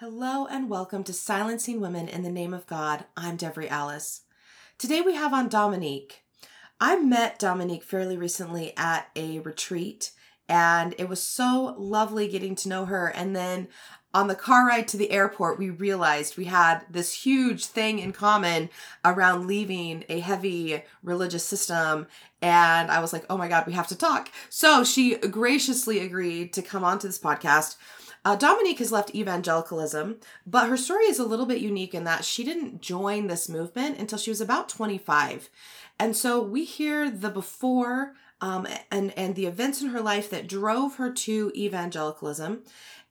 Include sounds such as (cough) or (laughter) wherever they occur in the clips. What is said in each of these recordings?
Hello and welcome to Silencing Women in the Name of God. I'm Devery Alice. Today we have on Dominique. I met Dominique fairly recently at a retreat and it was so lovely getting to know her. And then on the car ride to the airport, we realized we had this huge thing in common around leaving a heavy religious system. And I was like, oh my God, we have to talk. So she graciously agreed to come onto this podcast. Uh, Dominique has left evangelicalism, but her story is a little bit unique in that she didn't join this movement until she was about 25. And so we hear the before um, and, and the events in her life that drove her to evangelicalism.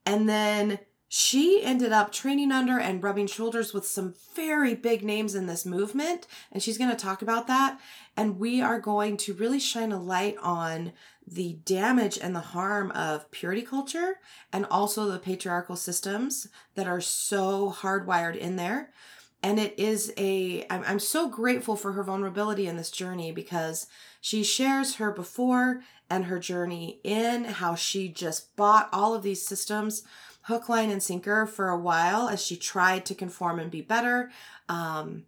And then she ended up training under and rubbing shoulders with some very big names in this movement. And she's going to talk about that. And we are going to really shine a light on the damage and the harm of purity culture and also the patriarchal systems that are so hardwired in there. And it is a, I'm, I'm so grateful for her vulnerability in this journey because she shares her before and her journey in how she just bought all of these systems hook, line, and sinker for a while as she tried to conform and be better. Um,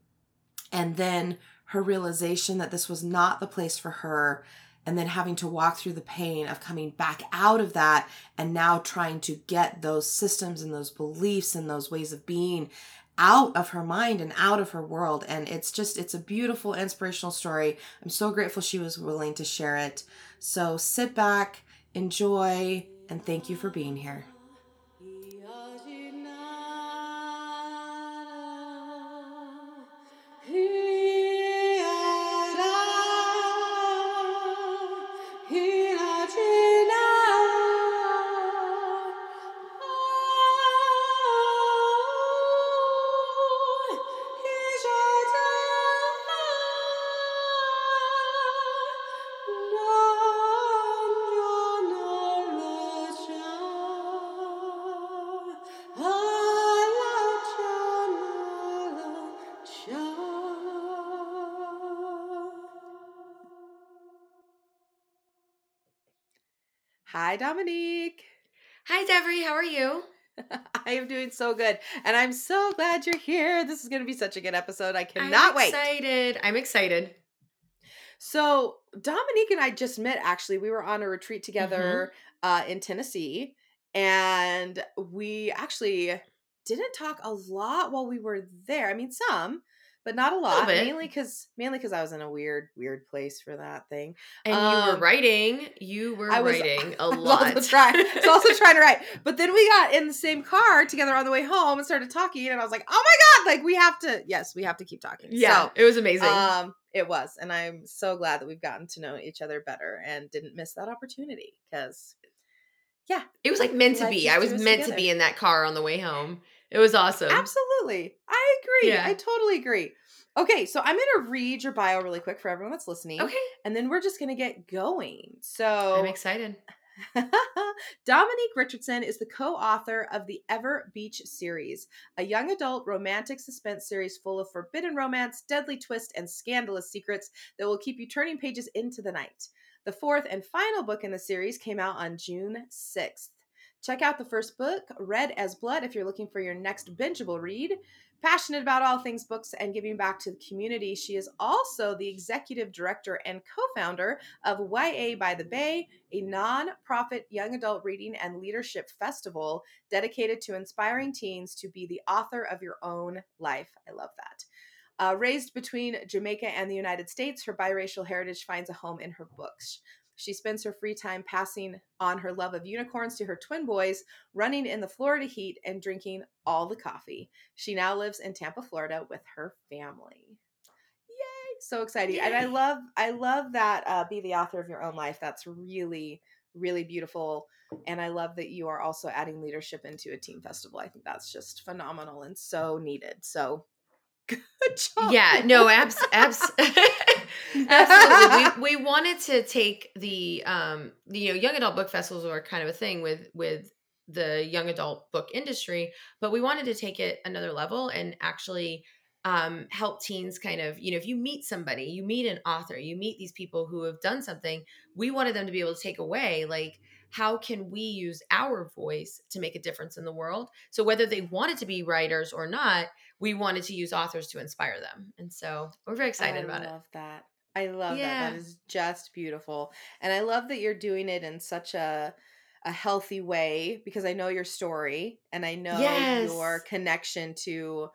and then her realization that this was not the place for her and then having to walk through the pain of coming back out of that and now trying to get those systems and those beliefs and those ways of being out of her mind and out of her world. And it's just it's a beautiful inspirational story. I'm so grateful she was willing to share it. So sit back enjoy and thank you for being here Dominique. Hi, Devery. How are you? (laughs) I am doing so good. And I'm so glad you're here. This is going to be such a good episode. I cannot I'm wait. excited. I'm excited. So, Dominique and I just met actually. We were on a retreat together uh, in Tennessee. And we actually didn't talk a lot while we were there. I mean, some, but not a lot. bit. mainly because mainly because I was in a weird, weird place for that thing. And you Um, were writing. You were I was- writing a (laughs) I lot. Also trying, I was also trying to write. (laughs) But then we got in the same car together on the way home and started talking, and I was like, "Oh my god! Like we have to. Yes, we have to keep talking." yeah, it was amazing. Um, it was, and I'm so glad that we've gotten to know each other better and didn't miss that opportunity because, yeah, it was like meant to be. I was meant to be in that car on the way home. It was awesome. absolutely, I agree. Yeah. I totally agree. Okay, so I'm gonna read your bio really quick for everyone that's listening. Okay. and then we're just gonna get going. So I'm excited. (laughs) Dominique Richardson is the co author of the Ever Beach series, a young adult romantic suspense series full of forbidden romance, deadly twists, and scandalous secrets that will keep you turning pages into the night. The fourth and final book in the series came out on June 6th. Check out the first book, Red as Blood, if you're looking for your next bingeable read. Passionate about all things books and giving back to the community, she is also the executive director and co founder of YA by the Bay, a non-profit young adult reading and leadership festival dedicated to inspiring teens to be the author of your own life. I love that. Uh, raised between Jamaica and the United States, her biracial heritage finds a home in her books. She spends her free time passing on her love of unicorns to her twin boys, running in the Florida heat and drinking all the coffee. She now lives in Tampa, Florida with her family. Yay! So exciting. And I love I love that uh, be the author of your own life. That's really really beautiful and I love that you are also adding leadership into a team festival. I think that's just phenomenal and so needed. So (laughs) good job. Yeah, no, abs, abs, (laughs) (laughs) absolutely. We, we wanted to take the, um, you know, young adult book festivals are kind of a thing with with the young adult book industry, but we wanted to take it another level and actually um, help teens kind of, you know, if you meet somebody, you meet an author, you meet these people who have done something, we wanted them to be able to take away like how can we use our voice to make a difference in the world? So whether they wanted to be writers or not, we wanted to use authors to inspire them. And so we're very excited I about it. I love that. I love that. That is just beautiful. And I love that you're doing it in such a a healthy way because I know your story and I know your connection to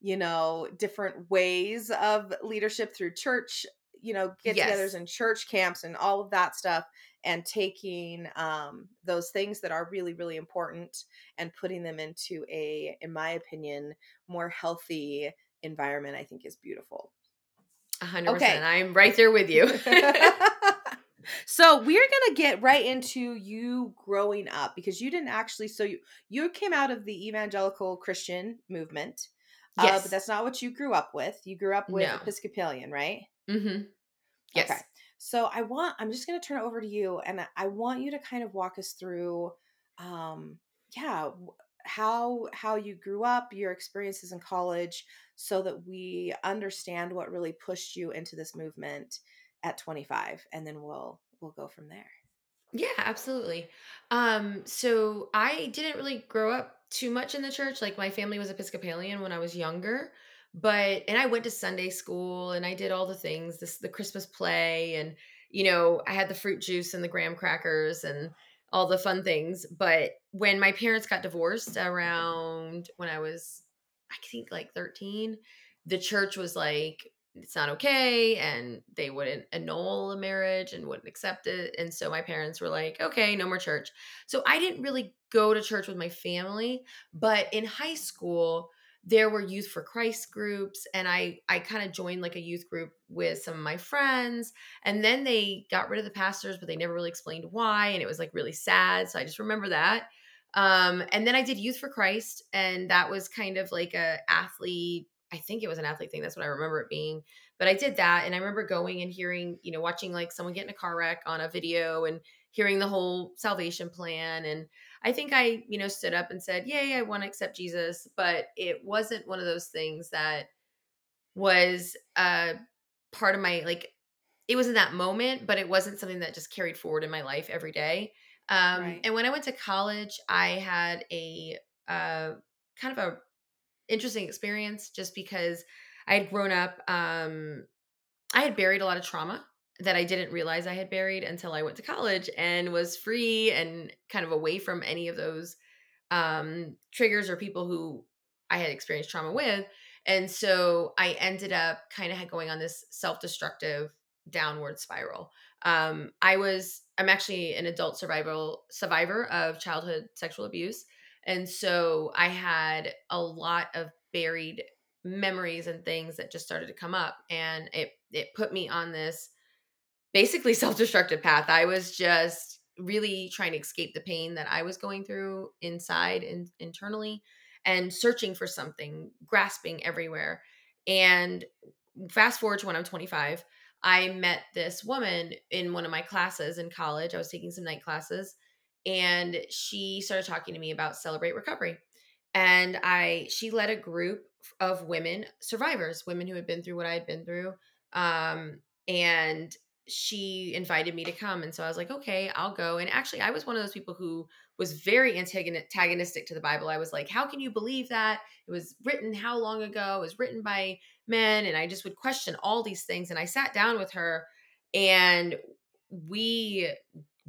you know different ways of leadership through church, you know, get-togethers Yes. and church camps and all of that stuff and taking um those things that are really really important and putting them into a in my opinion more healthy environment I think is beautiful. A hundred Okay. percent. I'm right there with you. (laughs) (laughs) so we're gonna get right into you growing up because you didn't actually so you you came out of the evangelical christian movement uh, yes. but that's not what you grew up with you grew up with No. episcopalian right mm-hmm. Yes. okay so i want i'm just gonna turn it over to you and i want you to kind of walk us through um yeah how how you grew up your experiences in college so that we understand what really pushed you into this movement at 25 and then we'll we'll go from there Yeah, absolutely. Um, so I didn't really grow up too much in the church. Like my family was Episcopalian when I was younger, but and I went to Sunday school and I did all the things, this the Christmas play and you know, I had the fruit juice and the graham crackers and all the fun things. But when my parents got divorced around when I was I think like 13, the church was like it's not okay and they wouldn't annul a marriage and wouldn't accept it and so my parents were like okay no more church so i didn't really go to church with my family but in high school there were youth for christ groups and i i kind of joined like a youth group with some of my friends and then they got rid of the pastors but they never really explained why and it was like really sad so i just remember that um and then i did youth for christ and that was kind of like a athlete I think it was an athlete thing. That's what I remember it being. But I did that. And I remember going and hearing, you know, watching like someone get in a car wreck on a video and hearing the whole salvation plan. And I think I, you know, stood up and said, Yay, I want to accept Jesus. But it wasn't one of those things that was uh part of my like it was in that moment, but it wasn't something that just carried forward in my life every day. Um Right. and when I went to college, I had a uh kind of a interesting experience just because I had grown up um I had buried a lot of trauma that I didn't realize I had buried until I went to college and was free and kind of away from any of those um triggers or people who I had experienced trauma with. And so I ended up kind of going on this self-destructive downward spiral. Um I was I'm actually an adult survival survivor of childhood sexual abuse. And so I had a lot of buried memories and things that just started to come up and it it put me on this basically (laughs) self-destructive path. I was just really trying to escape the pain that I was going through inside and internally and searching for something, grasping everywhere. And fast forward to when I'm 25, I met this woman in one of my classes in college. I was taking some night classes and she started talking to me about celebrate recovery and i she led a group of women survivors women who had been through what i had been through um and she invited me to come and so i was like okay i'll go. And actually i was one of those people who was very antagonistic to the bible. I was like how can you believe that? It was written how long ago? It was written by men. And i just would question all these things and i sat down with her and we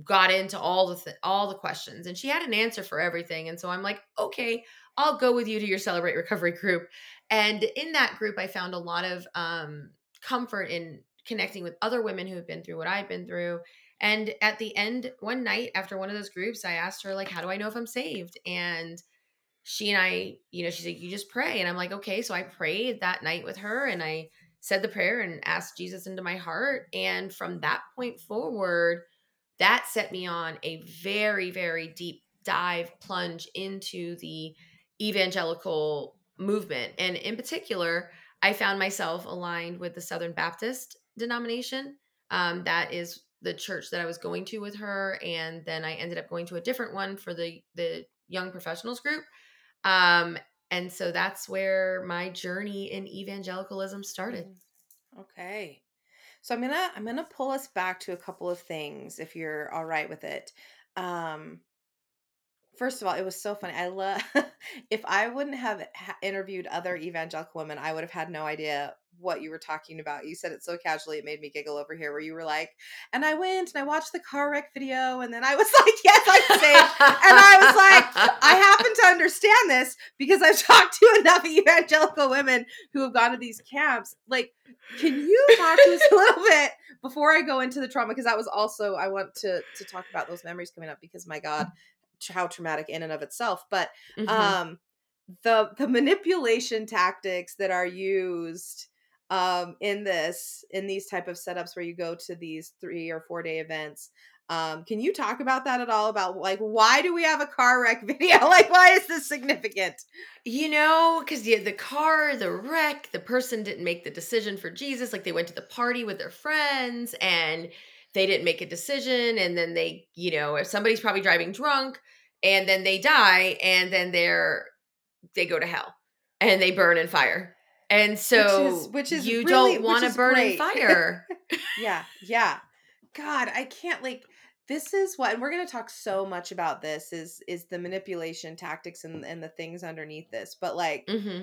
got into all the th- all the questions and she had an answer for everything. And so i'm like okay i'll go with you to your celebrate recovery group. And in that group i found a lot of um, comfort in connecting with other women who have been through what i've been through and at the end one night after one of those groups i asked her like how do i know if i'm saved? And she and i you know she's like you just pray. And i'm like okay. So i prayed that night with her and i said the prayer and asked jesus into my heart and from that point forward that set me on a very very deep dive plunge into the evangelical movement. And in particular i found myself aligned with the southern baptist denomination um, that is the church that i was going to with her and then i ended up going to a different one for the the young professionals group um, and so that's where my journey in evangelicalism started Mhm. Okay. So I'm gonna I'm gonna pull us back to a couple of things if you're all right with it. um first of all, it was so funny. I love (laughs) if I wouldn't have ha- interviewed other evangelical women, I would have had no idea what you were talking about. You said it so casually, it made me giggle over here. Where you were like, and I went and I watched the car wreck video, and then I was (laughs) like, yes, I'm saved. and I was like, I happen to understand this because I've talked to (laughs) enough evangelical women who have gone to these camps. Like, can you talk to us a little bit before I go into the trauma? Because that was also I want to to talk about those memories coming up because my God, how traumatic in and of itself but mm-hmm. um the the manipulation tactics that are used um in this in these type of setups where you go to these 3 or 4 day events um can you talk about that at all about like why do we have a car wreck (laughs) video like why is this significant you know because the, the car the wreck the person didn't make the decision for jesus like they went to the party with their friends and they didn't make a decision and then they you know if somebody's probably driving drunk and then they die and then they're they go to hell and they burn in fire and so which is, which is you really, don't want to burn great. in fire (laughs) yeah yeah god i can't like this is what and we're going to talk so much about this is is the manipulation tactics and and the things underneath this but like mm-hmm.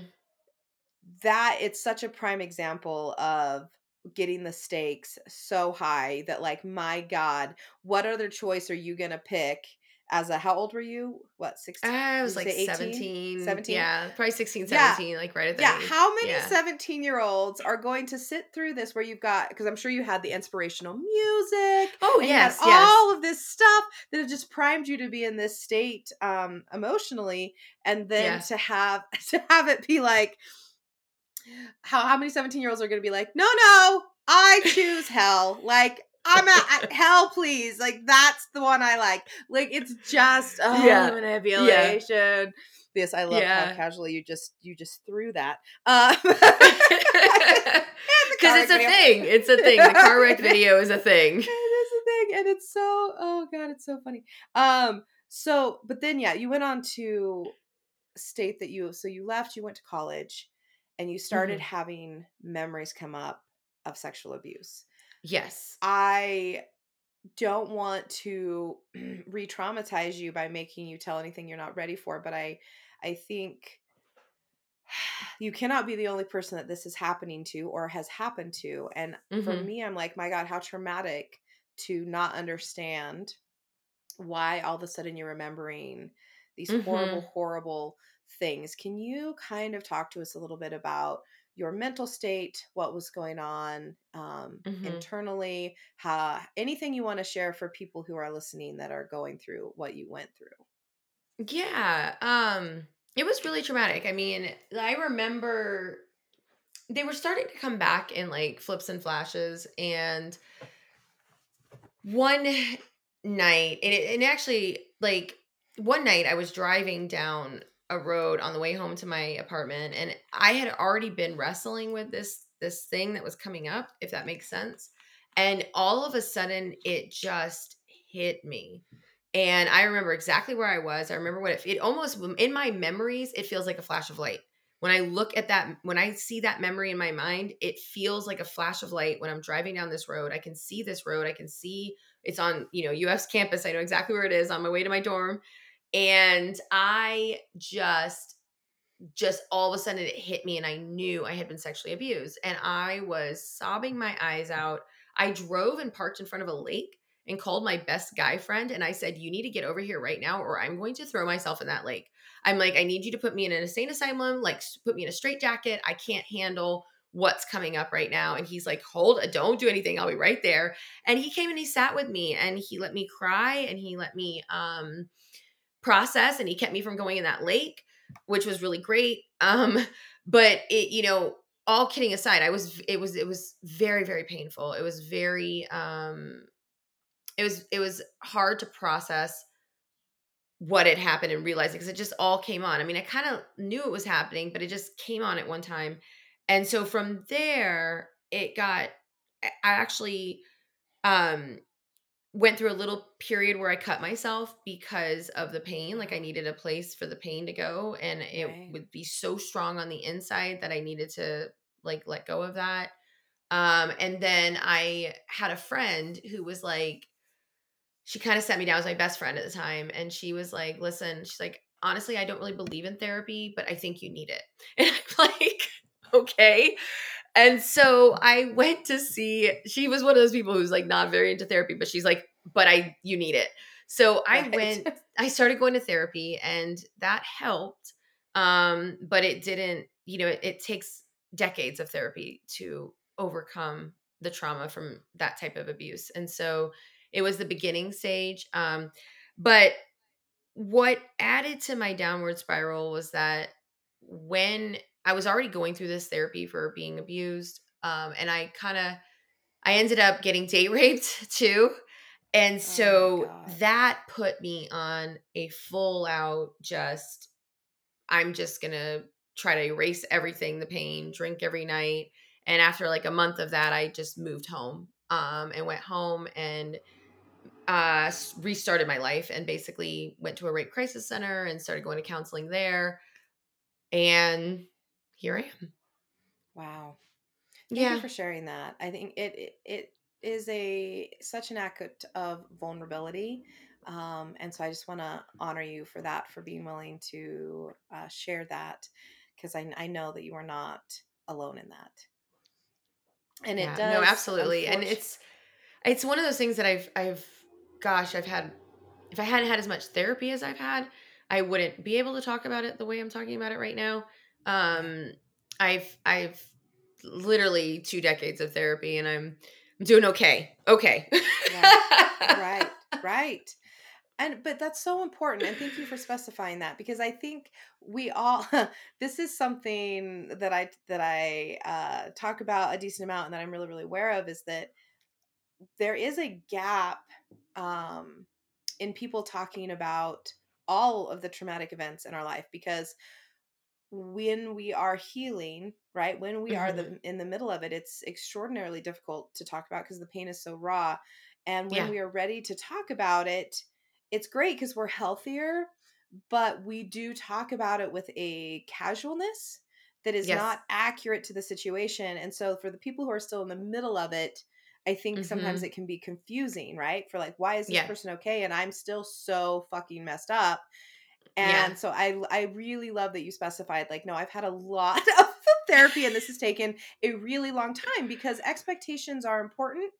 that it's such a prime example of getting the stakes so high that like my god what other choice are you going to pick as a how old were you what 16 i was like 17 17 yeah probably 16 17 yeah. like right at that yeah age. how many yeah. 17 year olds are going to sit through this where you've got because i'm sure you had the inspirational music oh yes, yes all of this stuff that have just primed you to be in this state um emotionally and then yeah. to have (laughs) to have it be like how how many 17 year olds are going to be like, no, no, I choose hell. Like I'm at (laughs) hell, please. Like that's the one I like. Like it's just oh, yeah. manipulation. Yeah. Yes, I love yeah. how casually you just you just threw that. (laughs) Because uh, it's a thing. It's a thing. The car wreck video is a thing. It is a thing, and it's so oh god, it's so funny. Um, so but then yeah, you went on to state that you so you left, you went to college, and you started mm-hmm. having memories come up of sexual abuse. Yes. I don't want to (clears throat) re-traumatize you by making you tell anything you're not ready for, but I I think (sighs) you cannot be the only person that this is happening to or has happened to. And mm-hmm. for me, I'm like, my God, how traumatic to not understand why all of a sudden you're remembering these mm-hmm. horrible, horrible things. Can you kind of talk to us a little bit about your mental state, what was going on um, mm-hmm. internally, how anything you want to share for people who are listening that are going through what you went through. Yeah, um, it was really traumatic. I mean, I remember they were starting to come back in like flips and flashes, and one night, and, it, and actually, like one night, I was driving down a road on the way home to my apartment and I had already been wrestling with this this thing that was coming up if that makes sense and all of a sudden it just hit me and I remember exactly where I was I remember what it, it almost in my memories it feels like a flash of light. When I look at that when I see that memory in my mind it feels like a flash of light when I'm driving down this road I can see this road I can see it's on you know US campus I know exactly where it is on my way to my dorm and I just just all of a sudden it hit me and I knew I had been sexually abused and I was sobbing my eyes out. I drove and parked in front of a lake and called my best guy friend and I said, "You need to get over here right now or I'm going to throw myself in that lake." I'm like, "I need you to put me in an insane asylum, like put me in a straight jacket. I can't handle what's coming up right now." And he's like, "Hold, don't do anything. I'll be right there." And he came and he sat with me and he let me cry and he let me um process and he kept me from going in that lake which was really great. Um (laughs) but it you know all kidding aside i was it was it was very very painful. It was very um it was it was hard to process what had happened and realize it because it just all came on. I mean i kind of knew it was happening but it just came on at one time. And so from there it got i actually um went through a little period where I cut myself because of the pain. Like I needed a place for the pain to go and it right. would be so strong on the inside that I needed to like let go of that. Um and then I had a friend who was like she kind of set me down as my best friend at the time and she was like listen she's like honestly i don't really believe in therapy but i think you need it (laughs) and i'm like okay and so i went to see she was one of those people who's like not very into therapy but she's like but i you need it so i Right. went i started going to therapy and that helped um but it didn't you know it, it takes decades of therapy to overcome the trauma from that type of abuse and so it was the beginning stage um but what added to my downward spiral was that when i was already going through this therapy for being abused um and i kind of i ended up getting date (laughs) raped too and so God. that put me on a full out just i'm just gonna try to erase everything the pain drink every night and after like a month of that i just moved home um and went home and uh restarted my life and basically went to a rape crisis center and started going to counseling there and here i am Wow. Thank yeah you for sharing that. I think it it, it is a such an act of vulnerability. Um, and so I just want to honor you for that, for being willing to uh, share that, because I, I know that you are not alone in that. And yeah it does no absolutely and it's it's one of those things that i've i've gosh i've had if i hadn't had as much therapy as i've had i wouldn't be able to talk about it the way i'm talking about it right now um i've i've literally two decades of therapy and i'm i'm doing okay okay. (laughs) Right. Right. And but that's so important and thank you for specifying that because i think we all (laughs) this is something that i that i uh talk about a decent amount and that i'm really really aware of is that there is a gap um in people talking about all of the traumatic events in our life because when we are healing right when we are the in the middle of it it's extraordinarily difficult to talk about because the pain is so raw and when Yeah. we are ready to talk about it it's great because we're healthier but we do talk about it with a casualness that is Yes. not accurate to the situation and so for the people who are still in the middle of it i think sometimes Mhm. it can be confusing right for like why is this Yeah. person okay and i'm still so fucking messed up Yeah. and so I I really love that you specified like no I've had a lot (laughs) of therapy and this has taken a really long time because expectations are important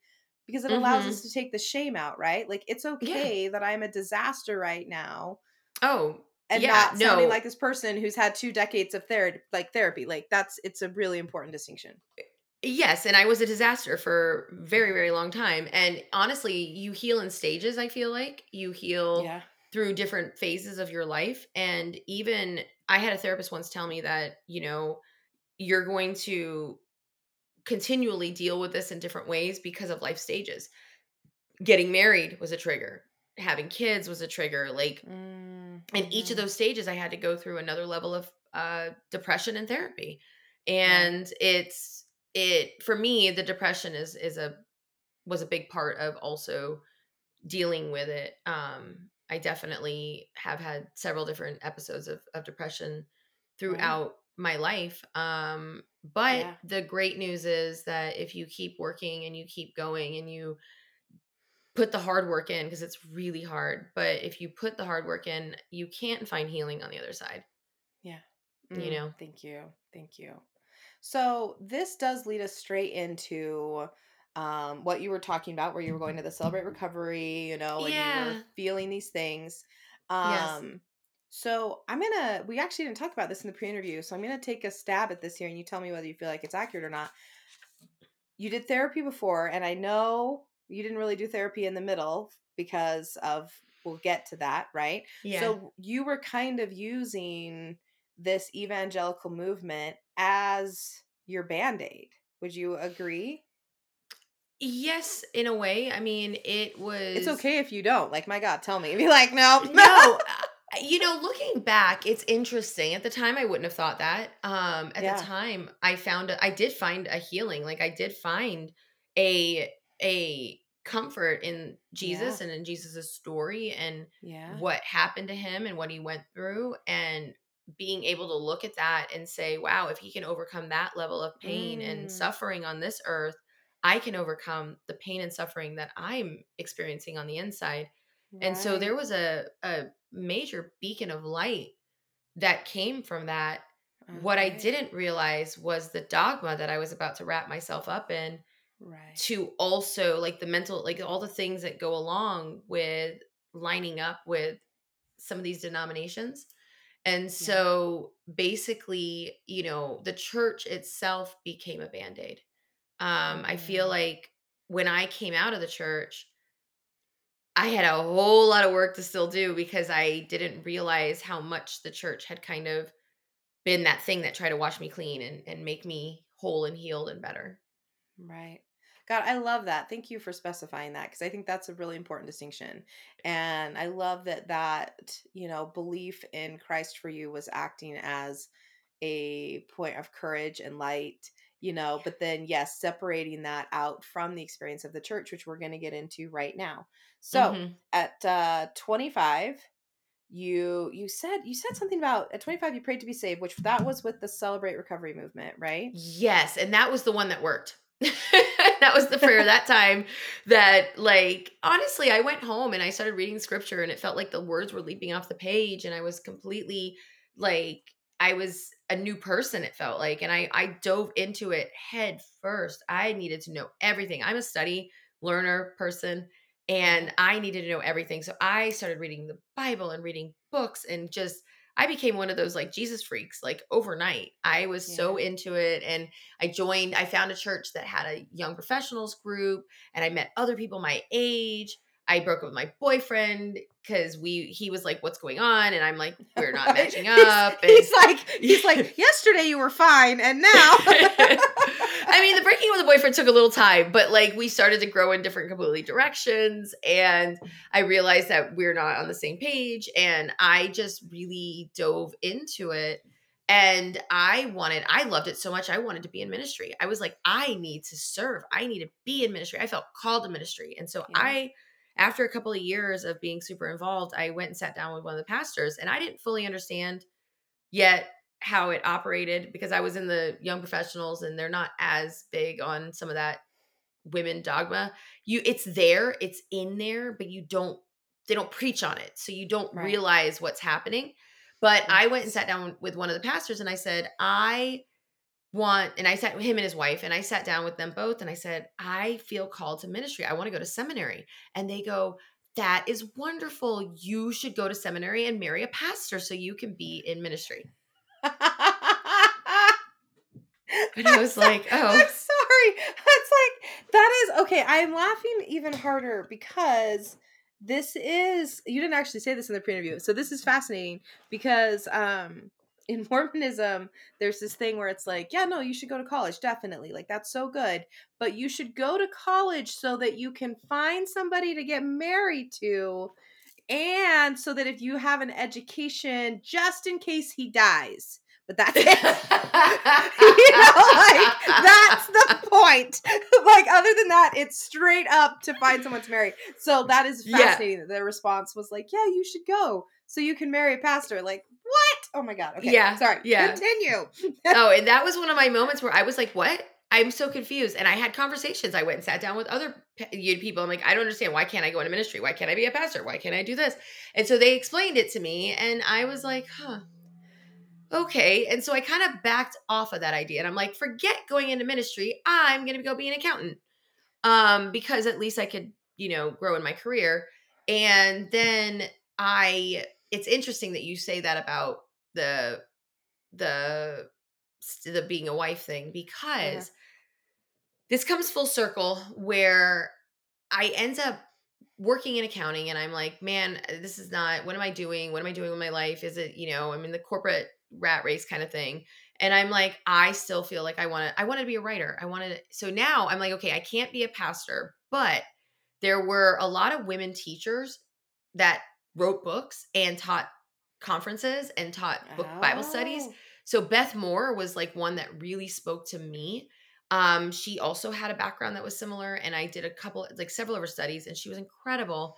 because it allows Mhm. us to take the shame out, right? Like it's okay that I'm a disaster right now oh and yeah not sounding no like this person who's had two decades of therapy like therapy. Like that's it's a really important distinction. Yes, and I was a disaster for very very long time and honestly, you heal in stages, I feel like. You heal Yeah. Through different phases of your life and even I had a therapist once tell me that, you know, you're going to continually deal with this in different ways because of life stages. Getting married was a trigger. Having kids was a trigger. Like Mm, in each of mhm. those stages i had to go through another level of uh depression and therapy and it's it for me the depression is is a was a big part of also dealing with it um i definitely have had several different episodes of, of depression throughout my life um but Yeah. the great news is that if you keep working and you keep going and you put the hard work in because it's really hard but if you put the hard work in you can't find healing on the other side Yeah. you Mm, know Thank you. Thank you. So this does lead us straight into um, what you were talking about, where you were going to the celebrate recovery, you know, and you were feeling these things. Yes. Um, so I'm gonna. We actually didn't talk about this in the pre-interview, so I'm gonna take a stab at this here, and you tell me whether you feel like it's accurate or not. You did therapy before, and I know you didn't really do therapy in the middle because of. We'll get to that, right? yeah So you were kind of using this evangelical movement as your band aid. Would you agree? Yes in a way i mean it was It's okay if you don't. Like, my God, tell me. (laughs) Be like, no, no uh, (laughs) you know looking back it's interesting at the time i wouldn't have thought that um at Yeah. the time i found a, i did find a healing like i did find a a comfort in jesus and in jesus's story and yeah, what happened to him and what he went through and being able to look at that and say wow if he can overcome that level of pain Mm. and suffering on this earth i can overcome the pain and suffering that i'm experiencing on the inside And so there was a a major beacon of light that came from that. What I didn't realize was the dogma that I was about to wrap myself up in Right. to also like the mental like all the things that go along with lining up with some of these denominations. And so basically, you know, the church itself became a band-aid. Um, I feel Mhm. like when I came out of the church, I had a whole lot of work to still do because I didn't realize how much the church had kind of been that thing that tried to wash me clean and, and make me whole and healed and better. Right. God, I love that. Thank you for specifying that because I think that's a really important distinction. And I love that that, you know, belief in Christ for you was acting as a point of courage and light, you know, but then yes, separating that out from the experience of the church, which we're going to get into right now. So, hmm at uh 25, you you said you said something about at 25 you prayed to be saved, which that was with the Celebrate Recovery movement, right? Yes, and that was the one that worked. (laughs) that was the prayer that time that like honestly I went home and I started reading scripture and it felt like the words were leaping off the page and I was completely like I was a new person it felt like and I I dove into it head first. I needed to know everything. I'm a study learner person and I needed to know everything. So I started reading the Bible and reading books and just I became one of those like Jesus freaks like overnight. I was so into it and I joined I found a church that had a young professionals group and I met other people my age. I broke up with my boyfriend cuz we he was like what's going on and I'm like we're not (laughs) matching up and He's, like, he's like, (laughs) yesterday you were fine, and now. (laughs) I mean, the breaking with the boyfriend took a little time, but like we started to grow in different completely directions. And I realized that we're not on the same page. And I just really dove into it. And I wanted, I loved it so much. I wanted to be in ministry. I was like, I need to serve. I need to be in ministry. I felt called to ministry. And so Yeah. I, after a couple of years of being super involved, I went and sat down with one of the pastors and I didn't fully understand yet how it operated because I was in the young professionals and they're not as big on some of that women dogma. You it's there, it's in there, but you don't they don't preach on it. So you don't Right. realize what's happening. But I went and sat down with one of the pastors and I said, I want and I sat with him and his wife and I sat down with them both and I said, I feel called to ministry. I want to go to seminary. And they go, that is wonderful. You should go to seminary and marry a pastor so you can be in ministry. (laughs) And I was like, "Oh, I'm sorry. That's like that is okay. I'm laughing even harder because this is you didn't actually say this in the pre-interview. So this is fascinating because um in (laughs) Mormonism, there's this thing where it's like, yeah, no, you should go to college, definitely. Like that's so good. But you should go to college so that you can find somebody to get married to and so that if you have an education just in case he dies. But that's (laughs) it. (laughs) you know, like that's the point. like other than that, it's straight up to find someone to marry. So that is Yeah. fascinating. that The response was like, "Yeah, you should go so you can marry a pastor." Like? Oh my god. Okay. Yeah, Sorry. yeah. Continue. (laughs) oh, and that was one of my moments where I was like, what? I'm so confused. And I had conversations. I went and sat down with other you- people. I'm like, I don't understand. Why can't I go into ministry? Why can't I be a pastor? Why can't I do this? And so they explained it to me. And I was like, huh. Okay. And so I kind of backed off of that idea. And I'm like, forget going into ministry. I'm going to go be an accountant. Um, because at least I could, you know, grow in my career. And then I, it's interesting that you say that about the, the, the being a wife thing because this comes full circle where I end up working in accounting and I'm like, man, uh, this is not what am I doing? What am I doing with my life? Is it, you know, I'm in the corporate rat race kind of thing. And I'm like, I still feel like I want to I want to be a writer. I wanted to, so now I'm like, okay, I can't be a pastor, but there were a lot of women teachers that wrote books and taught conferences and taught book Bible studies. Oh. So Beth Moore was like one that really spoke to me. Um, she also had a background that was similar, and I did a couple, like several of her studies, and she was incredible.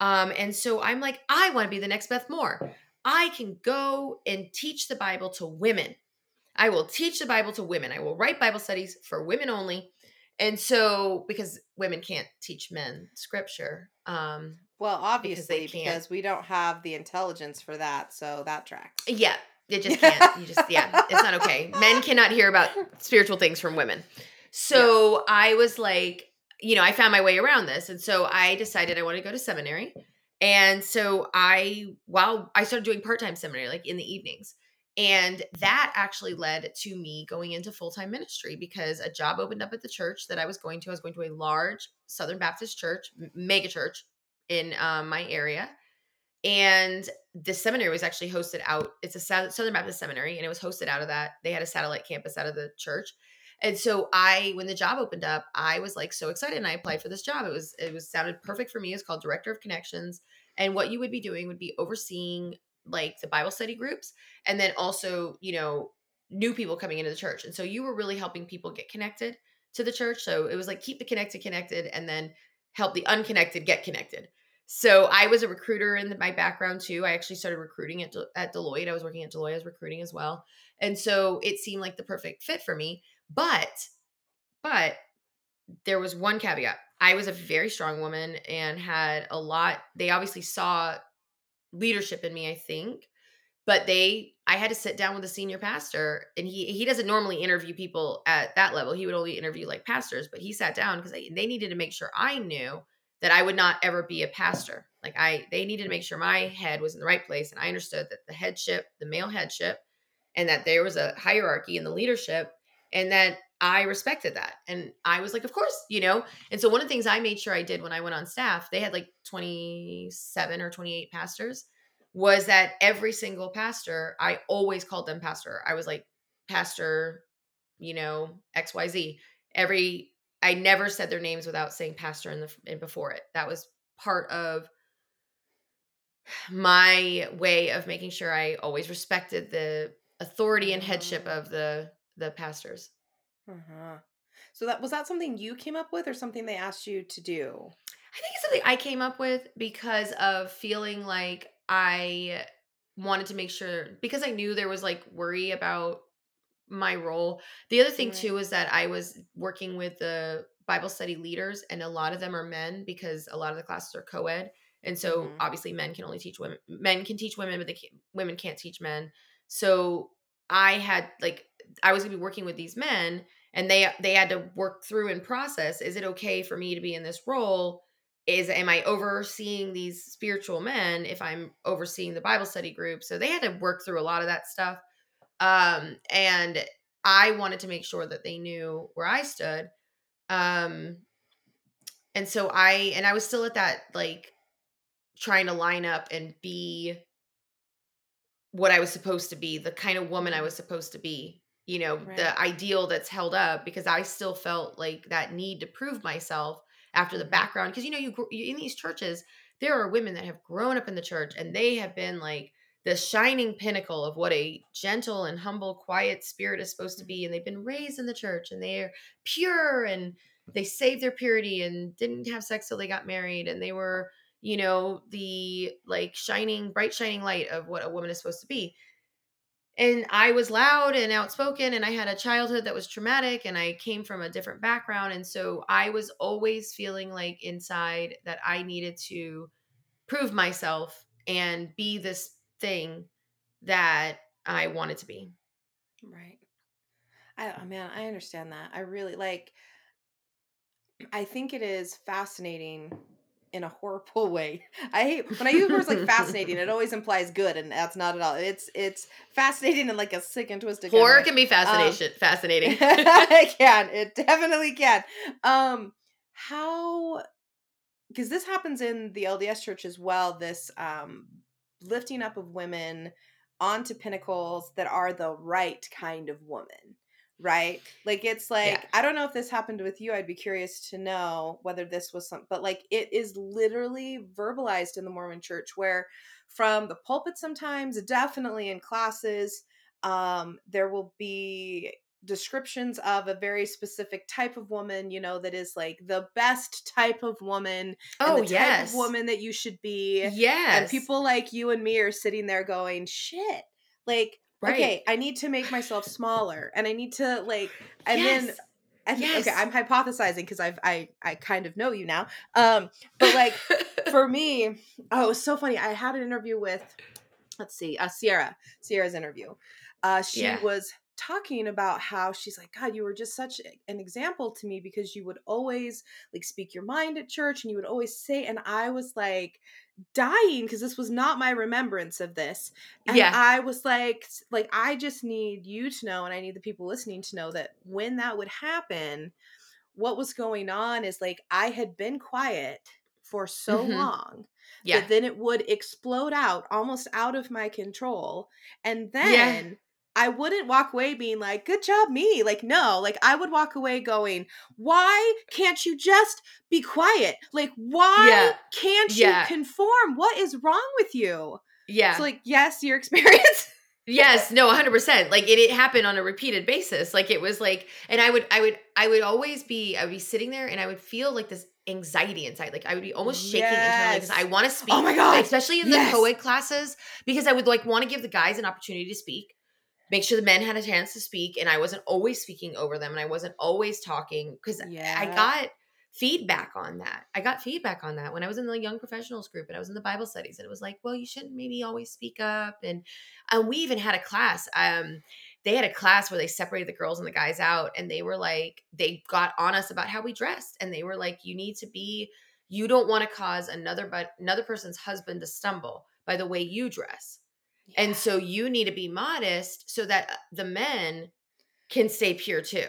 Um, and so I'm like, I want to be the next Beth Moore. I can go and teach the Bible to women. I will teach the Bible to women. I will write Bible studies for women only. And so, because women can't teach men scripture, um, Well, obviously, can't. because we don't have the intelligence for that, so that tracks. Yeah, it just (laughs) can't. You just yeah, it's not okay. Men cannot hear about spiritual things from women. So I was like, you know, I found my way around this, and so I decided I wanted to go to seminary. And so I, while I started doing part time seminary, like in the evenings, and that actually led to me going into full time ministry because a job opened up at the church that I was going to. I was going to a large Southern Baptist church, mega church in um, my area. And the seminary was actually hosted out. It's a Southern Baptist seminary, and it was hosted out of that. They had a satellite campus out of the church. And so I, when the job opened up, I was like so excited, and I applied for this job. It was it was sounded perfect for me. It's called director of connections, and what you would be doing would be overseeing like the Bible study groups, and then also you know new people coming into the church. And so you were really helping people get connected to the church. So it was like keep the connected connected, and then help the unconnected get connected. So I was a recruiter in the, my background too. I actually started recruiting at, at Deloitte. I was working at Deloitte as recruiting as well. And so it seemed like the perfect fit for me. But, but there was one caveat. I was a very strong woman and had a lot. They obviously saw leadership in me, I think. But they, I had to sit down with a senior pastor, and he he doesn't normally interview people at that level. He would only interview like pastors, but he sat down because they needed to make sure I knew that I would not ever be a pastor. Like I, they needed to make sure my head was in the right place, and I understood that the headship, the male headship, and that there was a hierarchy in the leadership, and that I respected that. And I was like, of course, you know. And so one of the things I made sure I did when I went on staff, they had like twenty seven or twenty eight pastors, was that every single pastor, I always called them pastor. I was like, pastor, you know, X Y Z. Every I never said their names without saying pastor in the in before it. That was part of my way of making sure I always respected the authority and headship Oh. of the the pastors. Uh-huh. So that was that something you came up with or something they asked you to do? I think it's something I came up with because of feeling like I wanted to make sure because I knew there was like worry about my role. The other thing too is that I was working with the Bible study leaders and a lot of them are men because a lot of the classes are co-ed. And so Mhm. obviously men can only teach women men can teach women but the women can't teach men. So I had like I was going to be working with these men and they they had to work through and process is it okay for me to be in this role is am i overseeing these spiritual men if i'm overseeing the bible study group so they had to work through a lot of that stuff um and i wanted to make sure that they knew where i stood um and so i and i was still at that like trying to line up and be what i was supposed to be the kind of woman i was supposed to be you know Right. the ideal that's held up because i still felt like that need to prove myself after the Mhm. background because you know you, you in these churches there are women that have grown up in the church and they have been like the shining pinnacle of what a gentle and humble quiet spirit is supposed to be and they've been raised in the church and they're pure and they saved their purity and didn't have sex till they got married and they were you know the like shining bright shining light of what a woman is supposed to be. And I was loud and outspoken and I had a childhood that was traumatic and I came from a different background and so I was always feeling like inside that I needed to prove myself and be this thing that I wanted to be. Right. I oh, man, I understand that. I really like I think it is fascinating in a horrible (laughs) way. I hate when I use words like fascinating, it (laughs) always implies good and that's not at all. It's it's fascinating in like a sick and twisted kind of can be fascination (laughs) fascinating. it can. It definitely can. Um how because this happens in the LDS church as well, this um lifting up of women onto pinnacles that are the right kind of woman. Right? Like it's like Yeah. I don't know if this happened with you. I'd be curious to know whether this was some but like it is literally verbalized in the Mormon church where from the pulpit sometimes, definitely in classes, um there will be descriptions of a very specific type of woman you know that is like the best type of woman oh and the type yes. of woman that you should be Yes. and people like you and me are sitting there going shit like Right. okay i need to make myself smaller and i need to like and then and Yes. okay, I'm hypothesizing because I've I I kind of know you now. Um, but like (laughs) for me, oh, it was so funny. I had an interview with, let's see, uh, Sierra. Sierra's interview. Uh, she Yeah. was talking about how she's like, God, you were just such an example to me because you would always like speak your mind at church and you would always say, and I was like dying because this was not my remembrance of this. And Yeah. I was like, like I just need you to know, and I need the people listening to know that when that would happen, what was going on is like I had been quiet for so Mhm. long yeah. that then it would explode out almost out of my control. And Yeah. I wouldn't walk away being like, good job, me. Like, no, like I would walk away going, why can't you just be quiet? Like, why Yeah. can't you conform? What is wrong with you? yeah. So, like, yes, your (laughs) experience. Yes, no, 100%. Like it, it happened on a repeated basis. Like it was like and I would I would I would always be I would be sitting there and I would feel like this anxiety inside. Like I would be almost shaking internally because I want to speak. Oh my God. Especially in Yes. the co-ed classes because I would like want to give the guys an opportunity to speak. Make sure the men had a chance to speak and I wasn't always speaking over them and I wasn't always talking cuz I got feedback on that. I got feedback on that when I was in the young professionals group and I was in the Bible studies and it was like, well, you shouldn't maybe always speak up and and we even had a class um they had a class where they separated the girls and the guys out and they were like they got on us about how we dressed and they were like you need to be you don't want to cause another but another person's husband to stumble by the way you dress and so you need to be modest so that uh, the men can stay pure too.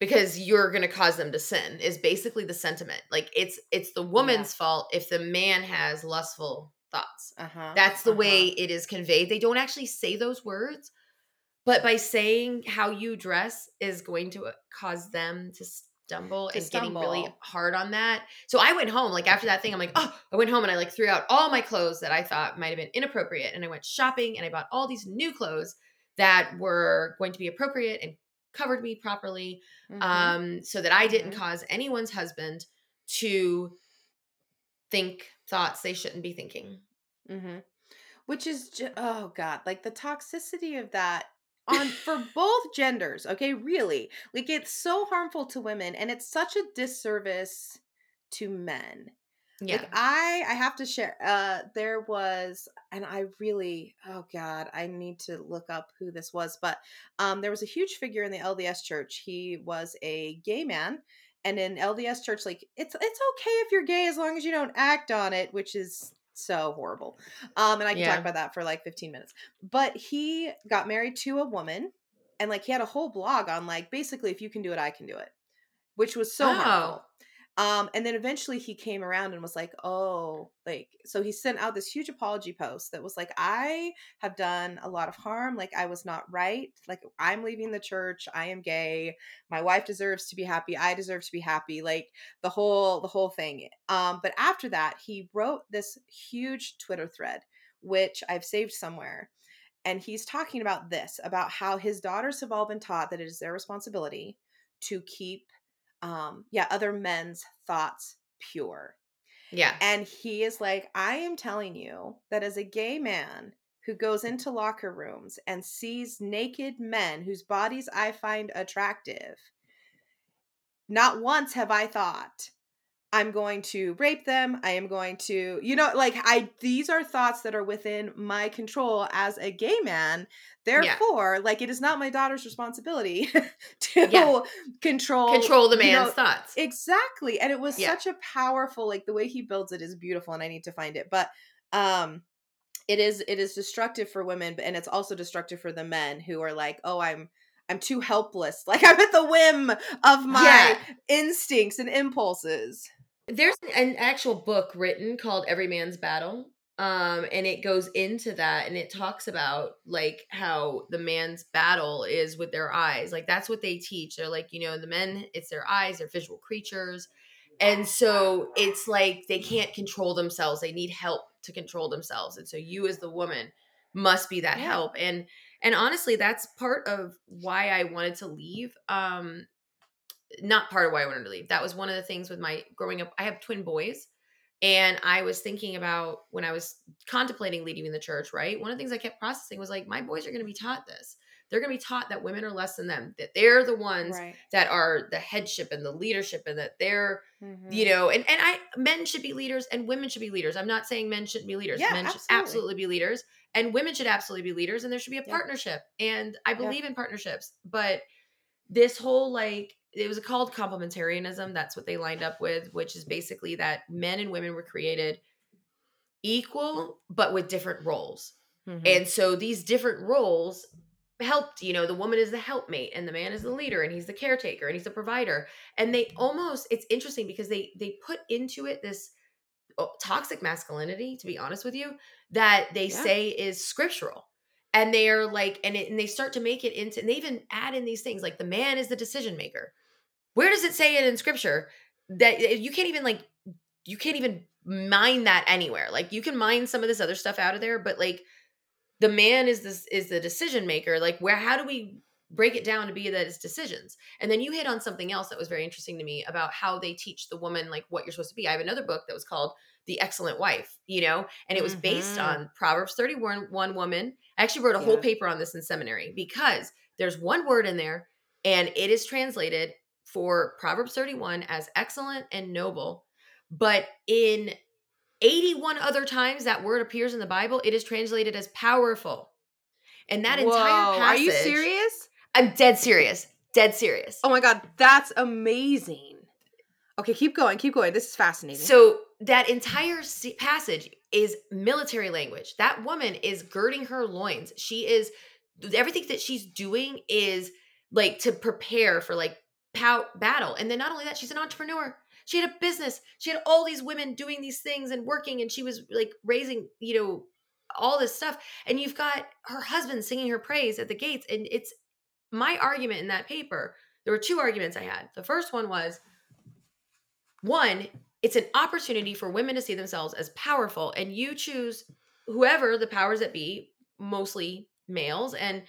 Because you're going to cause them to sin is basically the sentiment. Like it's it's the woman's fault if the man has lustful thoughts. Uh-huh. that's the uh-huh. way it is conveyed. They don't actually say those words but by saying how you dress is going to uh, cause them to stumble To and getting really hard on that so i went home like after that thing i'm like oh i went home and i like threw out all my clothes that i thought might have been inappropriate and i went shopping and i bought all these new clothes that were going to be appropriate and covered me properly Mhm. um, so that I didn't Mhm. cause anyone's husband to think thoughts they shouldn't be thinking. Mm-hmm. Which is, oh God, like the toxicity of that on for both genders. Okay, really, like it's so harmful to women, and it's such a disservice to men. Yeah. Like I, I have to share. Uh, there was, and I really, oh God, I need to look up who this was, but um, there was a huge figure in the LDS church. He was a gay man. And in LDS church, like it's it's okay if you're gay as long as you don't act on it, which is so horrible. Um, and I can Yeah. talk about that for like 15 minutes. But he got married to a woman, and like he had a whole blog on like basically if you can do it, I can do it, which was so Oh. harmful. Um, and then eventually he came around and was like, oh, like, so he sent out this huge apology post that was like, I have done a lot of harm. Like, I was not right. Like, I'm leaving the church. I am gay. My wife deserves to be happy. I deserve to be happy. Like, the whole, the whole thing. Um, but after that, he wrote this huge Twitter thread, which I've saved somewhere. And he's talking about this about how his daughters have all been taught that it is their responsibility to keep um yeah other men's thoughts pure Yeah. and he is like i am telling you that as a gay man who goes into locker rooms and sees naked men whose bodies i find attractive not once have i thought i'm going to rape them i am going to you know like i these are thoughts that are within my control as a gay man therefore like it is not my daughter's responsibility (laughs) to Yeah. control Control the you man's know, thoughts. exactly and it was Yeah. such a powerful like the way he builds it is beautiful and i need to find it but um it is it is destructive for women but and it's also destructive for the men who are like oh i'm i'm too helpless (laughs) like i'm at the whim of my Yeah. instincts and impulses There's an actual book written called Every Man's Battle. Um, and it goes into that and it talks about like how the man's battle is with their eyes. Like that's what they teach. They're like, you know, the men, it's their eyes, they're visual creatures. And so it's like they can't control themselves. They need help to control themselves. And so you as the woman must be that Yeah. help. And and honestly, that's part of why I wanted to leave. Um not part of why I wanted to leave. That was one of the things with my growing up. I have twin boys. And I was thinking about when I was contemplating leading in the church, right? One of the things I kept processing was like, my boys are going to be taught this. they're going to be taught that women are less than them, that they're the ones Right. that are the headship and the leadership and that they're Mhm. you know and, and i men should be leaders and women should be leaders i'm not saying men shouldn't be leaders Yeah, men should absolutely. absolutely be leaders and women should absolutely be leaders and there should be a Yeah. partnership and i Yeah. believe in partnerships but this whole like it was called complementarianism that's what they lined up with which is basically that men and women were created equal but with different roles Mhm. and so these different roles helped, you know, the woman is the helpmate and the man is the leader and he's the caretaker and he's the provider. And they almost it's interesting because they they put into it this oh, toxic masculinity, to be honest with you, that they Yeah. say is scriptural. And they are like, and, it, and they start to make it into, and they even add in these things like the man is the decision maker. Where does it say it in scripture that you can't even like, you can't even mine that anywhere? Like you can mine some of this other stuff out of there, but like the man is this is the decision maker. Like where how do we break it down to be that it's decisions? And then you hit on something else that was very interesting to me about how they teach the woman like what you're supposed to be. I have another book that was called the excellent wife you know and it was based Mhm. on proverbs 31 one woman. I actually wrote a whole paper on this in seminary because there's one word in there and it is translated for proverbs 31 as excellent and noble but in 81 other times that word appears in the Bible, it is translated as powerful. And that entire passage. Are you serious? I'm dead serious. Dead serious. Oh my god, that's amazing. Okay, keep going, keep going. This is fascinating. So that entire passage is military language. That woman is girding her loins. She is everything that she's doing is like to prepare for like battle. And then not only that, she's an entrepreneur. She had a business. She had all these women doing these things and working, and she was like raising, you know, all this stuff. And you've got her husband singing her praise at the gates. And it's my argument in that paper. There were two arguments I had. The first one was one, it's an opportunity for women to see themselves as powerful, and you choose whoever the powers that be, mostly males. And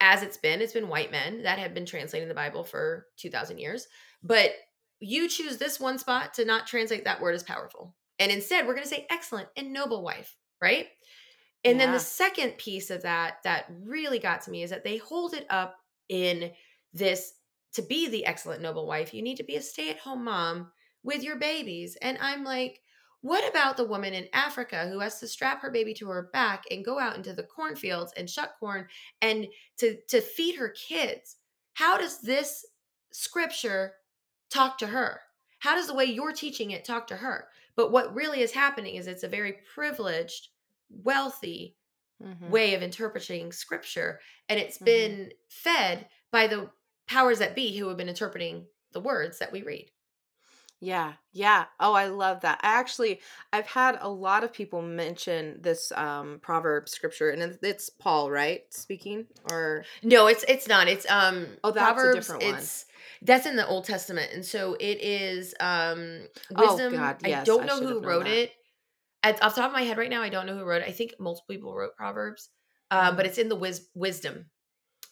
as it's been, it's been white men that have been translating the Bible for 2,000 years. But you choose this one spot to not translate that word as powerful. And instead, we're going to say excellent and noble wife, right? And then the second piece of that that really got to me is that they hold it up in this to be the excellent noble wife, you need to be a stay at home mom with your babies. And I'm like, what about the woman in Africa who has to strap her baby to her back and go out into the cornfields and shuck corn and to to feed her kids? How does this scripture talk to her? How does the way you're teaching it talk to her? But what really is happening is it's a very privileged, wealthy Mhm. way of interpreting scripture and it's Mhm. been fed by the powers that be who have been interpreting the words that we read. Yeah, yeah. Oh, I love that. I actually I've had a lot of people mention this um proverb scripture and it's- Paul, right? Speaking or No, it's it's not. It's um Oh, that's a different one. it's that's in the Old Testament and so it is um Oh, wisdom. God, I don't know should who wrote that. it. At, off the top of my head right now I don't know who wrote it. I think multiple people wrote Proverbs. Um but Mhm. it's in the wis- wisdom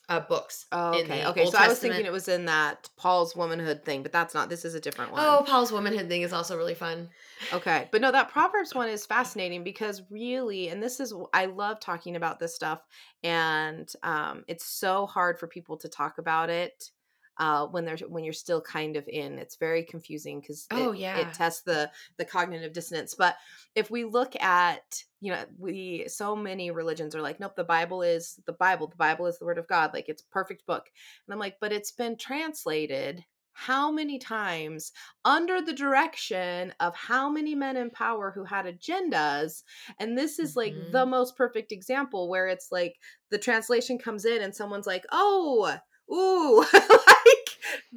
uh books. Oh, okay. Okay, Old so I was thinking it was in that Paul's womanhood thing, but that's not. This is a different one. Oh, Paul's womanhood thing is also really fun. Okay. But no, that Proverbs one is fascinating because really, and this is, I love talking about this stuff. And um, it's so hard for people to talk about it uh, when they're, when you're still kind of in, it's very confusing because Oh, it, yeah. it tests the, the cognitive dissonance. But if we look at, you know, we, so many religions are like, nope, the Bible is the Bible. The Bible is the word of God. Like it's a perfect book. And I'm like, but it's been translated how many times under the direction of how many men in power who had agendas and this is like Mhm. the most perfect example where it's like the translation comes in and someone's like oh ooh (laughs) like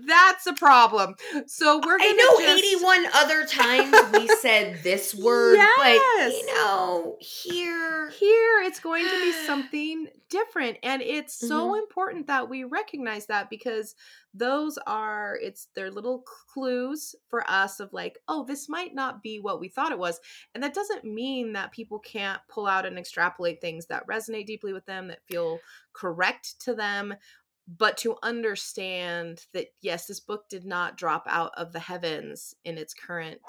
that's a problem so we're gonna I know just- 81 other times we (laughs) said this word, but Yes. you know, here here it's going to be (sighs) something different and it's so Mhm. important that we recognize that because those are it's they're little clues for us of like oh this might not be what we thought it was and that doesn't mean that people can't pull out and extrapolate things that resonate deeply with them that feel correct to them but to understand that yes this book did not drop out of the heavens in its current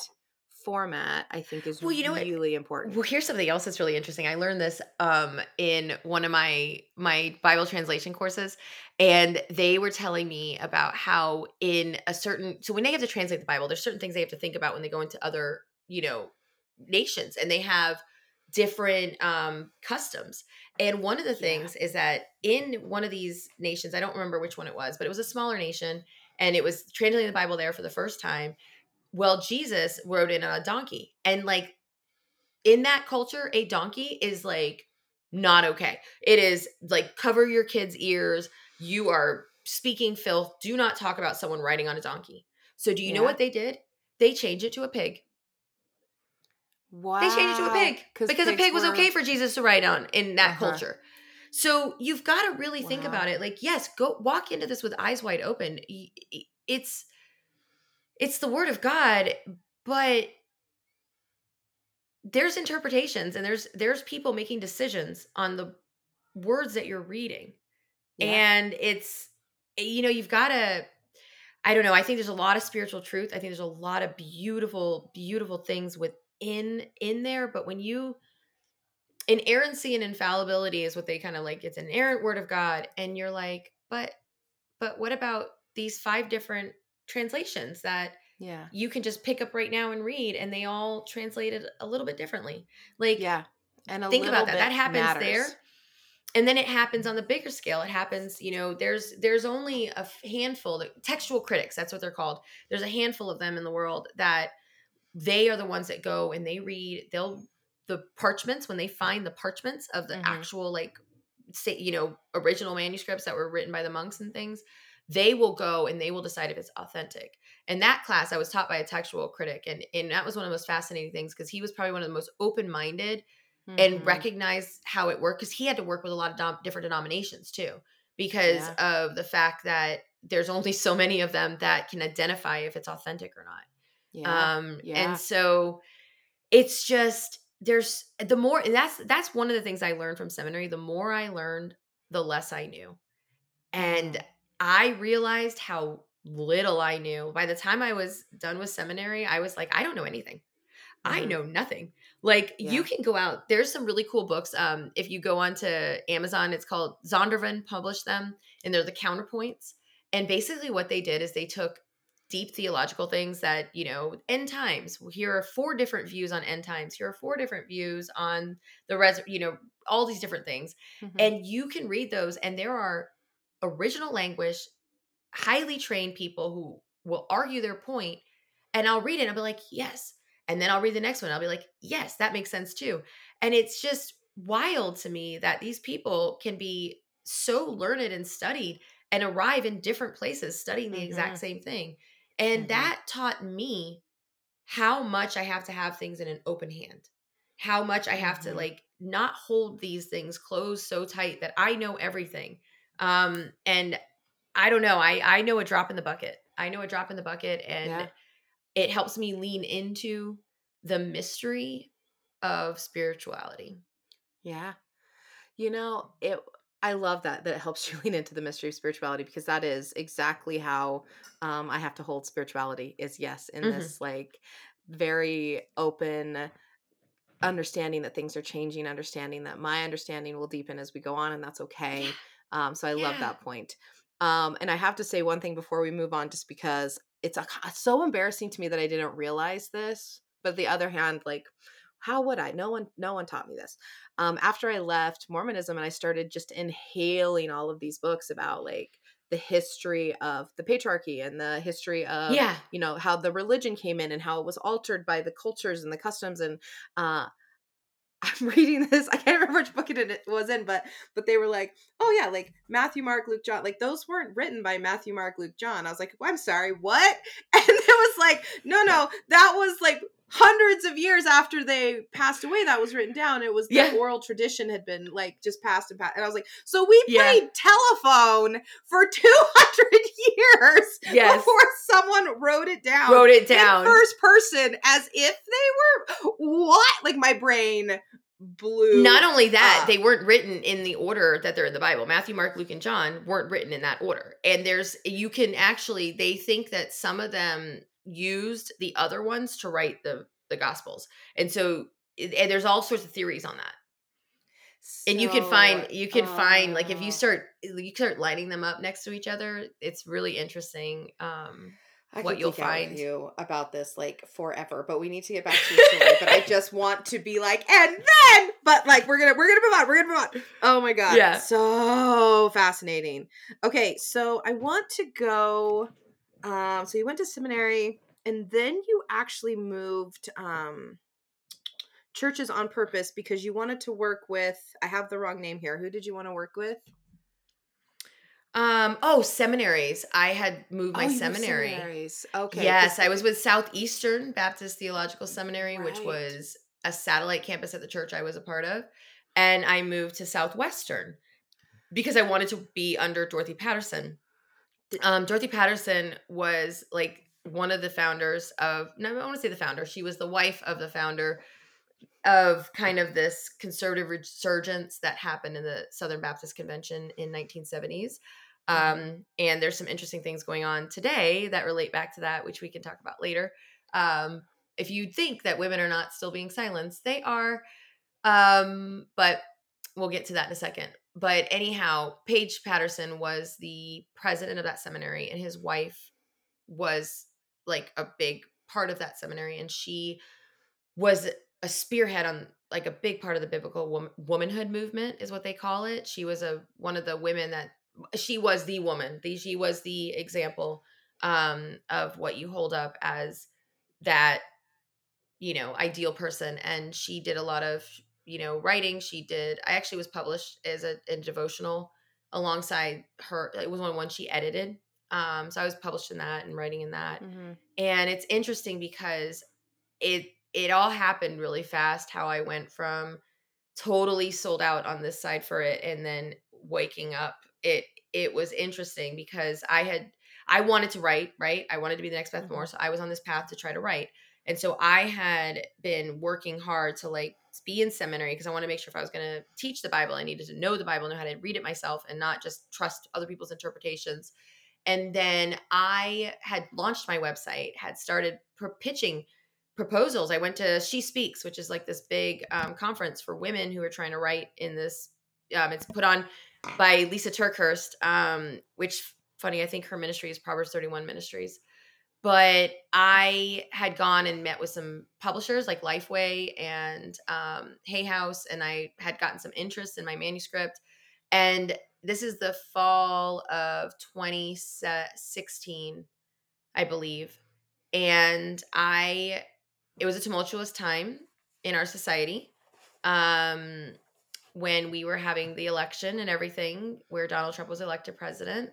format i think is Well, you know what? really important Well, here's something else that's really interesting. I learned this um, in one of my my Bible translation courses, and they were telling me about how in a certain so when they have to translate the Bible, there's certain things they have to think about when they go into other you know nations, and they have different um, customs. And one of the Yeah. things is that in one of these nations, I don't remember which one it was, but it was a smaller nation, and it was translating the Bible there for the first time. Well, Jesus rode in on a donkey, and like in that culture, a donkey is like not okay. It is like cover your kids' ears. You are speaking filth. Do not talk about someone riding on a donkey. So, do you know what they did? They changed it to a pig. Wow They changed it to a pig because a pig was okay for Jesus to ride on in that Uh-huh. culture. So you've got to really think about it. Like, yes, go walk into this with eyes wide open. It's it's the word of God, but there's interpretations and there's there's people making decisions on the words that you're reading. Yeah. And it's you know, you've got to I don't know, I think there's a lot of spiritual truth. I think there's a lot of beautiful beautiful things within in in there, but when you inerrancy and infallibility is what they kind of like it's an inerrant word of God and you're like, but but what about these five different translations that yeah you can just pick up right now and read and they all translated a little bit differently. Like yeah and a think about that. That happens there. And then it happens on the bigger scale. It happens, you know, there's there's only a handful textual critics, that's what they're called. There's a handful of them in the world that they are the ones that go and they read, they'll the parchments when they find the parchments of the Mhm. actual like say, you know, original manuscripts that were written by the monks and things, they will go and they will decide if it's authentic. And that class I was taught by a textual critic and and that was one of the most fascinating things because he was probably one of the most open-minded and Mhm. recognize how it worked because he had to work with a lot of dom- different denominations too because of the fact that there's only so many of them that can identify if it's authentic or not yeah um yeah. and so it's just there's the more and that's that's one of the things i learned from seminary the more i learned the less i knew and i realized how little i knew by the time i was done with seminary i was like i don't know anything i Mhm. know nothing like Yeah. you can go out there's some really cool books um if you go onto amazon it's called zondervan published them and they're the counterpoints and basically what they did is they took deep theological things that you know end times. Here are four different views on end times. Here are four different views on the res you know all these different things. Mhm. and you can read those and there are original language highly trained people who will argue their point and i'll read it and i'll be like yes. And then i'll read the next one i'll be like yes that makes sense too. And it's just wild to me that these people can be so learned and studied and arrive in different places studying the exact Mhm. same thing and Mhm. that taught me how much i have to have things in an open hand how much i have to Mhm. like not hold these things closed so tight that i know everything um and i don't know i i know a drop in the bucket i know a drop in the bucket and Yeah. it helps me lean into the mystery of spirituality Yeah. You know, it I love that that it helps you (laughs) lean into the mystery of spirituality because that is exactly how um I have to hold spirituality is yes, in Mhm. this like very open understanding that things are changing, understanding that my understanding will deepen as we go on and that's okay. Um so I love that point. Um and I have to say one thing before we move on just because it's a, so embarrassing to me that I didn't realize this. But the other hand like how would I? No one no one taught me this um, after I left Mormonism and I started just inhaling all of these books about like the history of the patriarchy and the history of yeah you know how the religion came in and how it was altered by the cultures and the customs and uh (laughs) I'm reading this. I can't remember which book it was in, but but they were like, oh yeah, like Matthew, Mark, Luke, John. Like those weren't written by Matthew, Mark, Luke, John. I was like, I'm sorry, what? (laughs) And it was like, no, no, that was like hundreds of years after they passed away. That was written down. It was the Yeah. oral tradition had been like just passed and passed. And I was like, so we Yeah. played telephone for two hundred years Yes. before someone wrote it down wrote it in down first person as if they were what? Like my brain blew. Not only that, up. they weren't written in the order that they're in the Bible. Matthew, Mark, Luke, and John weren't written in that order. And there's, you can actually, they think that some of them used the other ones to write the the gospels and so and there's all sorts of theories on that so, and you can find you can uh, find like if you uh start you start lining them up next to each other it's really interesting um I what you'll find you about this like forever, but we need to get back to the story. but I just want to be like, and then, but like we're gonna we're gonna move on. We're gonna move on. Oh my god, yeah, so fascinating. Okay, so I want to go. Um, so you went to seminary, and then you actually moved um churches on purpose because you wanted to work with. I have the wrong name here. Who did you want to work with? Um. Oh, seminaries. I had moved my oh, seminary. Seminaries. Okay. Yes, I was with Southeastern Baptist Theological Seminary, right. which was a satellite campus at the church I was a part of, and I moved to Southwestern because I wanted to be under Dorothy Patterson. Um, Dorothy Patterson was like one of the founders of. No, I want to say the founder. She was the wife of the founder of kind of this conservative resurgence that happened in the Southern Baptist Convention in 1970s. Mm-hmm. Um, and there's some interesting things going on today that relate back to that, which we can talk about later. Um, if you think that women are not still being silenced, they are. Um, but we'll get to that in a second. But anyhow, Paige Patterson was the president of that seminary, and his wife was like a big part of that seminary, and she was a spearhead on like a big part of the biblical wom- womanhood movement is what they call it. She was a one of the women that she was the woman. The, she was the example um, of what you hold up as that you know ideal person and she did a lot of you know writing she did i actually was published as a, a devotional alongside her it was one one she edited um so i was published in that and writing in that mm-hmm. and it's interesting because it it all happened really fast how I went from totally sold out on this side for it and then waking up it it was interesting because I had I wanted to write, right? I wanted to be the next Beth mm-hmm. Moore, so I was on this path to try to write. And so I had been working hard to like be in seminary because I wanted to make sure if I was going to teach the Bible, I needed to know the Bible, know how to read it myself and not just trust other people's interpretations. And then I had launched my website, had started pitching proposals. I went to She Speaks, which is like this big um, conference for women who are trying to write in this. Um, it's put on by Lisa TerKeurst, um, which funny, I think her ministry is Proverbs 31 Ministries. But I had gone and met with some publishers like Lifeway and um, Hay House, and I had gotten some interest in my manuscript. And this is the fall of 2016, I believe. And I it was a tumultuous time in our society um, when we were having the election and everything where Donald Trump was elected president.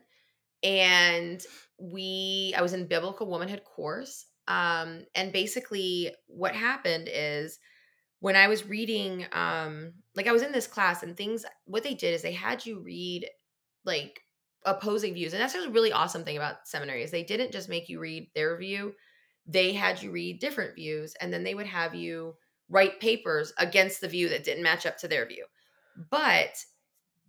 And we, I was in biblical womanhood course. Um, and basically, what happened is when I was reading, um, like I was in this class and things, what they did is they had you read like opposing views. And that's a really awesome thing about seminary is they didn't just make you read their view they had you read different views and then they would have you write papers against the view that didn't match up to their view. But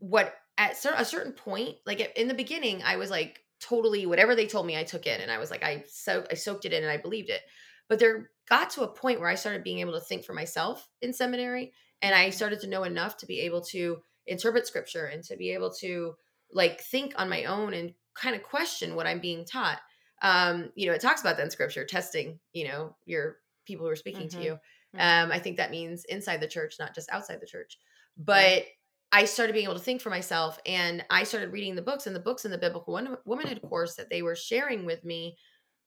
what at a certain point, like in the beginning, I was like totally whatever they told me, I took in, and I was like I so I soaked it in and I believed it. But there got to a point where I started being able to think for myself in seminary, and I started to know enough to be able to interpret scripture and to be able to like think on my own and kind of question what I'm being taught um, you know, it talks about that in scripture, testing, you know, your people who are speaking mm-hmm. to you. Mm-hmm. Um, I think that means inside the church, not just outside the church. But I started being able to think for myself and I started reading the books and the books in the biblical womanhood course that they were sharing with me.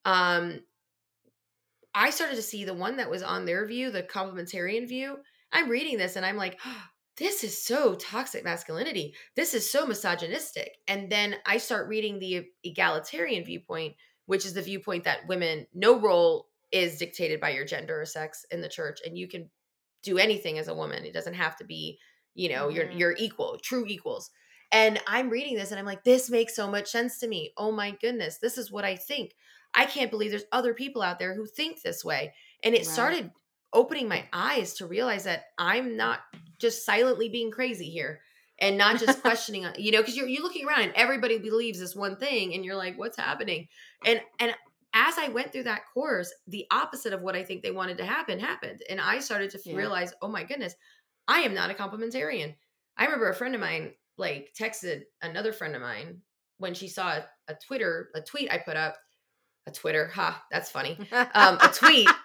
Um, I started to see the one that was on their view, the complementarian view. I'm reading this and I'm like, oh, (gasps) this is so toxic masculinity. This is so misogynistic. And then I start reading the egalitarian viewpoint, which is the viewpoint that women, no role is dictated by your gender or sex in the church, and you can do anything as a woman. It doesn't have to be, you know, mm-hmm. you're you're equal, true equals. And I'm reading this and I'm like, this makes so much sense to me. Oh my goodness, this is what I think. I can't believe there's other people out there who think this way. And it right. started opening my eyes to realize that I'm not just silently being crazy here and not just (laughs) questioning you know because you're, you're looking around and everybody believes this one thing and you're like what's happening and and as I went through that course, the opposite of what I think they wanted to happen happened. And I started to Yeah. realize, oh my goodness, I am not a complementarian. I remember a friend of mine like texted another friend of mine when she saw a Twitter, a tweet I put up, a Twitter, ha, that's funny. (laughs) Um, a tweet. A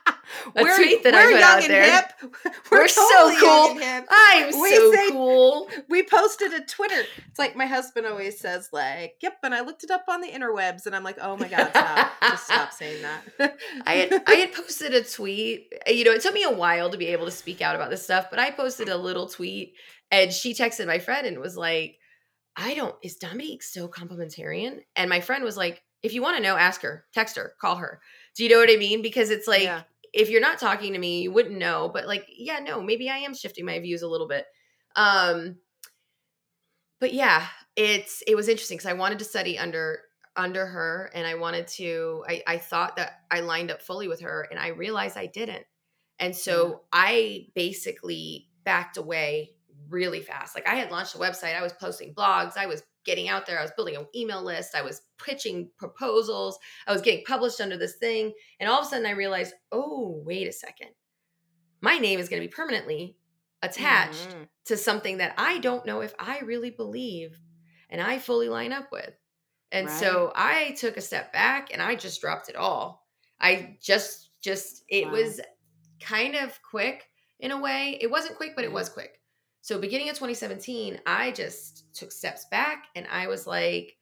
(laughs) we're, tweet that I we're put young out and there. hip. (laughs) We're so totally young cool. I'm We so say- cool. We posted a Twitter. It's like my husband always says, like, "Yep," and I looked it up on the interwebs, and I'm like, "Oh my god, stop! Just stop saying that." I had I had posted a tweet. uh, You know, it took me a while to be able to speak out about this stuff, but I posted a little tweet and she texted my friend and was like, I don't is Dominique so complementarian? And my friend was like, if you want to know, ask her, text her, call her. Do you know what I mean? Because it's like Yeah. if you're not talking to me, you wouldn't know. But like, yeah, no, maybe I am shifting my views a little bit. Um but yeah, it's it was interesting because I wanted to study under under her and I wanted to I, I thought that I lined up fully with her and I realized I didn't. And so I basically backed away really fast. Like I had launched a website, I was posting blogs, I was getting out there, I was building an email list, I was pitching proposals, I was getting published under this thing. And all of a sudden I realized, oh, wait a second. My name is going to be permanently attached Mhm. to something that I don't know if I really believe and I fully line up with. And so I took a step back and I just dropped it all. I just just it Wow. was kind of quick in a way. It wasn't quick, but it was quick. So beginning of 2017, I just took steps back and I was like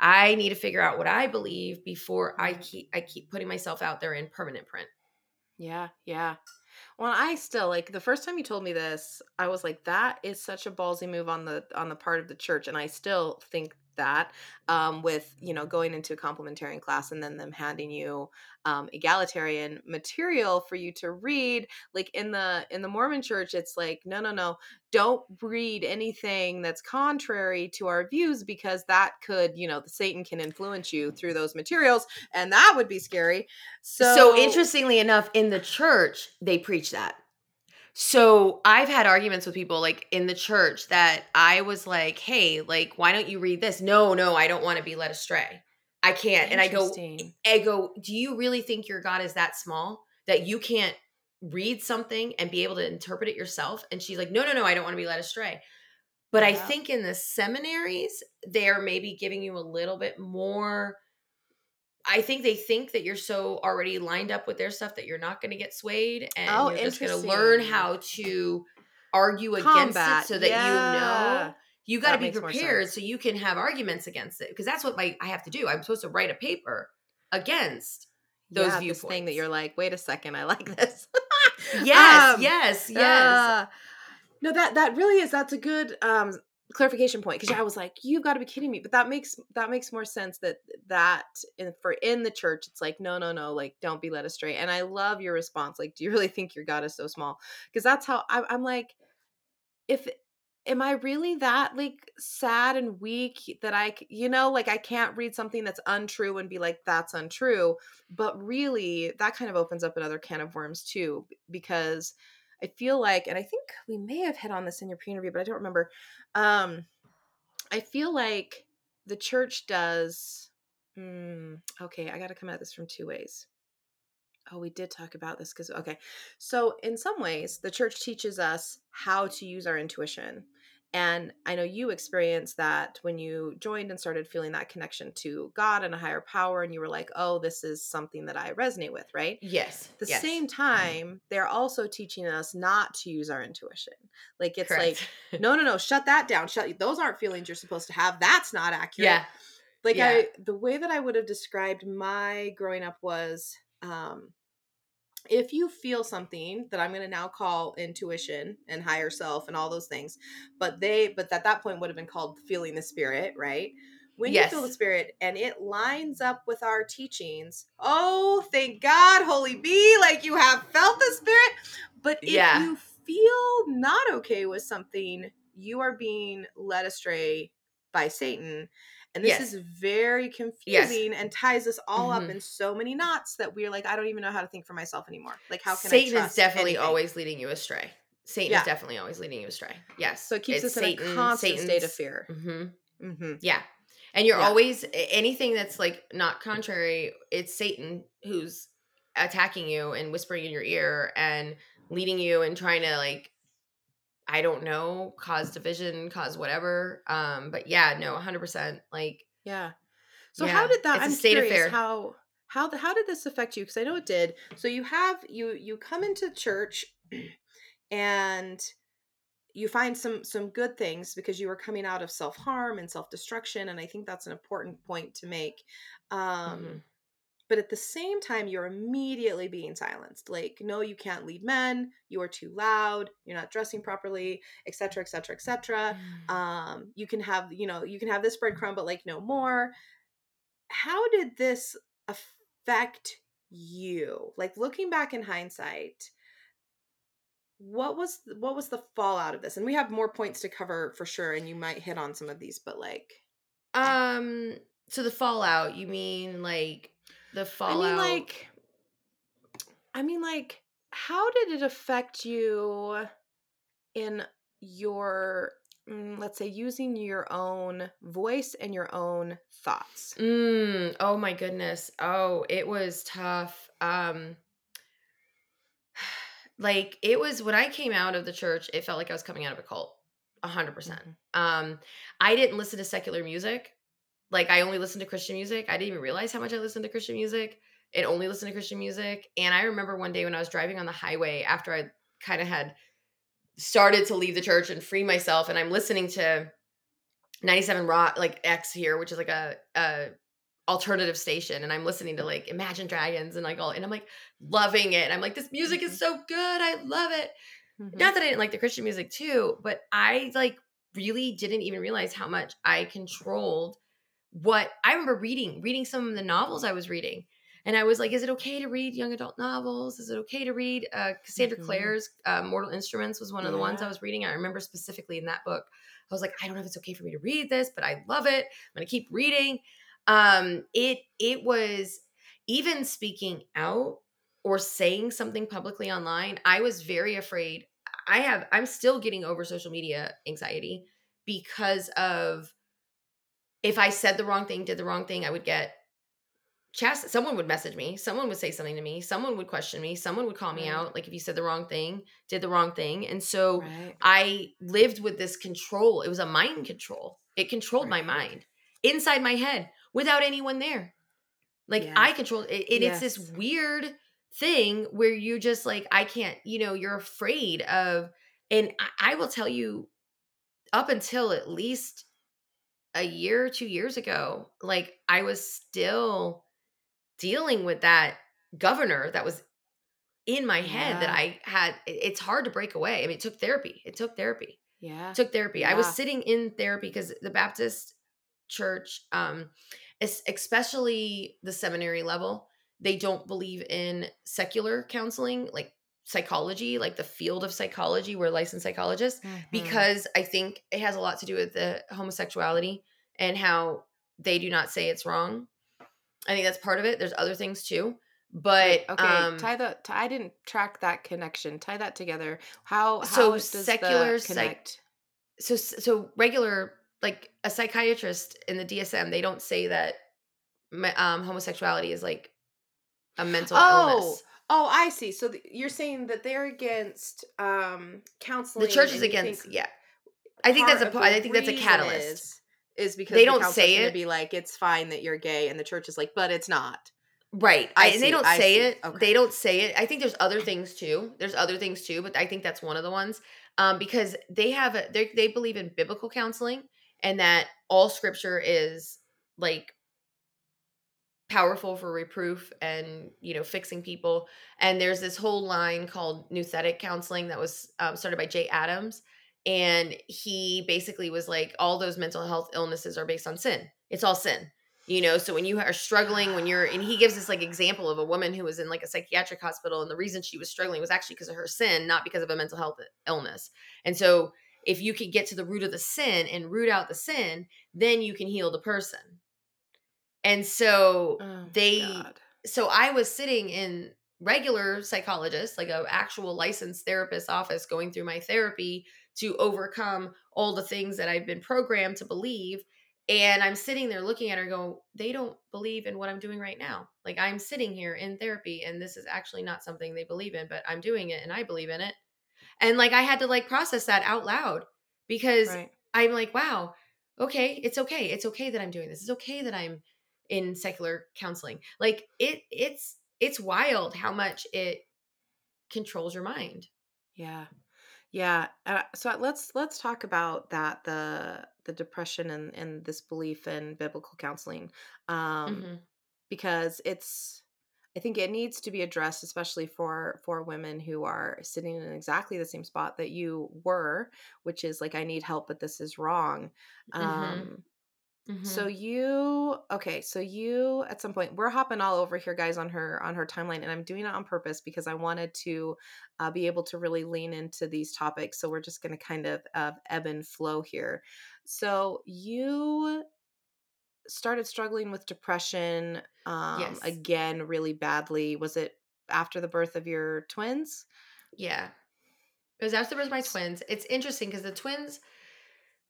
I need to figure out what I believe before I keep I keep putting myself out there in permanent print. Yeah, yeah. Well, I still like the first time you told me this, I was like, that is such a ballsy move on the on the part of the church, and I still think that um, with you know going into a complementarian class and then them handing you um, egalitarian material for you to read, like in the in the Mormon Church, it's like no, no, no, don't read anything that's contrary to our views because that could you know the Satan can influence you through those materials, and that would be scary. So, So, interestingly enough, in the church, they preach that. So I've had arguments with people like in the church that I was like, hey, like, why don't you read this? No, no, I don't want to be led astray. I can't. And I go, I go, do you really think your God is that small that you can't read something and be able to interpret it yourself? And she's like, no, no, no, I don't want to be led astray. But I think in the seminaries, they're maybe giving you a little bit more. I think they think that you're so already lined up with their stuff that you're not going to get swayed and Oh, you're just going to learn how to argue Combat, against it so that you know you got to be prepared so you can have arguments against it because that's what my I have to do. I'm supposed to write a paper against those yeah, this thing that you're like, wait a second, I like this. (laughs) yes, Um, yes, yes. uh, no, that that really is. That's a good um clarification point because I was like, you've got to be kidding me. But that makes that makes more sense that that in, for in the church, it's like, no, no, no, like don't be led astray. And I love your response. Like, do you really think your God is so small? Because that's how I, I'm like, if am I really that like sad and weak that I, you know, like I can't read something that's untrue and be like, that's untrue. But really, that kind of opens up another can of worms too, because I feel like, and I think we may have hit on this in your pre interview, but I don't remember. Um, I feel like the church does. Mm, okay, I got to come at this from two ways. Oh, we did talk about this because, okay. So, in some ways, the church teaches us how to use our intuition. And I know you experienced that when you joined and started feeling that connection to God and a higher power, and you were like, oh, this is something that I resonate with, right? Yes. At the yes. same time, they're also teaching us not to use our intuition. Like, it's Correct. like, (laughs) no, no, no, shut that down. Shut those aren't feelings you're supposed to have. That's not accurate yeah. like Yeah. i the way that i would have described my growing up was um if you feel something that i'm going to now call intuition and higher self and all those things but they but at that point would have been called feeling the spirit right when you feel the spirit and it lines up with our teachings oh thank god holy bee like you have felt the spirit but if Yeah. you feel not okay with something you are being led astray by satan and this Yes. is very confusing and ties us all up Mhm. in so many knots that we're like, I don't even know how to think for myself anymore. Like, how can Satan is definitely anything? always leading you astray. Satan Yeah. is definitely always leading you astray. Yes. so it keeps us in a constant state of fear. Mm-hmm. Mm-hmm. Yeah. And you're Yeah. always anything that's like not contrary, it's Satan who's attacking you and whispering in your ear and leading you and trying to like I don't know, cause division, cause whatever. Um but yeah, no, 100% like Yeah. So Yeah, how did that? it's a I'm state curious affair. how how the, how did this affect you? Because I know it did. So you have you you come into church, (clears throat) and you find some some good things because you were coming out of self harm and self destruction, and I think that's an important point to make. Um, Mhm. But at the same time, you're immediately being silenced. Like, no, you can't lead men. You are too loud. You're not dressing properly, etc., etc., etc um you can have you know you can have this breadcrumb but like no more how did this affect you like looking back in hindsight what was what was the fallout of this and we have more points to cover for sure and you might hit on some of these but like Um so the fallout, you mean like the fallout i mean like i mean like how did it affect you in your mm, let's say using your own voice and your own thoughts Mm, oh my goodness. Oh, it was tough. Um (sighs) like it was when I came out of the church, it felt like I was coming out of a cult. A hundred percent. Mhm. Um, I didn't listen to secular music. Like I only listened to Christian music. I didn't even realize how much I listened to Christian music. and only listened to Christian music. And I remember one day when I was driving on the highway after I kind of had started to leave the church and free myself, and I'm listening to 97 Rock like X here, which is like a, a alternative station, and I'm listening to like Imagine Dragons and like all, and I'm like loving it. And I'm like, this music is so good. I love it. Mhm. Not that I didn't like the Christian music too, but I like really didn't even realize how much I controlled what I remember reading, reading some of the novels I was reading. And I was like, is it okay to read young adult novels? Is it okay to read uh, Cassandra Mhm. Clare's uh, Mortal Instruments was one of the ones I was reading. I remember specifically in that book. I was like, I don't know if it's okay for me to read this, but I love it. I'm going to keep reading. Um, it it was even speaking out or saying something publicly online, I was very afraid. I have I'm still getting over social media anxiety because of if I said the wrong thing, did the wrong thing, I would get chast someone would message me, someone would say something to me, someone would question me, someone would call me Right. out like if you said the wrong thing, did the wrong thing. And so right I lived with this control. It was a mind control. It controlled my mind inside my head without anyone there. Like Yeah. I controlled it. And it's this weird thing where you just like, I can't, you know, you're afraid of, and I, I will tell you, up until at least a year, or two years ago, like I was still dealing with that governor that was in my head that I had. It's hard to break away. I mean, it took therapy. It took therapy yeah took therapy. I was sitting in therapy because the Baptist church, um, especially the seminary level, they don't believe in secular counseling, like psychology, like the field of psychology. We're licensed psychologists Mhm. because I think it has a lot to do with the homosexuality and how they do not say it's wrong. I think that's part of it. There's other things too, but okay um, tie the t- i didn't track that connection tie that together how how So secular psych- connect so so regular like a psychiatrist in the DSM they don't say that um homosexuality is like a mental oh illness. Oh i see so th- you're saying that they're against um counseling The church is against yeah. I think that's a part po- of the I think that's a catalyst. is, is because They the don't say it. be like it's fine that you're gay and the church is like but it's not Right. I I, and they don't I say see. it. Okay. They don't say it. I think there's other things too. There's other things too, but I think that's one of the ones. Um, because they have a they they believe in biblical counseling and that all scripture is like powerful for reproof and you know fixing people and there's this whole line called nouthetic counseling that was um, started by jay adams and he basically was like all those mental health illnesses are based on sin. It's all sin. You know so when you are struggling when you're and he gives this like example of a woman who was in like a psychiatric hospital and the reason she was struggling was actually because of her sin not because of a mental health illness. And so if you could get to the root of the sin and root out the sin then you can heal the person and so Oh, they God. so i was sitting in regular psychologist like a actual licensed therapist office going through my therapy to overcome all the things that i've been programmed to believe and I'm sitting there looking at her go, they don't believe in what I'm doing right now. Like I'm sitting here in therapy and this is actually not something they believe in, but I'm doing it and I believe in it. And like I had to like process that out loud because Right. I'm like, wow, okay, it's okay. It's okay that I'm doing this. It's okay that I'm in secular counseling. Like it it's it's wild how much it controls your mind. Yeah. Yeah. Uh, so let's let's talk about that the the depression and and this belief in biblical counseling. Um Mhm. because it's I think it needs to be addressed especially for for women who are sitting in exactly the same spot that you were, which is like I need help but this is wrong. Mhm. Um so Mhm. you okay, so you at some point we're hopping all over here guys on her on her timeline and I'm doing it on purpose because I wanted to uh, be able to really lean into these topics. So we're just going to kind of uh, ebb and flow here. So you started struggling with depression um Yes. again really badly. Was it after the birth of your twins? Yeah. It was after the birth of my twins. It's interesting because the twins,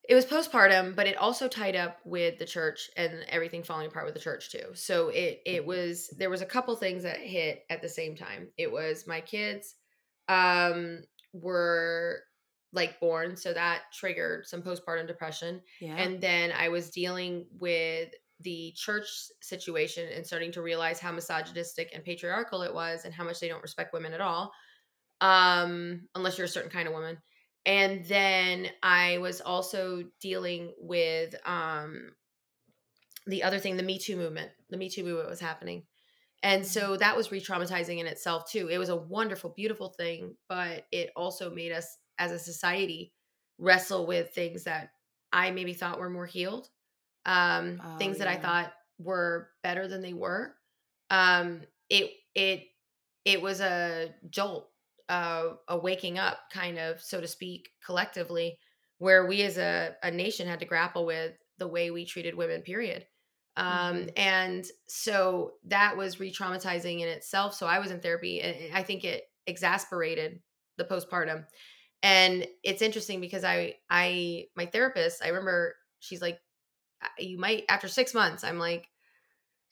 it was postpartum, but it also tied up with the church and everything falling apart with the church too. So it it was there was a couple things that hit at the same time. It was my kids um were like born, so that triggered some postpartum depression. Yeah. And then I was dealing with the church situation and starting to realize how misogynistic and patriarchal it was and how much they don't respect women at all um unless you're a certain kind of woman and then i was also dealing with um the other thing the me too movement the me too movement was happening. And so that was re-traumatizing in itself too. It was a wonderful beautiful thing but it also made us as a society wrestle with things that i maybe thought were more healed um Oh, things that i thought were better than they were. Um it it it was a jolt uh, a waking up kind of so to speak collectively where we as a, a nation had to grapple with the way we treated women period. Um, Mhm. and so that was re-traumatizing in itself so i was in therapy and i think it exasperated the postpartum. And it's interesting because i i my therapist i remember she's like "Uh, you might after six months i'm like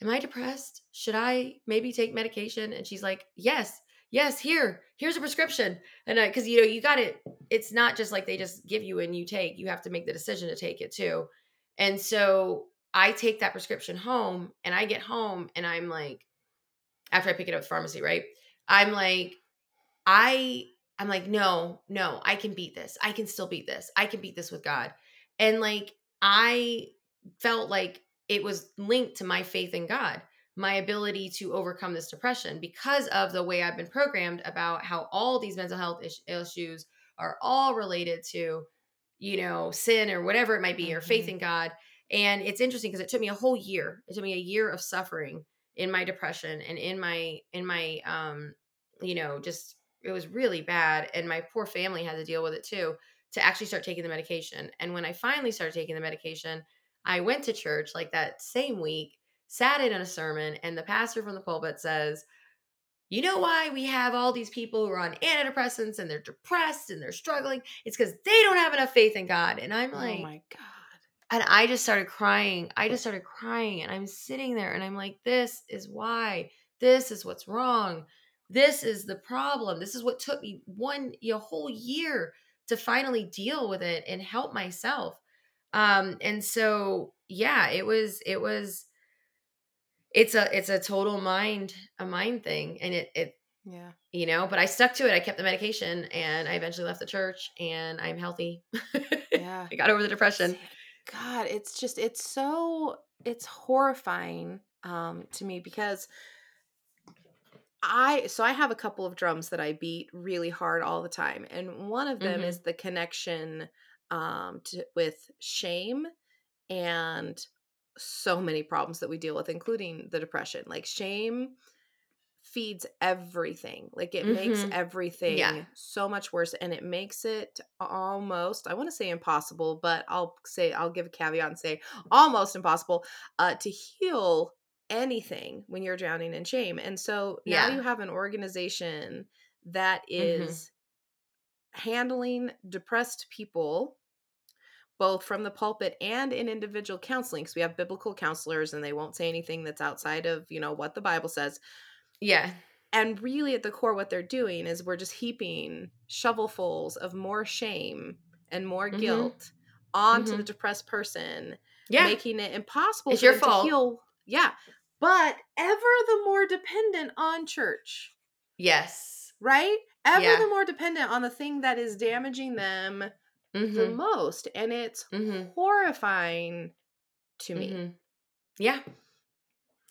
am i depressed? Should i maybe take medication and she's like yes yes here here's a prescription. And i because you know you got it it's not just like they just give you and you take you have to make the decision to take it too. And so i take that prescription home and i get home and i'm like after i pick it up at the pharmacy right? I'm like i i'm like no no i can beat this. I can still beat this. I can beat this with god. And like i felt like it was linked to my faith in god my ability to overcome this depression because of the way I've been programmed about how all these mental health issues are all related to, you know, sin or whatever it might be, or faith Mhm. in God. And it's interesting because it took me a whole year. It took me a year of suffering in my depression and in my in my um, you know, just it was really bad. And my poor family had to deal with it too to actually start taking the medication. And when I finally started taking the medication, I went to church like that same week sat in on a sermon and the pastor from the pulpit says, You know why we have all these people who are on antidepressants and they're depressed and they're struggling? It's because they don't have enough faith in God. And I'm like, oh my god. and I just started crying. I just started crying and I'm sitting there and I'm like, This is why. This is what's wrong. This is the problem. This is what took me one a whole year to finally deal with it and help myself. Um, and so yeah, it was it was it's a it's a total mind a mind thing and it it Yeah. you know but i stuck to it i kept the medication and i eventually left the church and i'm healthy (laughs) Yeah. i got over the depression God, it's just it's so it's horrifying um to me because I so I have a couple of drums that I beat really hard all the time and one of them Mhm. is the connection um to, with shame and so many problems that we deal with including the depression. Like shame feeds everything. Like it makes Mhm. everything so much worse and it makes it almost I want to say impossible, but I'll say I'll give a caveat and say almost impossible uh to heal anything when you're drowning in shame. And so now Yeah. you have an organization that Mhm. handling depressed people both from the pulpit and in individual counseling because we have biblical counselors and they won't say anything that's outside of you know what the bible says Yeah. and really at the core what they're doing is we're just heaping shovelfuls of more shame and more Mhm. guilt onto Mhm. the depressed person Yeah. making it impossible It's for your them fault. to heal yeah but ever the more dependent on church yes. right ever Yeah. the more dependent on the thing that is damaging them the Mm-hmm. most and it's Mm-hmm. horrifying to me Mhm. Yeah.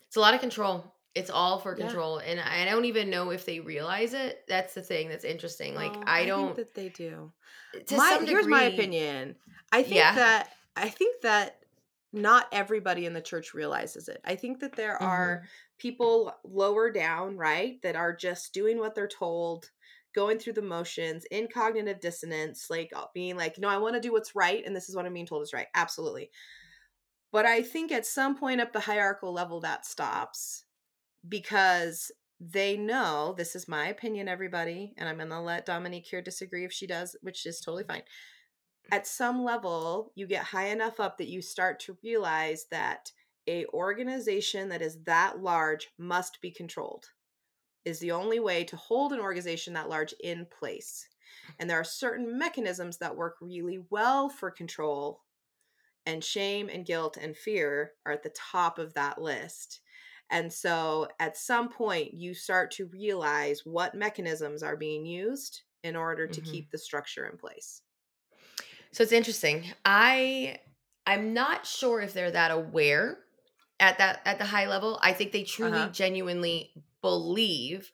It's a lot of control. It's all for Yeah. control. And I don't even know if they realize it. That's the thing that's interesting. Like Oh, I don't think that they do to my, some here's my opinion i think Yeah. that i think that not everybody in the church realizes it i think that there are Mhm. people lower down right that are just doing what they're told going through the motions in cognitive dissonance like uh, being like no i want to do what's right and this is what i'm being told is right. Absolutely. But i think at some point up the hierarchical level that stops because they know this is my opinion everybody and i'm going to let dominique here disagree if she does which is totally fine. At some level you get high enough up that you start to realize that a organization that is that large must be controlled is the only way to hold an organization that large in place and there are certain mechanisms that work really well for control and shame and guilt and fear are at the top of that list and so at some point you start to realize what mechanisms are being used in order to Mhm. keep the structure in place So it's interesting. I I'm not sure if they're that aware at that at the high level. I think they truly Uh-huh. genuinely believe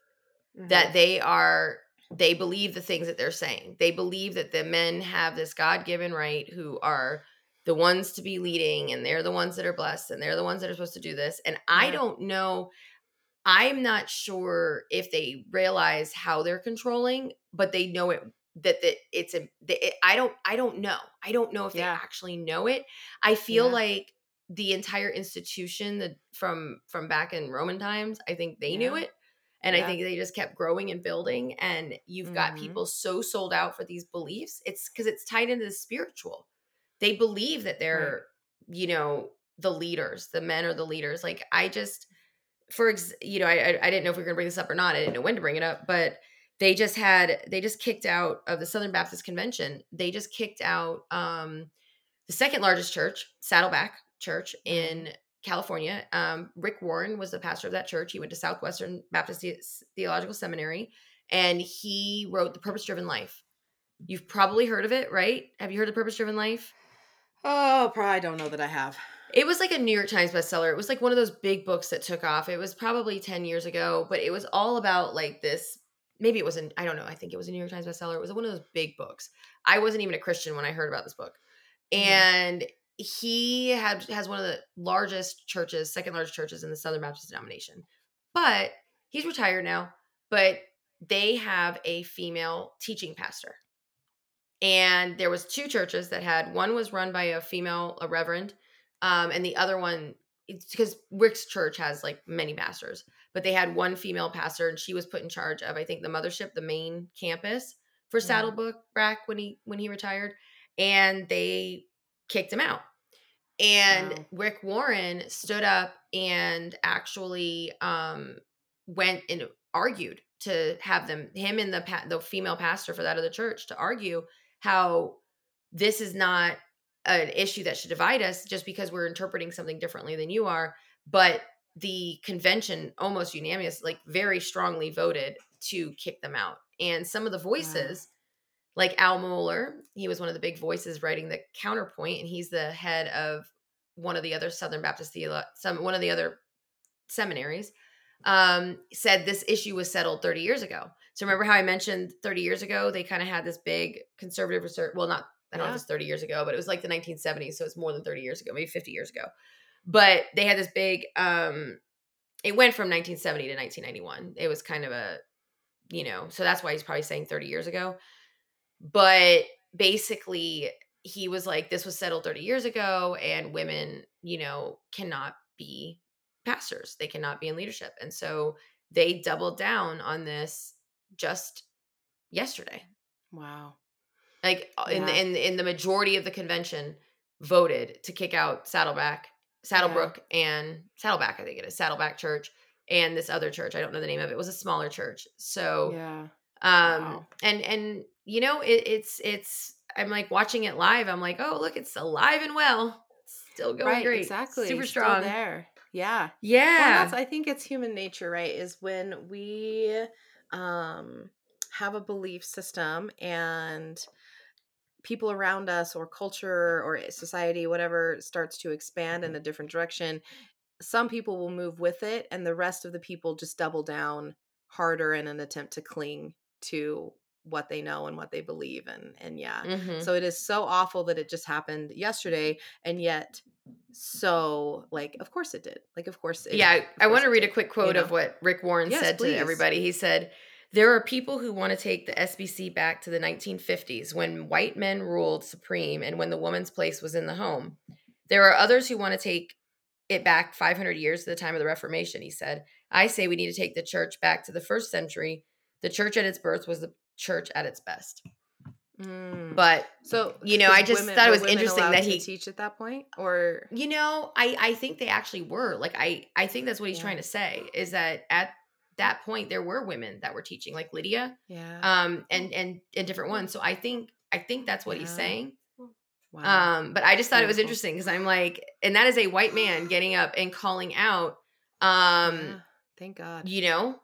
Mm-hmm. that they are they believe the things that they're saying. They believe that the men have this God-given right who are the ones to be leading and they're the ones that are blessed and they're the ones that are supposed to do this. And I don't know I'm not sure if they realize how they're controlling, but they know it that that it's a that it, I don't I don't know. I don't know if Yeah. they actually know it. I feel Yeah. like the entire institution that from from back in Roman times, I think they knew it. And I think they just kept growing and building. And you've got Mhm. people so sold out for these beliefs. It's because it's tied into the spiritual. They believe that they're, you know, the leaders. The men are the leaders. Like I just, for ex- you know, I I, I didn't know if we were gonna bring this up or not. I didn't know when to bring it up, but they just had they just kicked out of the Southern Baptist Convention. They just kicked out um the second largest church, Saddleback Church in California. Um, Rick Warren was the pastor of that church. He went to Southwestern Baptist Theological Seminary and he wrote The Purpose Driven Life. You've probably heard of it, right? Have you heard of The Purpose Driven Life? oh probably don't know that i have It was like a New York Times bestseller. It was like one of those big books that took off. It was probably 10 years ago, but it was all about like this. Maybe it wasn't, I don't know. I think it was a New York Times bestseller. It was one of those big books. I wasn't even a Christian when I heard about this book. Mhm. And he had has one of the largest churches, second largest churches in the Southern Baptist denomination. But he's retired now, but they have a female teaching pastor. And there was two churches that had one was run by a female, a reverend, um, and the other one because Rick's church has like many pastors, but they had one female pastor, and she was put in charge of I think the mothership, the main campus for Mhm. Saddlebrook when he when he retired, and they kicked him out. And Wow. Rick Warren stood up and actually um, went and argued to have them him and the pa- the female pastor for that other church to argue how this is not an issue that should divide us just because we're interpreting something differently than you are. But the convention almost unanimous like very strongly voted to kick them out. And some of the voices like al mohler he was one of the big voices writing the counterpoint and he's the head of one of the other southern baptist theolo- some one of the other seminaries um, said this issue was settled 30 years ago. So remember how I mentioned 30 years ago they kind of had this big conservative resurgence. Well, not I don't know Yeah. if it's 30 years ago, but it was like the 1970s, so it's more than 30 years ago, maybe 50 years ago. But they had this big. um It went from 1970 to 1991. It was kind of a, you know, so that's why he's probably saying 30 years ago. But basically, he was like, this was settled 30 years ago, and women, you know, cannot be pastors. They cannot be in leadership. And so they doubled down on this just yesterday. wow Like uh, in the, in in the majority of the convention voted to kick out Saddleback, Saddlebrook, and Saddleback. I think it is Saddleback Church and this other church. I don't know the name of it. It was a smaller church. So yeah. Um Wow. and and you know it, it's it's i'm like watching it live i'm like oh look it's alive and well It's still going right, great exactly. super Still strong there. Yeah. Well, yeah that's I think it's human nature, right? Is when we um have a belief system and people around us or culture or society whatever starts to expand in a different direction some people will move with it and the rest of the people just double down harder in an attempt to cling to what they know and what they believe and and yeah Mhm. so it is so awful that it just happened yesterday and yet so like of course it did like of course it yeah of i, I want to read a did, quick you quote of what rick warren Yes, said please. to everybody he said there are people who want to take the SBC back to the 1950s when white men ruled supreme and when the woman's place was in the home. There are others who want to take it back 500 years to the time of the Reformation, he said. I say we need to take the church back to the first century. The church at its birth was the church at its best. Mm. But so you know, I just women- thought it was interesting that he- teach at that point or you know, I I think they actually were. Like I I think that's what he's Yeah. trying to say is that at that point there were women that were teaching like Lydia yeah um and and and different ones. So I think I think that's what he's saying. wow Um but I just thought it was interesting because I'm like and that is a white man getting up and calling out um Yeah. thank god you know,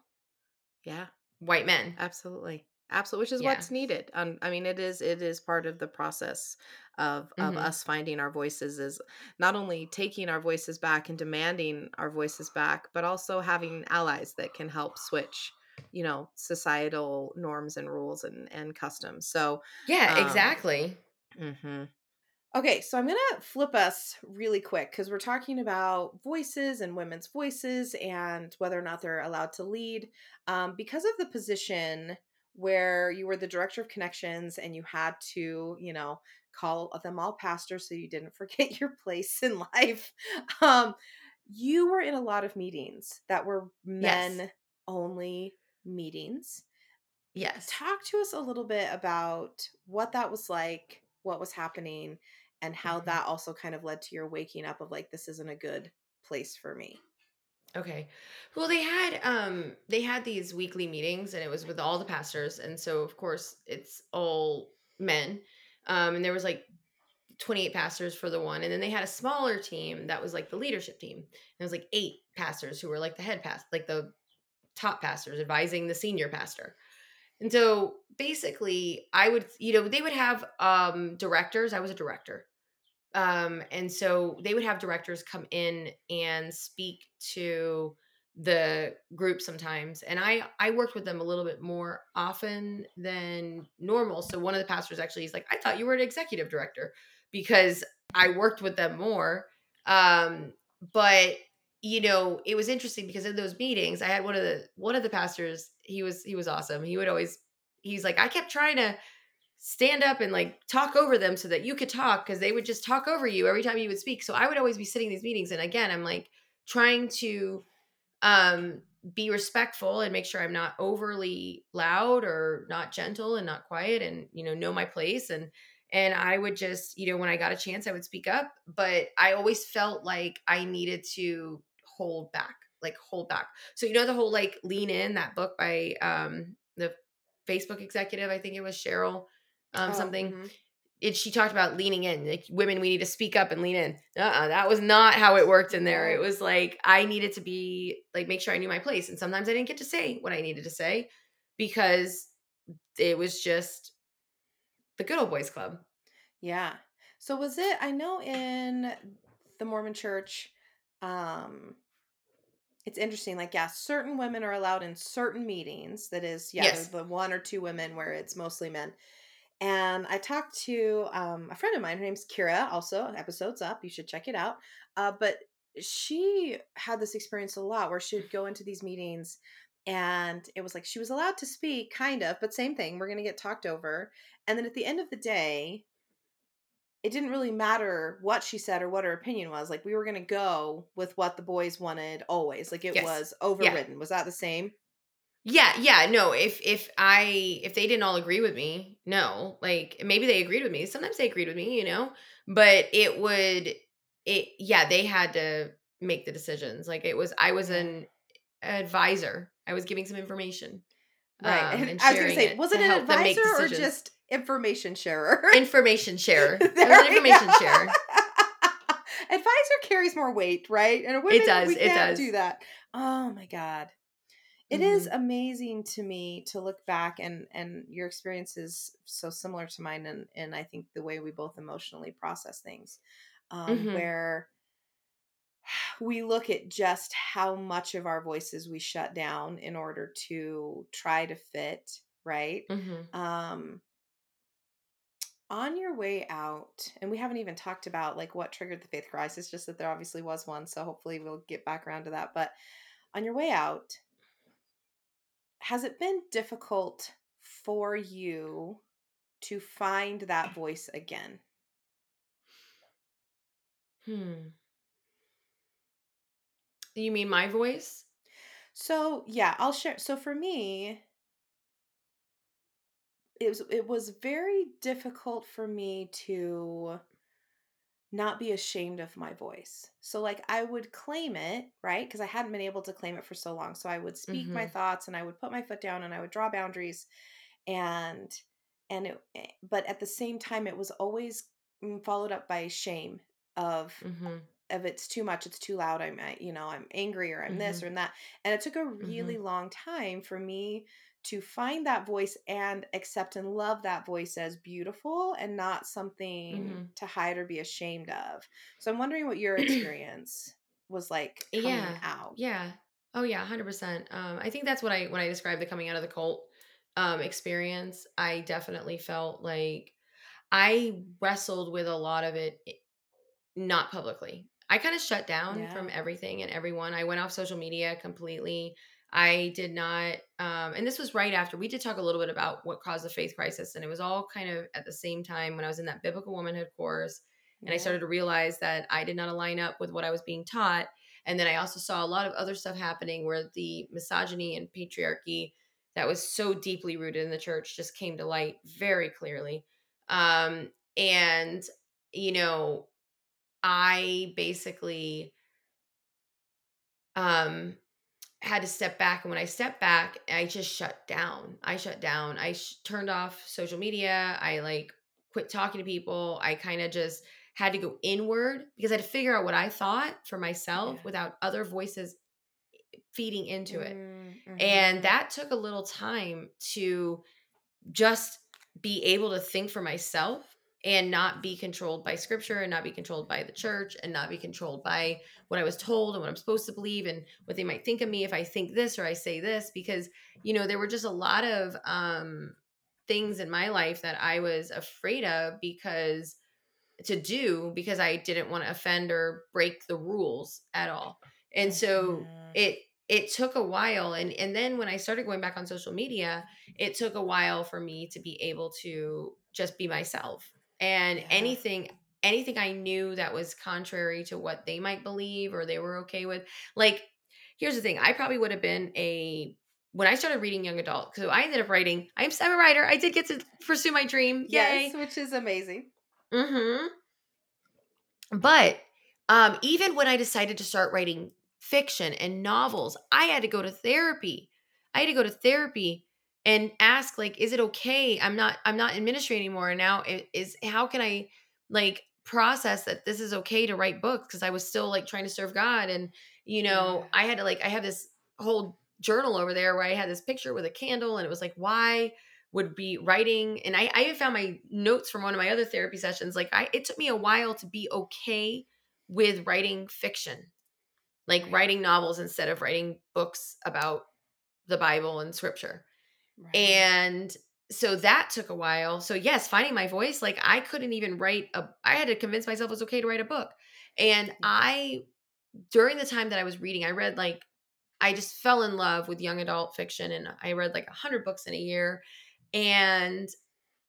yeah white men. absolutely absolutely which is Yeah. what's needed um, i mean it is it is part of the process of of Mhm. us finding our voices is not only taking our voices back and demanding our voices back but also having allies that can help switch you know societal norms and rules and and customs so Yeah, Um, exactly. mm-hmm. Okay, so I'm going to flip us really quick because we're talking about voices and women's voices and whether or not they're allowed to lead. Um, because of the position where you were the director of connections and you had to, you know, call them all pastors so you didn't (laughs) forget your place in life, um, you were in a lot of meetings that were men Yes. only meetings Yes. talk to us a little bit about what that was like what was happening and how Mhm. that also kind of led to your waking up of like this isn't a good place for me Okay. Well, they had um they had these weekly meetings and it was with all the pastors and so of course it's all men. Um and there was like 28 pastors for the one and then they had a smaller team that was like the leadership team. And it was like eight pastors who were like the head past like the top pastors advising the senior pastor. And so basically I would you know they would have um directors. I was a director. Um, and so they would have directors come in and speak to the group sometimes and i i worked with them a little bit more often than normal so one of the pastors actually he's like i thought you were an executive director because i worked with them more um but you know it was interesting because in those meetings i had one of the one of the pastors he was he was awesome he would always he's like i kept trying to stand up and like talk over them so that you could talk because they would just talk over you every time you would speak. So I would always be sitting in these meetings and again I'm like trying to um be respectful and make sure I'm not overly loud or not gentle and not quiet and you know know my place and and I would just you know when I got a chance I would speak up but I always felt like I needed to hold back like hold back. So you know the whole like lean in that book by um the Facebook executive I think it was Sheryl um, Oh, something. mhm. It she talked about leaning in, like women, we need to speak up and lean in. Uh-uh, that was not how it worked in there. It was like I needed to be like make sure I knew my place, and sometimes I didn't get to say what I needed to say because it was just the good old boys club. yeah so was it i know in the mormon church um it's interesting like yeah certain women are allowed in certain meetings that is yeah Yes. the one or two women where it's mostly men and i talked to um, a friend of mine her name's kira also episodes up you should check it out uh, but she had this experience a lot where she would go into these meetings and it was like she was allowed to speak kind of but same thing we're going to get talked over and then at the end of the day it didn't really matter what she said or what her opinion was like we were going to go with what the boys wanted always like it Yes. was overridden was that the same Yeah, yeah, no. If if I if they didn't all agree with me, no. Like maybe they agreed with me. Sometimes they agreed with me, you know. But it would it yeah, they had to make the decisions. Like it was I was an advisor. I was giving some information. Right. um, and I was gonna say, was to it an help them make advisor or just information sharer? (laughs) Information sharer. There was an information sharer. Advisor carries more weight, right? And women, does, we it can't does. do that. Oh my god. It is Mm-hmm. amazing to me to look back and and your experience is so similar to mine and and I think the way we both emotionally process things um Mhm. where (sighs) we look at just how much of our voices we shut down in order to try to fit, right? Mhm. um on your way out and we haven't even talked about like what triggered the faith crisis just that there obviously was one so hopefully we'll get back around to that but on your way out has it been difficult for you to find that voice again Hmm. You mean my voice? so yeah i'll share so for me it was it was very difficult for me to not be ashamed of my voice. So like I would claim it, right? Because I hadn't been able to claim it for so long. So I would speak my Mhm. thoughts and I would put my foot down and I would draw boundaries and and it eh, but at the same time it was always mm, followed up by shame of Mhm. of it's too much, it's too loud, I'm I, you know, I'm angry or I'm this Mhm. or I'm that. And it took a really long time for me to find that voice and accept and love that voice as beautiful and not something Mhm. to hide or be ashamed of. So I'm wondering what your (clears throat) experience was like coming Yeah. out. Yeah. Oh yeah, 100%. Um I think that's what I when I described the coming out of the cult um experience, I definitely felt like I wrestled with a lot of it not publicly. I kind of shut down from everything and everyone. I went off social media completely. I did not um and this was right after we did talk a little bit about what caused the faith crisis and it was all kind of at the same time when I was in that biblical womanhood course and I started to realize that I did not align up with what I was being taught. And then I also saw a lot of other stuff happening where the misogyny and patriarchy that was so deeply rooted in the church just came to light very clearly. Um, and, you know, I basically um, had to step back. And when I stepped back, I just shut down. I shut down. I sh- turned off social media. I like quit talking to people. I kind of just had to go inward because I had to figure out what I thought for myself Yeah. without other voices feeding into it. Mm, And mhm. that took a little time to just be able to think for myself and not be controlled by scripture and not be controlled by the church and not be controlled by what I was told and what I'm supposed to believe and what they might think of me if I think this or I say this because you know there were just a lot of um things in my life that I was afraid of because to do because I didn't want to offend or break the rules at all. And so Mhm. it it took a while and and then when I started going back on social media, it took a while for me to be able to just be myself. And Yeah. anything anything I knew that was contrary to what they might believe or they were okay with. Like here's the thing, I probably would have been a when I started reading young adult, so I ended up writing. I'm, I'm a writer. I did get to pursue my dream. Yay! Yes, which is amazing. Mm-hmm. But um, even when I decided to start writing fiction and novels, I had to go to therapy. I had to go to therapy and ask, like, is it okay? I'm not. I'm not in ministry anymore. Now it is. How can I, like, process that this is okay to write books? Because I was still like trying to serve God, and you know, Yeah. I had to like. I have this whole journal over there where I had this picture with a candle, and it was like, why would be writing and I, I even found my notes from one of my other therapy sessions like i it took me a while to be okay with writing fiction like writing novels instead of writing books about the bible and scripture Right. and so that took a while so yes finding my voice like i couldn't even write a i had to convince myself it was okay to write a book and i during the time that i was reading i read like i just fell in love with young adult fiction and i read like 100 books in a year and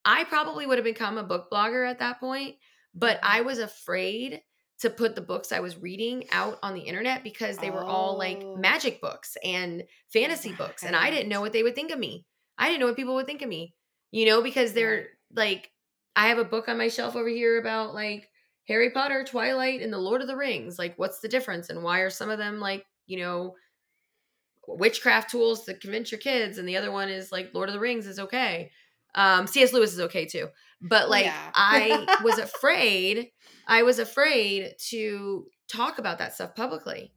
I probably would have become a book blogger at that point, but Mhm. I was afraid to put the books I was reading out on the internet because they were all like Oh. magic books and fantasy books. And I didn't know what they would think of me. I didn't know what people would think of me, you know, because they're like, I have a book on my shelf over here about like Harry Potter, Twilight, and the Lord of the Rings. Like, what's the difference? And why are some of them like, you know, witchcraft tools to convince your kids? And the other one is like Lord of the Rings is okay. Um, C.S. Lewis is okay too. But like, Yeah. I was (laughs) afraid, I was afraid to talk about that stuff publicly.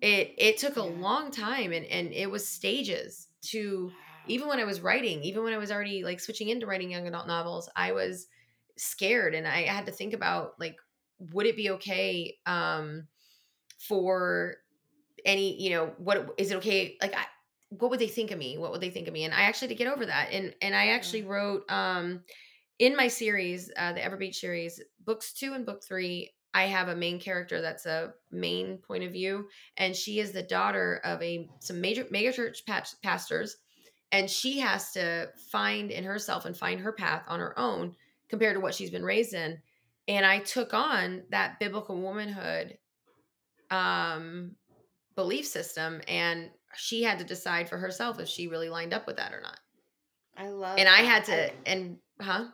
It it took a Yeah. long time and and it was stages to even when I was writing, even when I was already like switching into writing young adult novels, I was scared and I had to think about like, would it be okay um, for any, you know, what is it okay? Like, I, what would they think of me? What would they think of me? And I actually had to get over that. And and I actually wrote um, in my series, uh, the Everbeach series, books two and book three. I have a main character that's a main point of view, and she is the daughter of a some major mega church pas- pastors and she has to find in herself and find her path on her own compared to what she's been raised in and i took on that biblical womanhood um belief system and she had to decide for herself if she really lined up with that or not I love and i that. had to and huh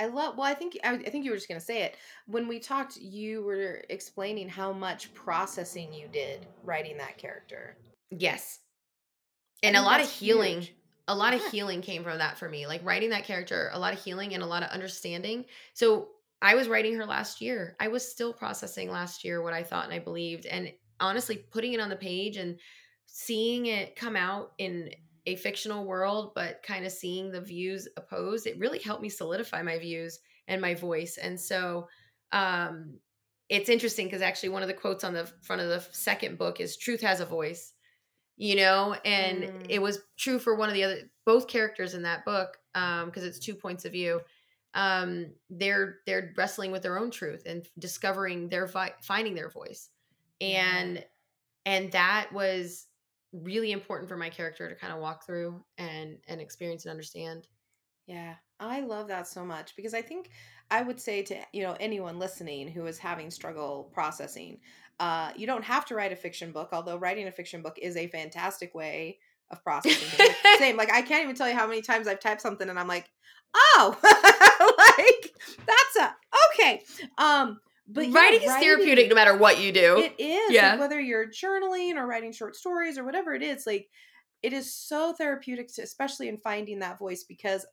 I love. Well, I think I, I think you were just gonna say it when we talked. You were explaining how much processing you did writing that character, yes I and a lot of healing huge. A lot of Yeah. healing came from that for me like writing that character a lot of healing and a lot of understanding. So i was writing her last year. I was still processing last year what i thought and i believed and honestly putting it on the page and seeing it come out in a fictional world but kind of seeing the views opposed it really helped me solidify my views and my voice. And so um it's interesting because actually one of the quotes on the front of the second book is truth has a voice you know and Mm. it was true for one of the other both characters in that book um because it's two points of view um they're they're wrestling with their own truth and discovering their vi- finding their voice Yeah. and and that was really important for my character to kind of walk through and and experience and understand Yeah, I love that so much because I think I would say to you know anyone listening who is having struggle processing, uh, you don't have to write a fiction book. Although writing a fiction book is a fantastic way of processing. Like, Same, like I can't even tell you how many times I've typed something and I'm like, oh, (laughs) like that's a okay. Um, but yeah, writing is therapeutic no matter what you do It is. Yeah. Like whether you're journaling or writing short stories or whatever it is, like it is so therapeutic to especially in finding that voice because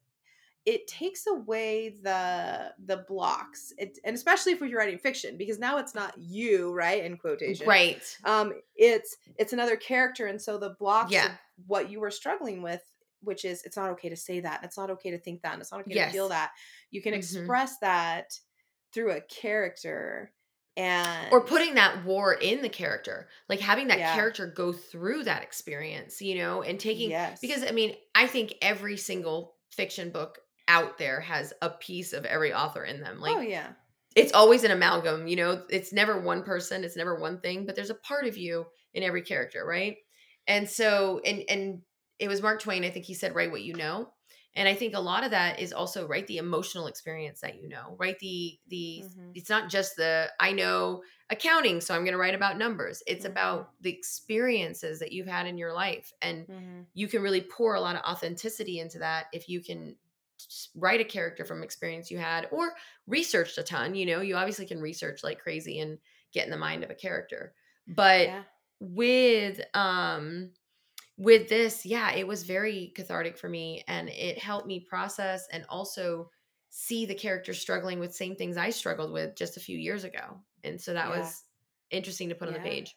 it takes away the the blocks. It, and especially if you're writing fiction, because now it's not you, right? In quotation. right Um, it's it's another character, and so the blocks Yeah. of what you were struggling with, which is it's not okay to say that, it's not okay to think that, and it's not okay Yes. to feel that. You can Mhm. express that through a character and or putting that war in the character like having that Yeah. character go through that experience you know and taking yes because i mean i think every single fiction book out there has a piece of every author in them. Like oh yeah. it's always an amalgam you know? It's never one person it's never one thing but there's a part of you in every character right? And so and and it was mark twain i think he said write what you know. And i think a lot of that is also right the emotional experience that you know. Right the the Mhm. it's not just the i know accounting so i'm going to write about numbers. It's Mhm. about the experiences that you've had in your life and Mhm. you can really pour a lot of authenticity into that if you can write a character from experience you had or researched a ton you know you obviously can research like crazy and get in the mind of a character. But yeah. with um with this yeah it was very cathartic for me and it helped me process and also see the character struggling with same things i struggled with just a few years ago. And so that Yeah. was interesting to put on the page.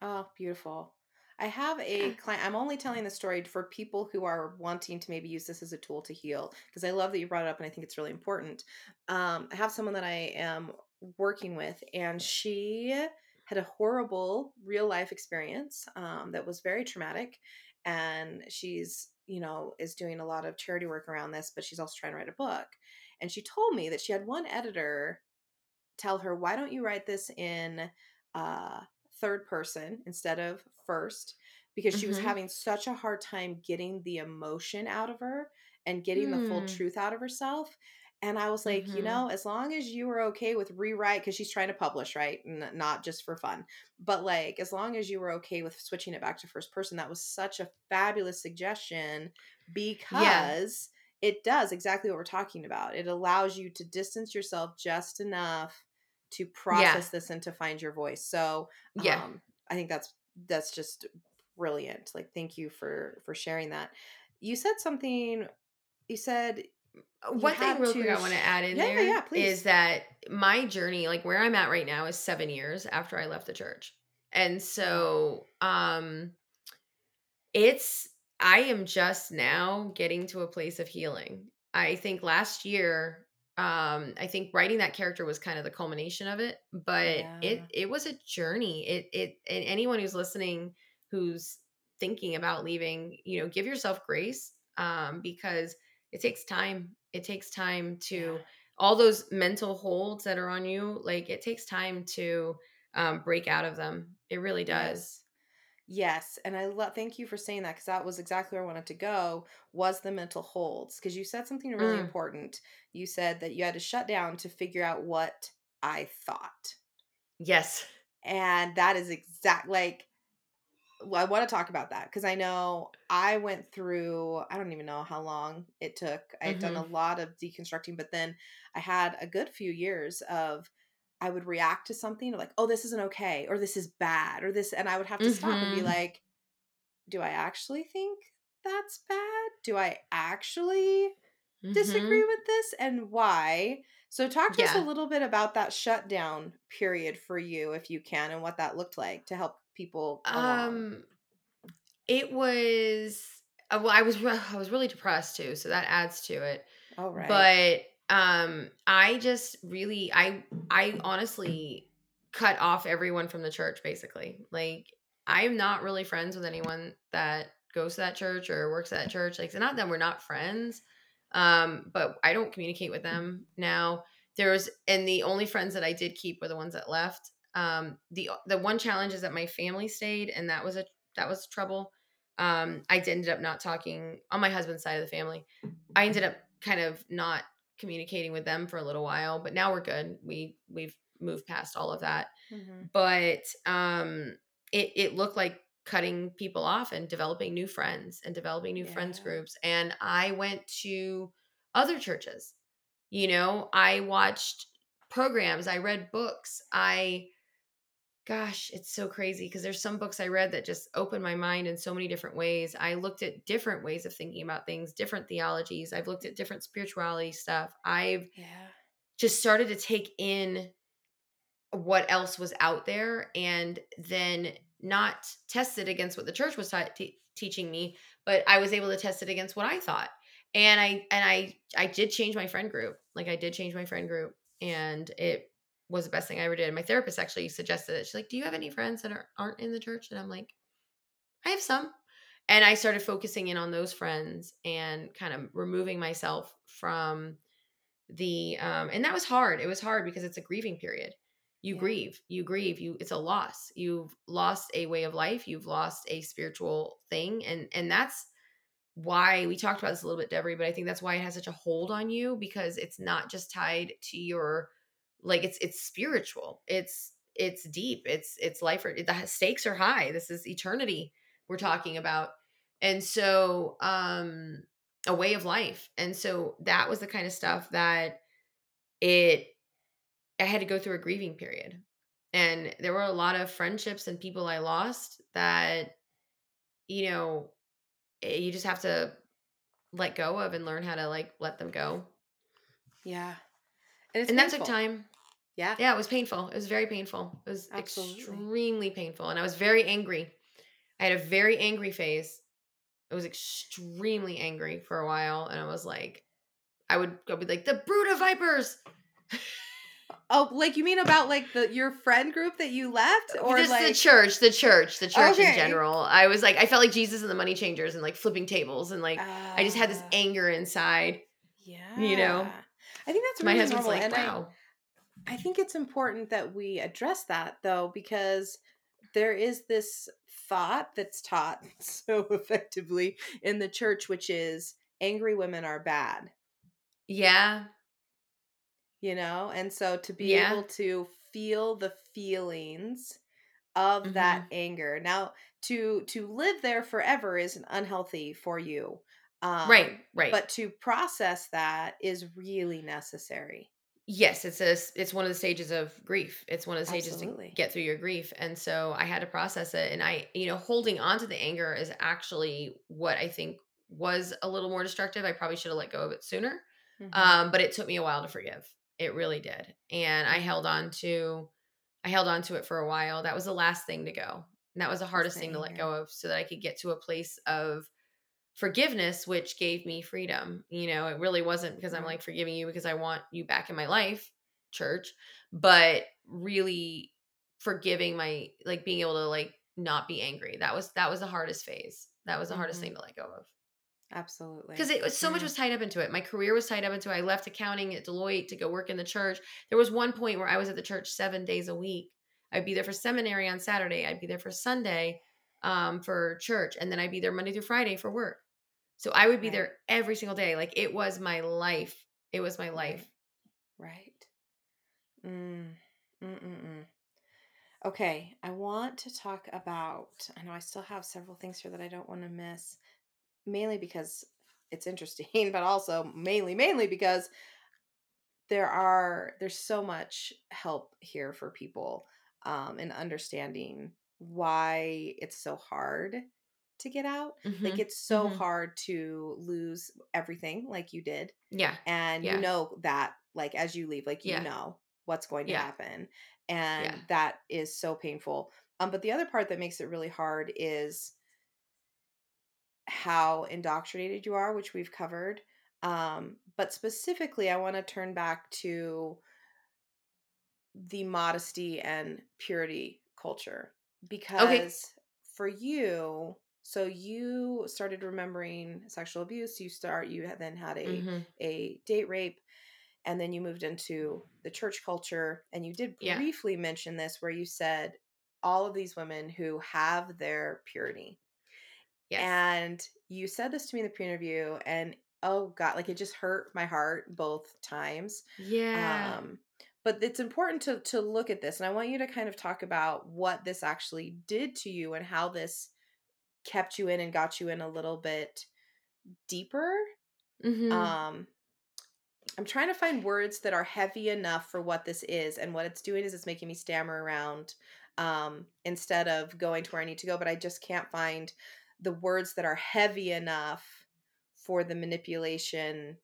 Oh beautiful i have a client i'm only telling the story for people who are wanting to maybe use this as a tool to heal because i love that you brought it up and i think it's really important. Um, i have someone that i am working with and she had a horrible real life experience um, that was very traumatic and she's you know is doing a lot of charity work around this but she's also trying to write a book. And she told me that she had one editor tell her why don't you write this in uh, third person instead of first because she was Mhm. having such a hard time getting the emotion out of her and getting the full Hmm. truth out of herself And I was like, you Mhm. know, as long as you were okay with rewrite, because she's trying to publish, right? N- not just for fun, but like, as long as you were okay with switching it back to first person, that was such a fabulous suggestion because it does exactly what we're talking about. It allows you to distance yourself just enough to process this and to find your voice. So, Yeah. um, I think that's that's just brilliant. Like, thank you for for sharing that. You said something. You said Uh, One thing real quick I want to add in Yeah, yeah, there yeah, please. is that my journey, like where I'm at right now, is seven years after I left the church. And so um it's I am just now getting to a place of healing. I think last year, um, I think writing that character was kind of the culmination of it, but it Yeah. it was a journey. It it and anyone who's listening who's thinking about leaving, you know, give yourself grace um because it takes time. It takes time to Yeah. all those mental holds that are on you, like it takes time to um break out of them. It really does. Yes. And I love thank you for saying that because that was exactly where I wanted to go was the mental holds because you said something really Mm. important. You said that you had to shut down to figure out what I thought. Yes. And that is exact like well, I want to talk about that because I know I went through, I don't even know how long it took. I had done a lot of deconstructing, but then I had a good few years of I would react to something like, oh, this isn't okay, or this is bad, or this, and I would have to stop and be Mhm. like, do I actually think that's bad? Do I actually disagree Mhm. with this and why? So, talk to us a little bit about that shutdown period for you, if you can, and what that looked like to help people along. Um it was uh, well I was (laughs) I was really depressed too, so that adds to it. All right. But um I just really I I honestly cut off everyone from the church basically. Like I'm not really friends with anyone that goes to that church or works at that church. Like it's not that we're not friends. Um but I don't communicate with them now. There's and the only friends that I did keep were the ones that left. Um the the one challenge is that my family stayed and that was a that was trouble. Um I ended up not talking on my husband's side of the family. I ended up kind of not communicating with them for a little while, but now we're good. We we've moved past all of that. Mhm. But um it it looked like cutting people off and developing new friends and developing new friends groups. And I went to other churches. You know, I watched programs, I read books. I gosh, it's so crazy because there's some books I read that just opened my mind in so many different ways. I looked at different ways of thinking about things, different theologies. I've looked at different spirituality stuff. I've Yeah. just started to take in what else was out there and then not test it against what the church was te- teaching me but i was able to test it against what i thought and i and i i did change my friend group like i did change my friend group and it was the best thing i ever did my therapist actually suggested it she's like do you have any friends that are, aren't in the church? And i'm like i have some. And i started focusing in on those friends and kind of removing myself from the um and that was hard it was hard because it's a grieving period. You Yeah. grieve you grieve you it's a loss. You've lost a way of life you've lost a spiritual thing and and that's why we talked about this a little bit deborah but i think that's why it has such a hold on you because it's not just tied to your like it's it's spiritual it's it's deep it's it's life or the stakes are high this is eternity we're talking about and so um a way of life and so that was the kind of stuff that it i had to go through a grieving period and there were a lot of friendships and people i lost that you know eh, you just have to let go of and learn how to like let them go Yeah. And, it's and that took time Yeah. yeah it was painful it was very painful it was Absolutely. extremely painful and i was very angry i had a very angry phase i was extremely angry for a while and i was like i would go be like the brood of vipers Oh, like you mean about like the your friend group that you left, or just like the church the church the church Okay. in general i was like i felt like jesus and the money changers and like flipping tables and like i just had this Ah, anger inside Yeah. you know? I think that's what my husband's normal, like and wow I think it's important that we address that though, because there is this thought that's taught (laughs) so effectively in the church, which is angry women are bad. yeah you know? And so to be Yeah. able to feel the feelings of that Mm-hmm. anger. Now, to to live there forever is unhealthy for you. Um right, right. but to process that is really necessary. Yes, it's a it's one of the stages of grief. It's one of the stages Absolutely. to get through your grief. And so I had to process it and I, you know, holding on to the anger is actually what I think was a little more destructive. I probably should have let go of it sooner. Mhm. Um, but it took me a while to forgive. It really did. And I held on to I held on to it for a while. That was the last thing to go. And that was the hardest thing to let go of so that I could get to a place of forgiveness, which gave me freedom. You know, it really wasn't because I'm like forgiving you because I want you back in my life, church, but really forgiving my like being able to like not be angry. That was that was the hardest phase. That was the hardest Mhm. thing to let go of Absolutely. because it was so much was tied up into it. My career was tied up into it. I left accounting at Deloitte to go work in the church. There was one point where I was at the church seven days a week. I'd be there for seminary on Saturday. I'd be there for Sunday um, for church, and then I'd be there Monday through Friday for work. So I would be Right. there every single day. Like it was my life. It was my life. Right. Mm. Mm-mm-mm. Okay, I want to talk about. I know I still have several things here that I don't want to miss, mainly because it's interesting, (laughs) but also mainly, mainly because there are there's so much help here for people um, in understanding why it's so hard to get out. Like Mhm. it's so Mhm. hard to lose everything, like you did, Yeah. and Yeah. you know that like as you leave like you Yeah. know what's going to Yeah. happen and that is so painful um but the other part that makes it really hard is how indoctrinated you are which we've covered um but specifically i want to turn back to the modesty and purity culture because for you so you started remembering sexual abuse you start you then had a Mhm. a date rape and then you moved into the church culture and you did Yeah. briefly mention this where you said all of these women who have their purity Yes. and you said this to me in the pre-interview and oh god like it just hurt my heart both times yeah. um but it's important to to look at this and i want you to kind of talk about what this actually did to you and how this kept you in and got you in a little bit deeper Mhm. um i'm trying to find words that are heavy enough for what this is and what it's doing is it's making me stammer around um instead of going to where i need to go but i just can't find the words that are heavy enough for the manipulation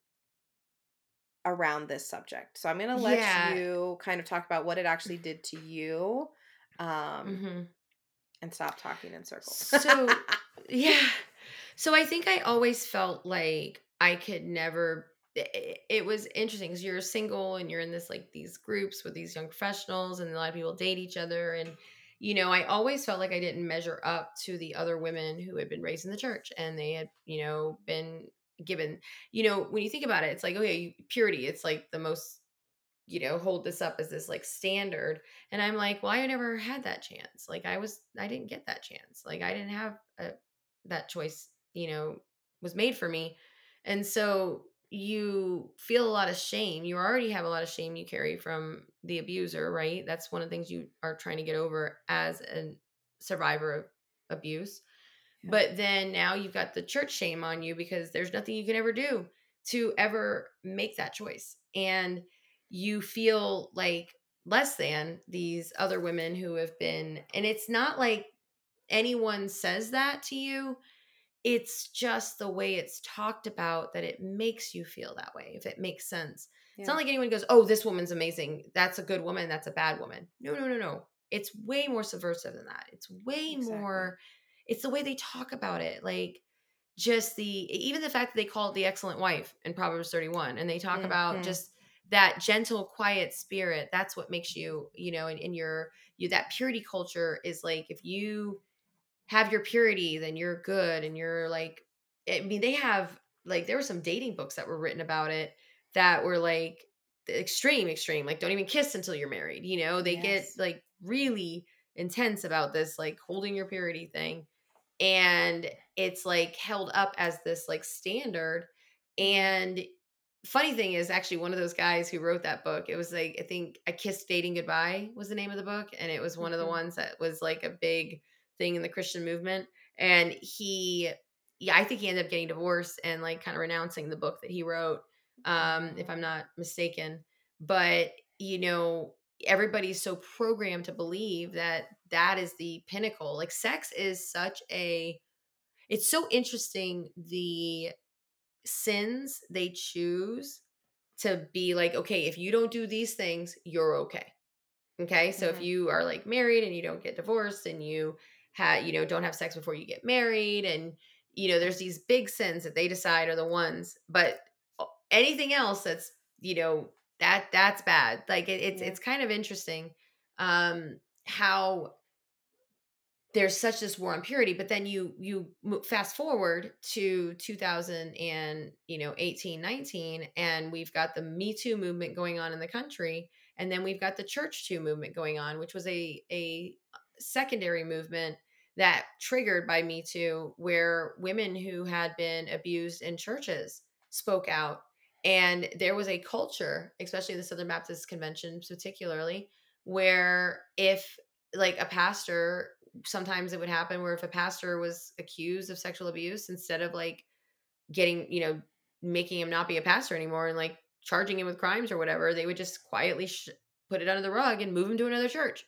around this subject so i'm going to let Yeah. you kind of talk about what it actually did to you um Mhm. and stop talking in circles So, (laughs) yeah. So I think I always felt like I could never. It, it was interesting because you're single and you're in this like these groups with these young professionals, and a lot of people date each other. And, you know, I always felt like I didn't measure up to the other women who had been raised in the church and they had, you know, been given, you know, when you think about it, it's like, okay, purity, it's like the most, you know, hold this up as this like standard. And I'm like, well, I never had that chance. Like I was, I didn't get that chance. Like I didn't have a, that choice, you know, was made for me. And so you feel a lot of shame. You already have a lot of shame you carry from the abuser, right? That's one of the things you are trying to get over as a survivor of abuse. Yeah. But then now you've got the church shame on you because there's nothing you can ever do to ever make that choice. And you feel like less than these other women who have been, and it's not like anyone says that to you. It's just the way it's talked about that it makes you feel that way, if it makes sense. It's not like anyone goes, Oh, this woman's amazing. That's a good woman. That's a bad woman. No, no, no, no. It's way more subversive than that. It's way Exactly. more, it's the way they talk about it. Like, just the even the fact that they call it the excellent wife in Proverbs 31 and they talk Mhm. about just that gentle quiet spirit that's what makes you you know in, in your you that purity culture is like if you have your purity then you're good and you're like i mean they have like there were some dating books that were written about it that were like extreme extreme like don't even kiss until you're married you know they Yes. get like really intense about this like holding your purity thing and it's like held up as this like standard and funny thing is actually one of those guys who wrote that book it was like i think i kissed dating goodbye was the name of the book and it was one of the Mhm. ones that was like a big thing in the christian movement and he yeah i think he ended up getting divorced and like kind of renouncing the book that he wrote um if i'm not mistaken but you know everybody's so programmed to believe that that is the pinnacle like sex is such a it's so interesting the sins they choose to be like okay if you don't do these things you're okay okay so if Mhm. you are like married and you don't get divorced and you had you know don't have sex before you get married and you know there's these big sins that they decide are the ones but anything else that's you know that that's bad like it, it's Yeah. it's kind of interesting um how there's such this war on purity but then you you fast forward to 2000 and you know 18 19 and we've got the me too movement going on in the country and then we've got the church too movement going on which was a a uh, secondary movement that triggered by me too where women who had been abused in churches spoke out and there was a culture especially the southern baptist convention particularly where if like a pastor sometimes it would happen where if a pastor was accused of sexual abuse instead of like getting you know making him not be a pastor anymore and like charging him with crimes or whatever they would just quietly sh- put it under the rug and move him to another church.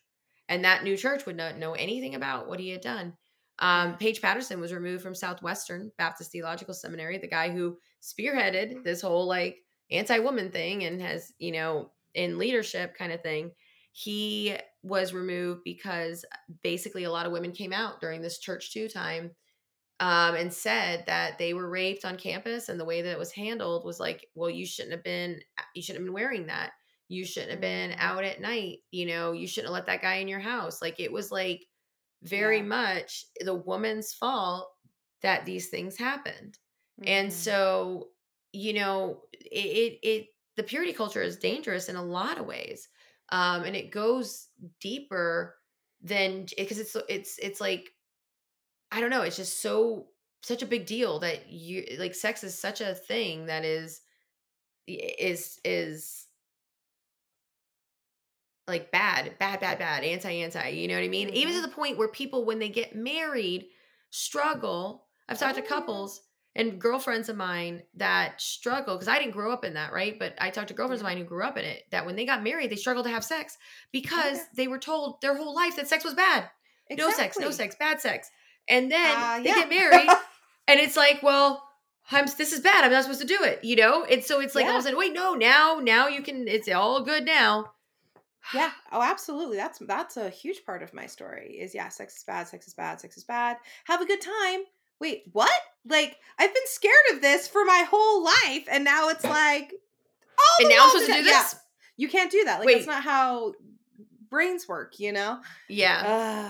And that new church would not know anything about what he had done. Um, paige patterson was removed from southwestern baptist theological seminary the guy who spearheaded this whole like anti-woman thing and has you know in leadership kind of thing he was removed because basically a lot of women came out during this church too time um, and said that they were raped on campus and the way that it was handled was like well you shouldn't have been you shouldn't have been wearing that you shouldn't have been Mhm. out at night you know you shouldn't have let that guy in your house like it was like very Yeah. much the woman's fault that these things happened and Mhm. so you know it, it it the purity culture is dangerous in a lot of ways um and it goes deeper than because it's it's it's like i don't know it's just so such a big deal that you like sex is such a thing that is is is like bad bad bad bad anti anti you know what i mean even to Mhm. the point where people when they get married struggle i've talked Oh, to yeah. couples and girlfriends of mine that struggle because i didn't grow up in that right but i talked to girlfriends of mine who grew up in it that when they got married they struggled to have sex because yeah. they were told their whole life that sex was bad no sex no sex bad sex and then Uh, they yeah. get married (laughs) and it's like well I'm, this is bad i'm not supposed to do it you know and so it's like all of Yeah. a sudden wait no now now you can it's all good now Yeah. Oh, absolutely. That's that's a huge part of my story. Is yeah, sex is bad. Sex is bad. Sex is bad. Have a good time. Wait, what? Like I've been scared of this for my whole life, and now it's like, oh, and now i'm supposed to do this Yeah, you can't do that. Like Wait. that's not how brains work. You know. yeah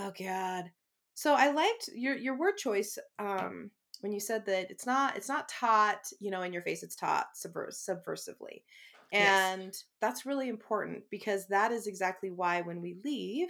Oh God. So I liked your your word choice um when you said that it's not it's not taught, you know, in your face, it's taught subvers- subversively. Yes. And that's really important because that is exactly why when we leave,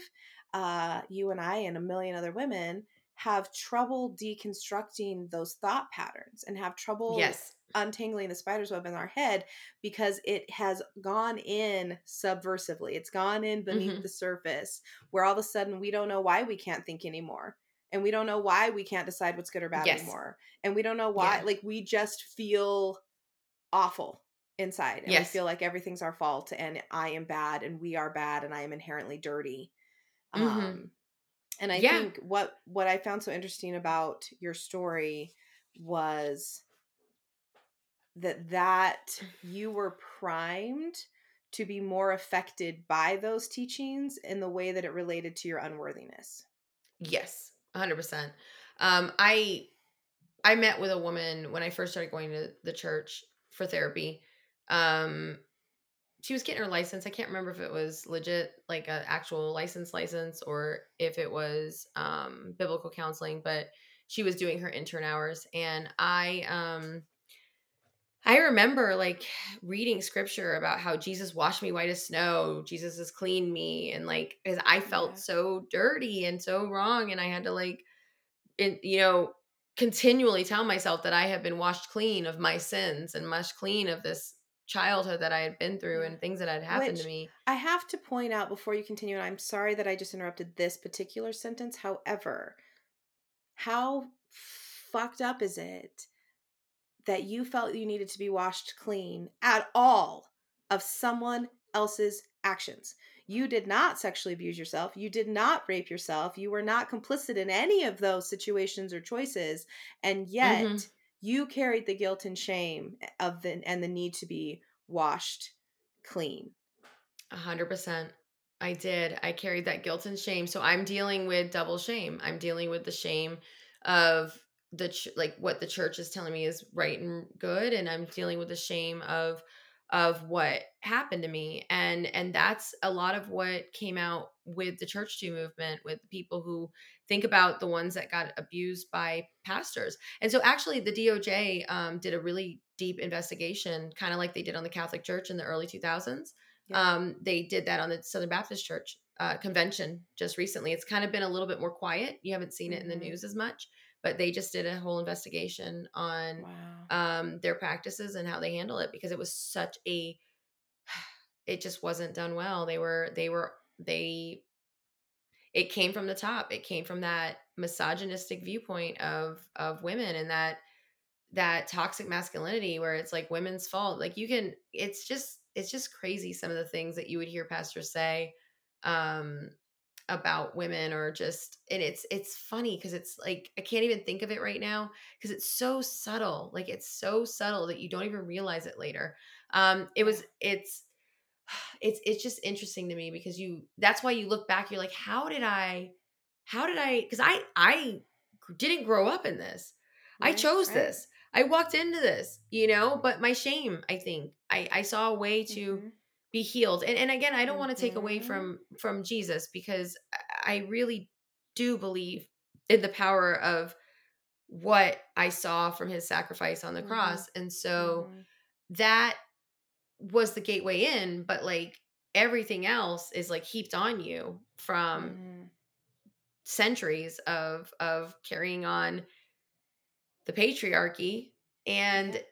uh, you and I and a million other women have trouble deconstructing those thought patterns and have trouble yes untangling the spider's web in our head because it has gone in subversively. It's gone in beneath Mhm. the surface where all of a sudden we don't know why we can't think anymore. And we don't know why we can't decide what's good or bad Yes. anymore. And we don't know why, Yeah. like, we just feel awful inside. And we feel like everything's our fault and I am bad and we are bad and I am inherently dirty. Mhm. Um, and I Yeah. think what what I found so interesting about your story was that that you were primed to be more affected by those teachings in the way that it related to your unworthiness. Yes, 100%. Um I I met with a woman when I first started going to the church for therapy. Um she was getting her license. I can't remember if it was legit like an actual license license or if it was um biblical counseling, but she was doing her intern hours and I um I remember like reading scripture about how Jesus washed me white as snow. Jesus has cleaned me. And like, because I felt Yeah. so dirty and so wrong. And I had to like, in, you know, continually tell myself that I have been washed clean of my sins and washed clean of this childhood that I had been through and things that had happened Which- to me. I have to point out before you continue, and I'm sorry that I just interrupted this particular sentence. However, how fucked up is it that you felt you needed to be washed clean at all of someone else's actions? You did not sexually abuse yourself. You did not rape yourself. You were not complicit in any of those situations or choices. And yet, Mhm. You carried the guilt and shame eh, of the and the need to be washed clean. A hundred percent. I did. I carried that guilt and shame. So I'm dealing with double shame. I'm dealing with the shame of the ch- like what the church is telling me is right and good, and I'm dealing with the shame of of what happened to me, and and that's a lot of what came out with the church too movement with people who think about the ones that got abused by pastors. And so actually the DOJ um, did a really deep investigation, kind of like they did on the Catholic Church in the early 2000s. Yeah. Um, they did that on the Southern Baptist Church uh, convention just recently. It's kind of been a little bit more quiet. You haven't seen it in the news as much, but they just did a whole investigation on Wow. um, their practices and how they handle it because it was such a, (sighs) it just wasn't done well. They were, they were, they, it came from the top. It came from that misogynistic viewpoint of of women and that that toxic masculinity where it's like women's fault. Like you can, it's just it's just crazy some of the things that you would hear pastors say um about women or just and it's it's funny because it's like i can't even think of it right now because it's so subtle like it's so subtle that you don't even realize it later. Um it was it's (sighs) it's it's just interesting to me because you that's why you look back you're like how did i how did i because i i didn't grow up in this. I chose right. this. I walked into this you know but my shame i think. I i saw a way to Mhm. Be healed and, and again i don't want to take away Mhm. from from jesus because I- really do believe in the power of what i saw from his sacrifice on the Mhm. cross and so Mhm. that was the gateway in but like everything else is like heaped on you from Mhm. centuries of of carrying on the patriarchy and.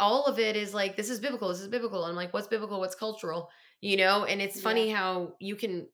All of it is like this is biblical this is biblical I'm like what's biblical? What's cultural? You know and it's funny how you can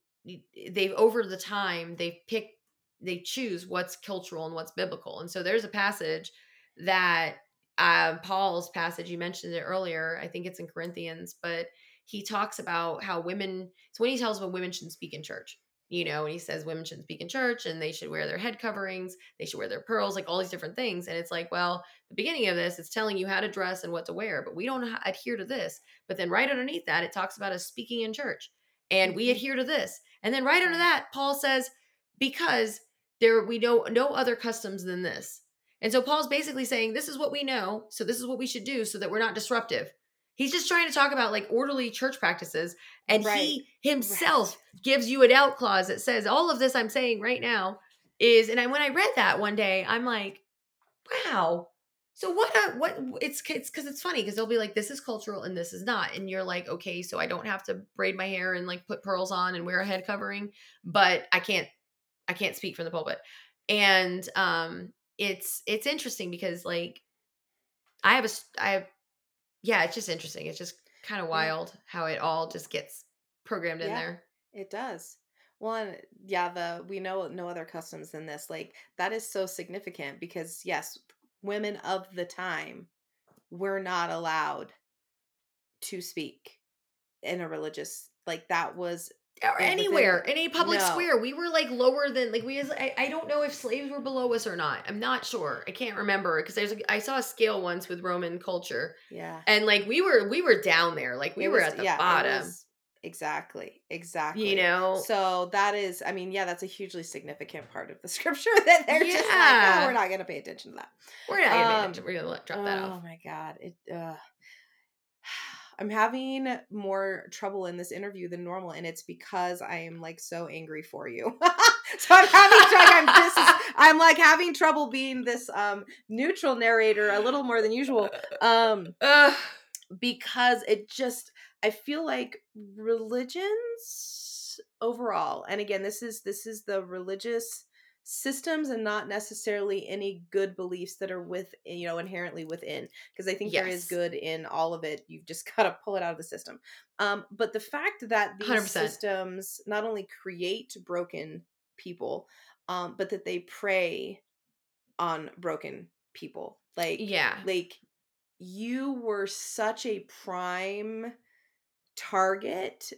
they've over the time they've picked they choose what's cultural and what's biblical and so there's a passage that uh, paul's passage you mentioned it earlier i think it's in corinthians but he talks about how women it's when he tells when women shouldn't speak in church you know and he says women shouldn't speak in church and they should wear their head coverings they should wear their pearls like all these different things and it's like well the beginning of this it's telling you how to dress and what to wear but we don't adhere to this but then right underneath that it talks about us speaking in church and we Mhm. adhere to this and then right under that paul says because there we know no other customs than this and so paul's basically saying this is what we know so this is what we should do so that we're not disruptive he's just trying to talk about like orderly church practices and he himself gives you an out clause that says all of this i'm saying right now is and I, when i read that one day i'm like wow. So what a, what it's it's because it's funny because they'll be like this is cultural and this is not and you're like okay so i don't have to braid my hair and like put pearls on and wear a head covering but i can't i can't speak from the pulpit. And um it's it's interesting because like i have a, I have yeah it's just interesting it's just kind of wild how it all just gets programmed in Yeah. there It does. Well, and yeah, the we know no other customs than this. Like that is so significant because yes, women of the time were not allowed to speak in a religious like that was or anywhere in a public no. square we were like lower than like we I, I don't know if slaves were below us or not i'm not sure i can't remember because there's a, i saw a scale once with roman culture yeah. and like we were we were down there like we It were was- at the yeah, bottom was- exactly. Exactly. you know So that is, I mean, yeah, that's a hugely significant part of the (laughs) scripture that they're just like, Yeah. oh, we're not going to pay attention to that. we're not gonna um, we're gonna drop that oh off Oh my god, it. Uh, I'm having more trouble in this interview than normal, and it's because I am like so angry for you. (laughs) so I'm having tr- I'm this is, (laughs) I'm like having trouble being this um neutral narrator a little more than usual. Um, (sighs) because it just I feel like religions overall, and again, this is this is the religious systems and not necessarily any good beliefs that are with you know inherently within because i think there is good in all of it you've just (laughs) got to pull it out of the system um but the fact that these 100%. systems not only create broken people um but that they prey on broken people like Yeah. like you were such a prime target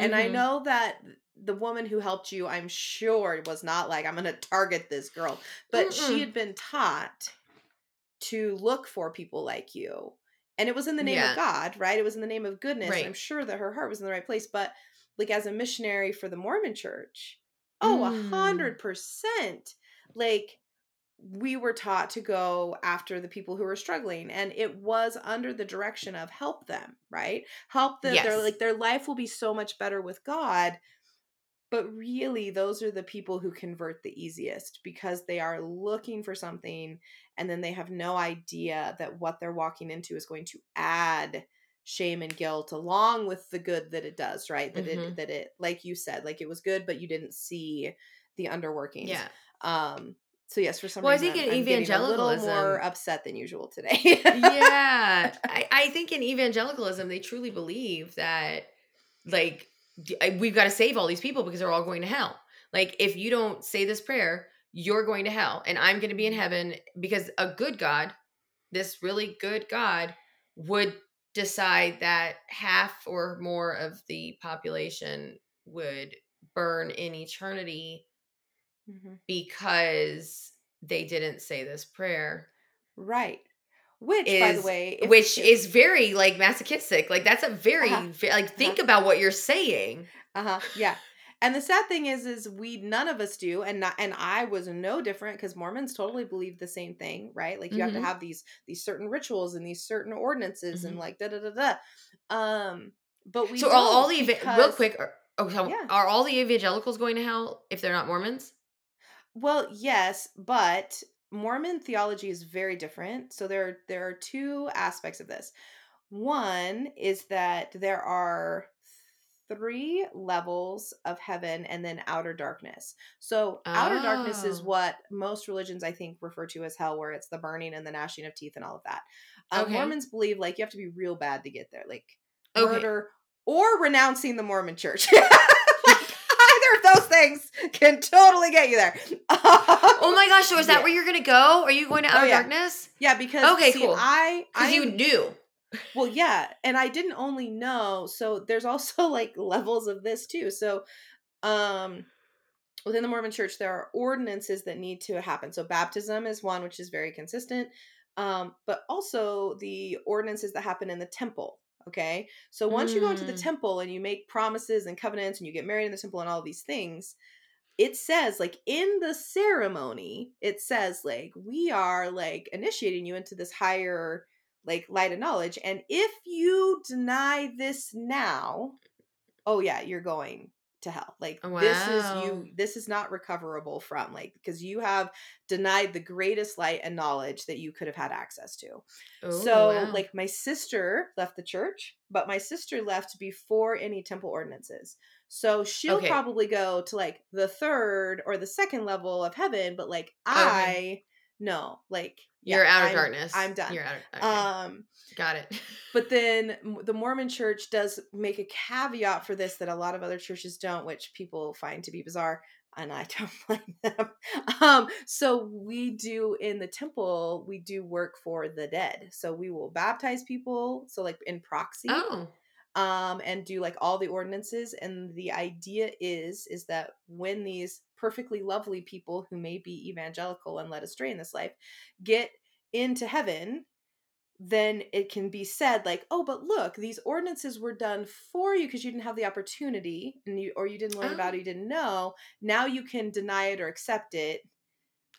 and i Mhm. know that the woman who helped you i'm sure was not like i'm gonna target this girl but she Mm-mm. had been taught to look for people like you and it was in the name Yeah. of god right it was in the name of goodness Right. i'm sure that her heart was in the right place but like as a missionary for the mormon church oh a Mm. hundred percent like we were taught to go after the people who were struggling and it was under the direction of help them right help them their Yes. like their life will be so much better with god but really those are the people who convert the easiest because they are looking for something and then they have no idea that what they're walking into is going to add shame and guilt along with the good that it does right that it Mhm. that it like you said like it was good but you didn't see the underworkings Yeah. um so yes for some Well, I reason think I'm, in I'm getting a little more upset than usual today yeah I, (laughs) I think in evangelicalism they truly believe that like I- we've got to save all these people because they're all going to hell. Like if you don't say this prayer you're going to hell and i'm going to be in heaven because a good god this really good god would decide that half or more of the population would burn in eternity Mhm. because they didn't say this prayer. Right which by the is- way if- which if- is very like masochistic like that's a very Uh-huh. like think about what you're saying Uh-huh. Yeah. And the sad thing is is we none of us do and not and I was no different cuz Mormons totally believe the same thing, right? Like you have Mhm. to have these these certain rituals and these certain ordinances and Mhm. like da da da da. Um but we so are all the eva- real quick are, oh, so Yeah. are all the evangelicals going to hell if they're not mormons Well, yes, but Mormon theology is very different. So there there are two aspects of this. One is that there are three levels of heaven and then outer darkness. So outer darkness is Oh. what most religions I think refer to as hell where it's the burning and the gnashing of teeth and all of that. Um, Okay. Mormons believe like you have to be real bad to get there, like Okay. murder or renouncing the Mormon church. (laughs) like either of those things (laughs) can totally get you there. (laughs) oh my gosh so is that Yeah. where you're gonna go are you going to Oh, outer yeah. darkness Yeah, because Okay, see, cool. I I because you knew well, yeah, and I didn't only know. So there's also (laughs) like levels of this too. So, um, within the Mormon Church, there are ordinances that need to happen. So baptism is one, which is very consistent. Um, but also the ordinances that happen in the temple. Okay, so once you go into the Mm. temple and you make promises and covenants and you get married in the temple and all these things, it says like in the ceremony, it says like we are like initiating you into this higher like light of knowledge and if you deny this now oh yeah you're going to hell like oh, this is you this is not recoverable from like because you have denied the greatest light and knowledge that you could have had access to oh, so wow. like my sister left the church but my sister left before any temple ordinances so she'll Okay. probably go to like the third or the second level of heaven but like i no like yeah, you're out of I'm- darkness i'm done you're out of okay. um got it but (laughs) then the Mormon church does make a caveat for this that a lot of other churches don't, which people find to be bizarre, and I (laughs) don't blame them. Um, so we do in the temple, we do work for the dead. So we will baptize people, so like in proxy, oh um, and do like all the ordinances. And the idea is is that when these perfectly lovely people who may be evangelical and led astray in this life get into heaven, then it can be said like, oh, but look, these ordinances were done for you because you didn't have the opportunity, and you or you didn't learn about Oh. it, you didn't know. Now you can deny it or accept it.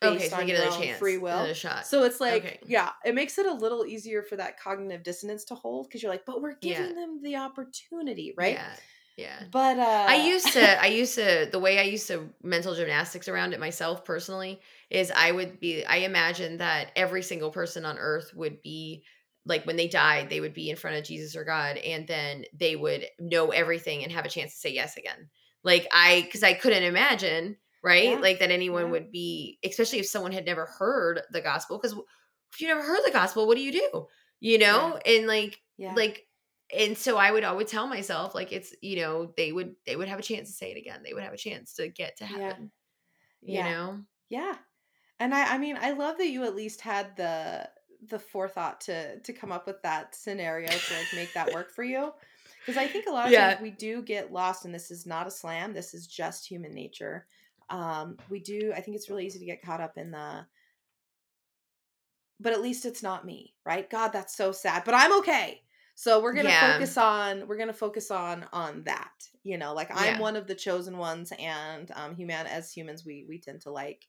okay so on get another chance free will. another shot So it's like, Okay. yeah, it makes it a little easier for that cognitive dissonance to hold because you're like, but we're Yeah. giving them the opportunity, right? yeah yeah But uh I used to, (laughs) I used to, the way I used to mental gymnastics around it myself personally is I would be, I imagine that every single person on earth would be like when they died, they would be in front of Jesus or God and then they would know everything and have a chance to say yes again. Like I, cause I couldn't imagine right? Yeah. Like that anyone Yeah. would be, especially if someone had never heard the gospel. Because if you never heard the gospel, what do you do? You know, and like Yeah. like and so i would always tell myself like it's you know they would they would have a chance to say it again they would have a chance to get to Yeah. heaven you Yeah. know Yeah. And I I mean, I love that you at least had the the forethought to to come up with that scenario to like make that work (laughs) for you. Because I think a lot of Yeah. times we do get lost and this is not a slam, this is just human nature. Um we do I think it's really easy to get caught up in the but at least it's not me, right? God, that's so sad, but I'm okay. So we're going to Yeah. focus on we're going to focus on on that. You know, like I'm Yeah. one of the chosen ones and um human as humans we we tend to like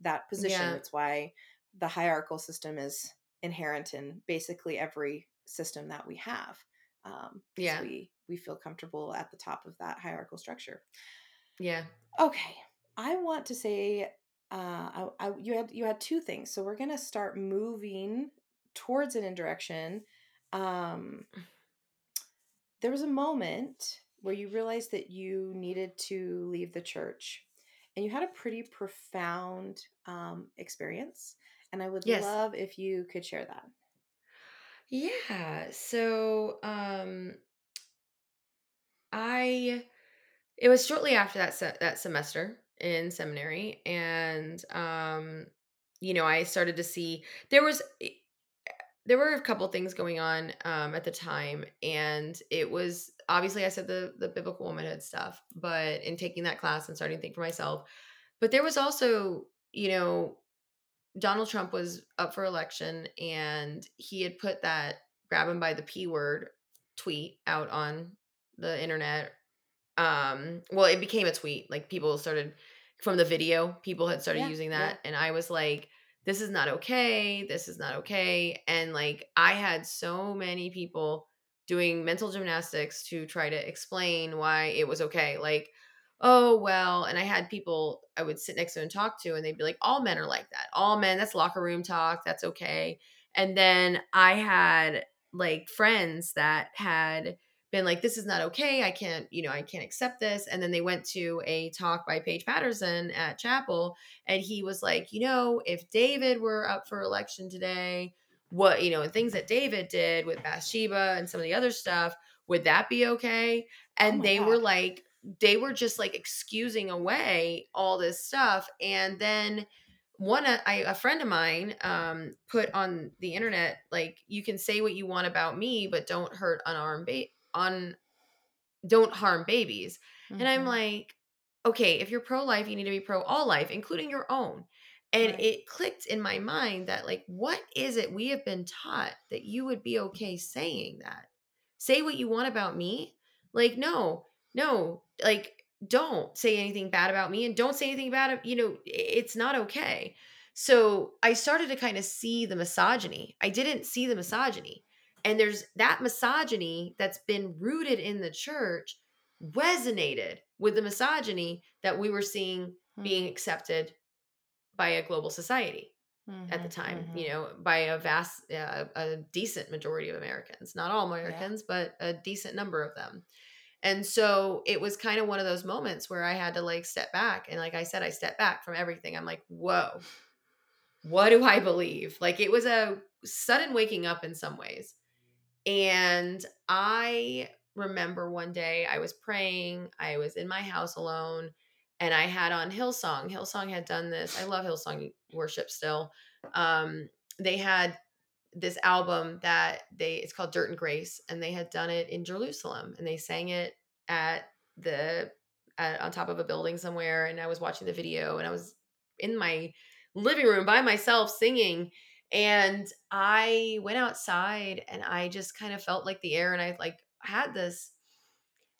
that position. Yeah. That's why the hierarchical system is inherent in basically every system that we have. Um Yeah. we we feel comfortable at the top of that hierarchical structure. yeah Okay, I want to say uh, I, I, you had you had two things, so we're gonna start moving towards an in direction. Um, there was a moment where you realized that you needed to leave the church, and you had a pretty profound um, experience. And I would Yes. love if you could share that. yeah so um i it was shortly after that se- that semester in seminary and um you know i started to see there was there were a couple things going on um at the time and it was obviously i said the the biblical womanhood stuff but in taking that class and starting to think for myself but there was also you know donald trump was up for election and he had put that grab him by the p word tweet out on the internet um well it became a tweet like people started from the video people had started Yeah, using yeah. that and i was like this is not okay this is not okay and like i had so many people doing mental gymnastics to try to explain why it was okay like oh well and i had people i would sit next to and talk to and they'd be like all men are like that. All men that's locker room talk that's okay and then i had like friends that had been like this is not okay i can't you know i can't accept this and then they went to a talk by paige patterson at chapel and he was like you know if david were up for election today what you know and things that david did with bathsheba and some of the other stuff would that be okay? And my they were like they were just like excusing away all this stuff and then one uh, I, a friend of mine um put on the internet like you can say what you want about me but don't hurt unarmed ba- on don't harm babies. And i'm Mhm. like okay if you're pro-life you need to be pro all life including your own. And Right. it clicked in my mind that like what is it we have been taught that you would be okay saying that? Say what you want about me? Like no no like don't say anything bad about me and don't say anything bad you know it's not okay. So i started to kind of see the misogyny. I didn't see the misogyny and there's that misogyny that's been rooted in the church resonated with the misogyny that we were seeing being accepted by a global society at the Mhm, time mhm. you know by a vast uh, a decent majority of americans not all americans but a decent number of them. And so it was kind of one of those moments where i had to like step back and like i said i stepped back from everything. I'm like whoa. What do i believe? Like it was a sudden waking up in some ways and i remember one day i was praying i was in my house alone and I had on Hillsong. Hillsong had done this. I love Hillsong worship still. Um, they had this album that they it's called Dirt and Grace, and they had done it in Jerusalem, and they sang it at the at, on top of a building somewhere. And I was watching the video, and I was in my living room by myself singing. And I went outside, and I just kind of felt like the air, and I like had this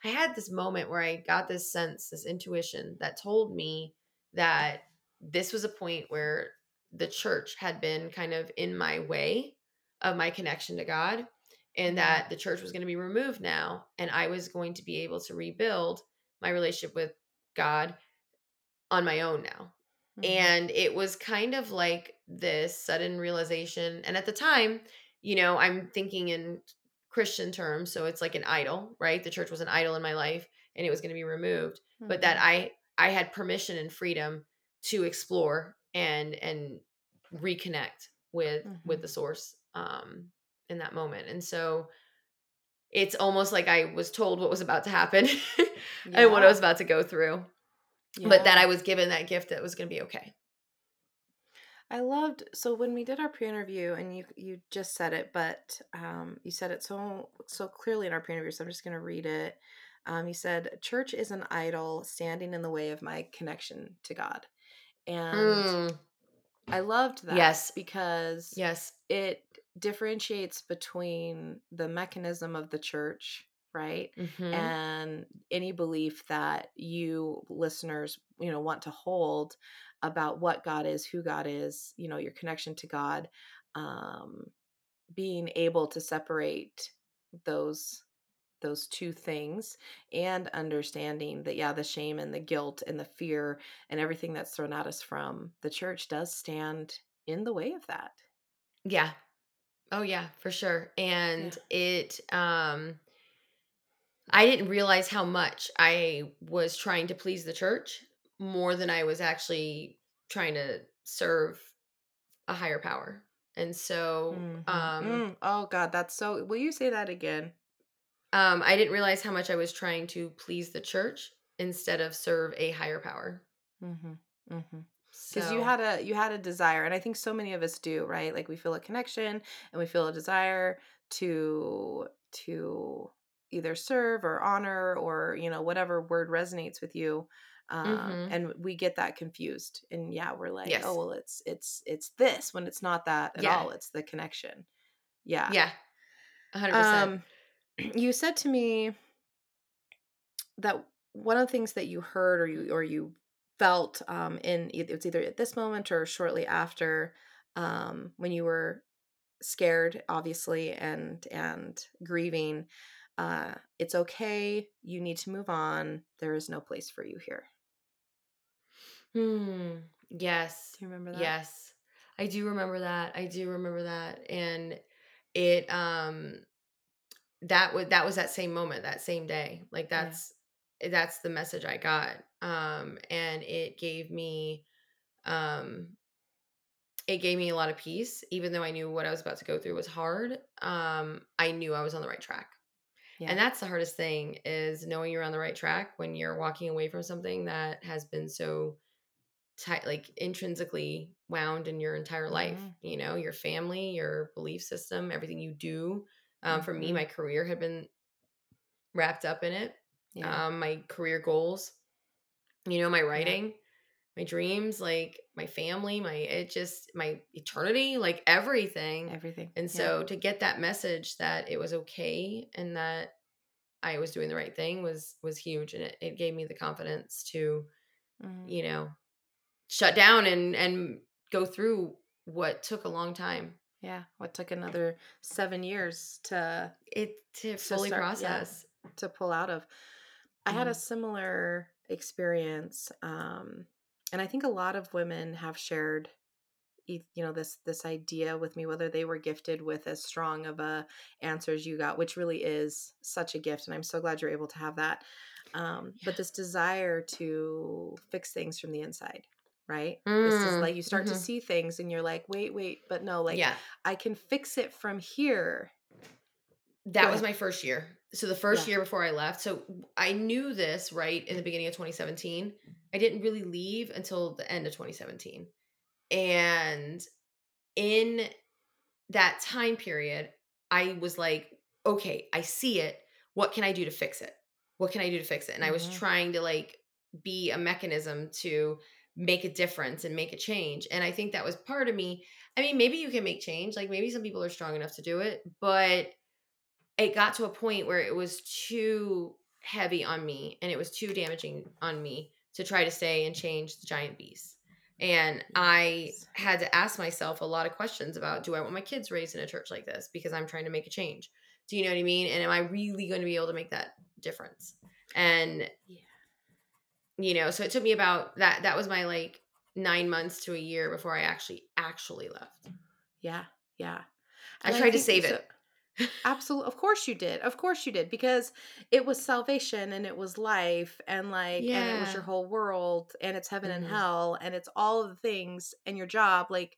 I had this moment where I got this sense, this intuition that told me that this was a point where the church had been kind of in my way of my connection to God and Mhm. that the church was going to be removed now and I was going to be able to rebuild my relationship with God on my own now. Mhm. And it was kind of like this sudden realization. And at the time, you know, I'm thinking in Christian terms. So it's like an idol, right? The church was an idol in my life and it was going to be removed. But that Mhm. I I had permission and freedom to explore and and reconnect with mm-hmm. with the source um in that moment. And so it's almost like I was told what was about to happen yeah. (laughs) and what I was about to go through. Yeah. But that I was given that gift that was going to be okay. I loved so when we did our pre-interview and you you just said it, but um, you said it so so clearly in our pre-interview. So I'm just going to read it. Um, you said, "Church is an idol standing in the way of my connection to God," and mm. I loved that. Yes, because yes, it differentiates between the mechanism of the church right mm-hmm. and any belief that you listeners you know want to hold about what god is who god is you know your connection to god um being able to separate those those two things and understanding that yeah the shame and the guilt and the fear and everything that's thrown at us from the church does stand in the way of that yeah Oh yeah, for sure. And yeah. it um I didn't realize how much I was trying to please the church more than I was actually trying to serve a higher power. And so mm-hmm. um mm. oh god, that's so will you say that again? Um I didn't realize how much I was trying to please the church instead of serve a higher power. Mhm. Mhm because so. you had a you had a desire and i think so many of us do right like we feel a connection and we feel a desire to to either serve or honor or you know whatever word resonates with you um, mm-hmm. and we get that confused and yeah we're like yes. oh well it's it's it's this when it's not that at yeah. all it's the connection yeah yeah 100% um, (clears throat) you said to me that one of the things that you heard or you or you felt um, in it was either at this moment or shortly after um, when you were scared obviously and and grieving uh, it's okay you need to move on there is no place for you here. Hmm yes do you remember that? yes i do remember that i do remember that and it um that was that was that same moment that same day like that's yeah. that's the message i got um, and it gave me um, it gave me a lot of peace even though i knew what i was about to go through was hard um, i knew i was on the right track yeah. and that's the hardest thing is knowing you're on the right track when you're walking away from something that has been so tight like intrinsically wound in your entire life mm-hmm. you know your family your belief system everything you do um, mm-hmm. for me mm-hmm. my career had been wrapped up in it yeah. um, my career goals you know my writing. My dreams like my family my it just my eternity like everything everything and so to get that message that it was okay and that i was doing the right thing was was huge and it, it gave me the confidence to mm-hmm. you know shut down and and go through what took a long time yeah what took another seven years to it to fully start, process yeah, to pull out of i mm-hmm. had a mm-hmm. similar experience um and i think a lot of women have shared you know this this idea with me whether they were gifted with as strong of a answer as you got which really is such a gift and i'm so glad you're able to have that um yeah. but this desire to fix things from the inside right mm, this is like you start mm-hmm. to see things and you're like wait wait but no like yeah i can fix it from here that was my first year so the first yeah. year before I left, so I knew this right in the beginning of 2017. I didn't really leave until the end of 2017. And in that time period, I was like, okay, I see it. What can I do to fix it? What can I do to fix it? And mm-hmm. I was mm-hmm. trying to like be a mechanism to make a difference and make a change. And I think that was part of me. I mean, maybe you can make change. Like maybe some people are strong enough to do it, but it got to a point where it was too heavy on me and it was too damaging on me to try to stay and change the giant beast. And. I had to ask myself a lot of questions about do I want my kids raised in a church like this because I'm trying to make a change? Do you know what I mean? And am I really going to be able to make that difference? And yeah. you know, so it took me about that that was my like 9 months to a year before I actually actually left. Yeah. Yeah. I tried to save so, it Absolutely. Of course you did. Of course you did because it was salvation and it was life and like and it was your whole world and it's heaven and Mhm. hell and it's all of the things and your job like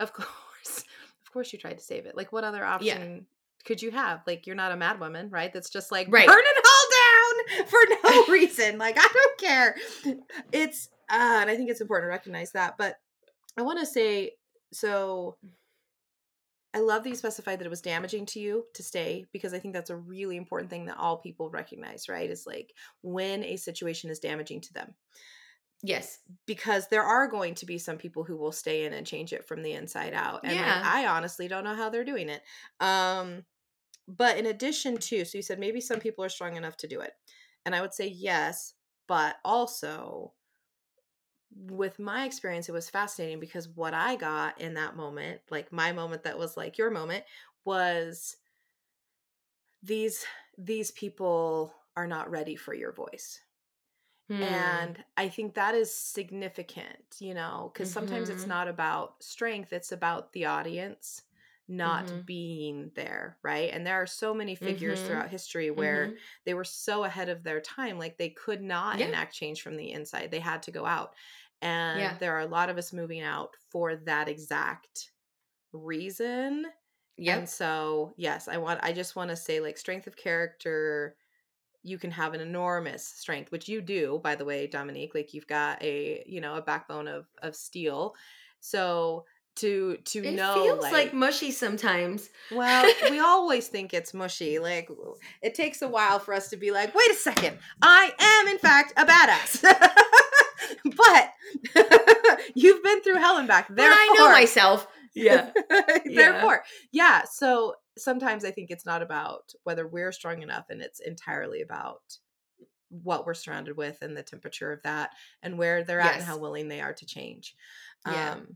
of (laughs) course. Of course you tried to save it. Like what other option could you have? Like you're not a mad woman, right? That's just like Right. burn it all down for (laughs) no (laughs) reason. Like I don't care. It's uh and I think it's important to recognize that, but I want to say so I love that you specified that it was damaging to you to stay because I think that's a really important thing that all people recognize, right? Is like when a situation is damaging to them. Yes. Because there are going to be some people who will stay in and change it from the inside out. And like, I honestly don't know how they're doing it. Um but in addition to, so you said maybe some people are strong enough to do it. And I would say yes, but also with my experience, it was fascinating because what I got in that moment, like my moment that was like your moment, was these these people are not ready for your voice. Hmm. And I think that is significant, you know, because sometimes it's Mhm. not about strength, it's about the audience not Mhm. being there, right? And there are so many figures Mhm. throughout history where Mhm. they were so ahead of their time like they could not Yeah. enact change from the inside they had to go out and Yeah. there are a lot of us moving out for that exact reason Yeah. and so yes i want i just want to say like strength of character you can have an enormous strength which you do by the way dominique like you've got a you know a backbone of of steel so to to it know feels like, mushy sometimes. well, (laughs) we always think it's mushy. Like it takes a while for us to be like, wait a second, I am in fact a badass. (laughs) but (laughs) you've been through hell and back. But Therefore, I know myself. (laughs) (laughs) Yeah. therefore, yeah. So sometimes I think it's not about whether we're strong enough, and it's entirely about what we're surrounded with and the temperature of that, and where they're at and how willing they are to change. Yeah. Um, Um,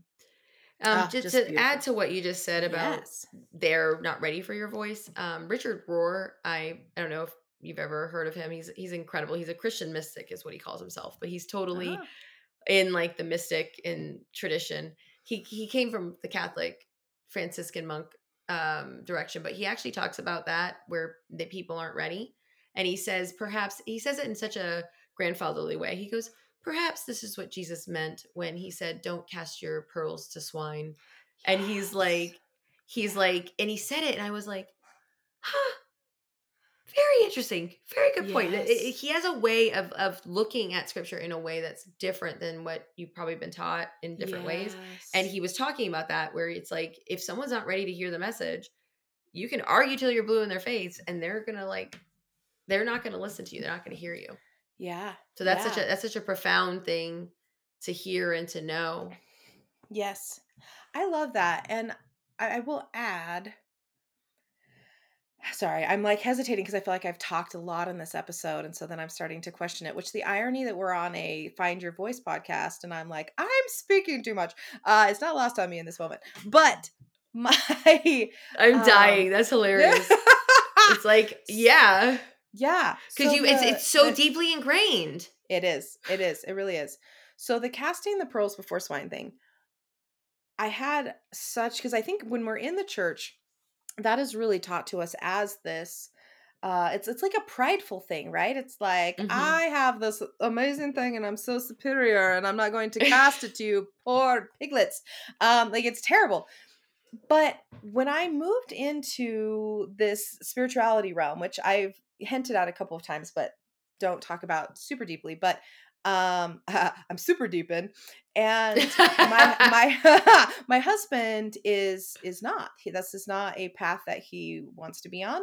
Ah, just, just to beautiful. add to what you just said about yes. they're not ready for your voice. Um, Richard Rohr, I I don't know if you've ever heard of him. He's he's incredible. He's a Christian mystic, is what he calls himself, but he's totally Oh. in like the mystic in tradition. He he came from the Catholic Franciscan monk um, direction, but he actually talks about that where the people aren't ready, and he says perhaps he says it in such a grandfatherly way. He goes, perhaps this is what Jesus meant when he said, "Don't cast your pearls to swine," and he's like, he's like, and he said it, and I was like, huh. Very interesting. Very good point. It- it- he has a way of of looking at scripture in a way that's different than what you've probably been taught in different ways. And he was talking about that where it's like if someone's not ready to hear the message, you can argue till you're blue in their face and they're going to like they're not going to listen to you. They're not going to hear you. Yeah. So that's such a that's such a profound thing to hear and to know. Yes. I love that. And I, I will add sorry, I'm like hesitating because I feel like I've talked a lot in this episode. And so then I'm starting to question it, which the irony that we're on a Find Your Voice podcast and I'm like, I'm speaking too much. Uh, it's not lost on me in this moment. But (laughs) my I'm Um, dying. That's hilarious. (laughs) it's like, yeah, yeah. cuz so you it's it's so the- deeply ingrained. It is. It is. It really is. So the casting the pearls before swine thing, I had such because I think when we're in the church, that is really taught to us as this. Uh, it's it's like a prideful thing, right? It's like Mhm. I have this amazing thing and I'm so superior and I'm not going to (laughs) cast it to you, poor piglets. Um, like it's terrible. But when I moved into this spirituality realm, which I've hinted at a couple of times, but don't talk about super deeply, but um (laughs) I'm super deep in and my (laughs) my (laughs) my husband is is not. He, this is not a path that he wants to be on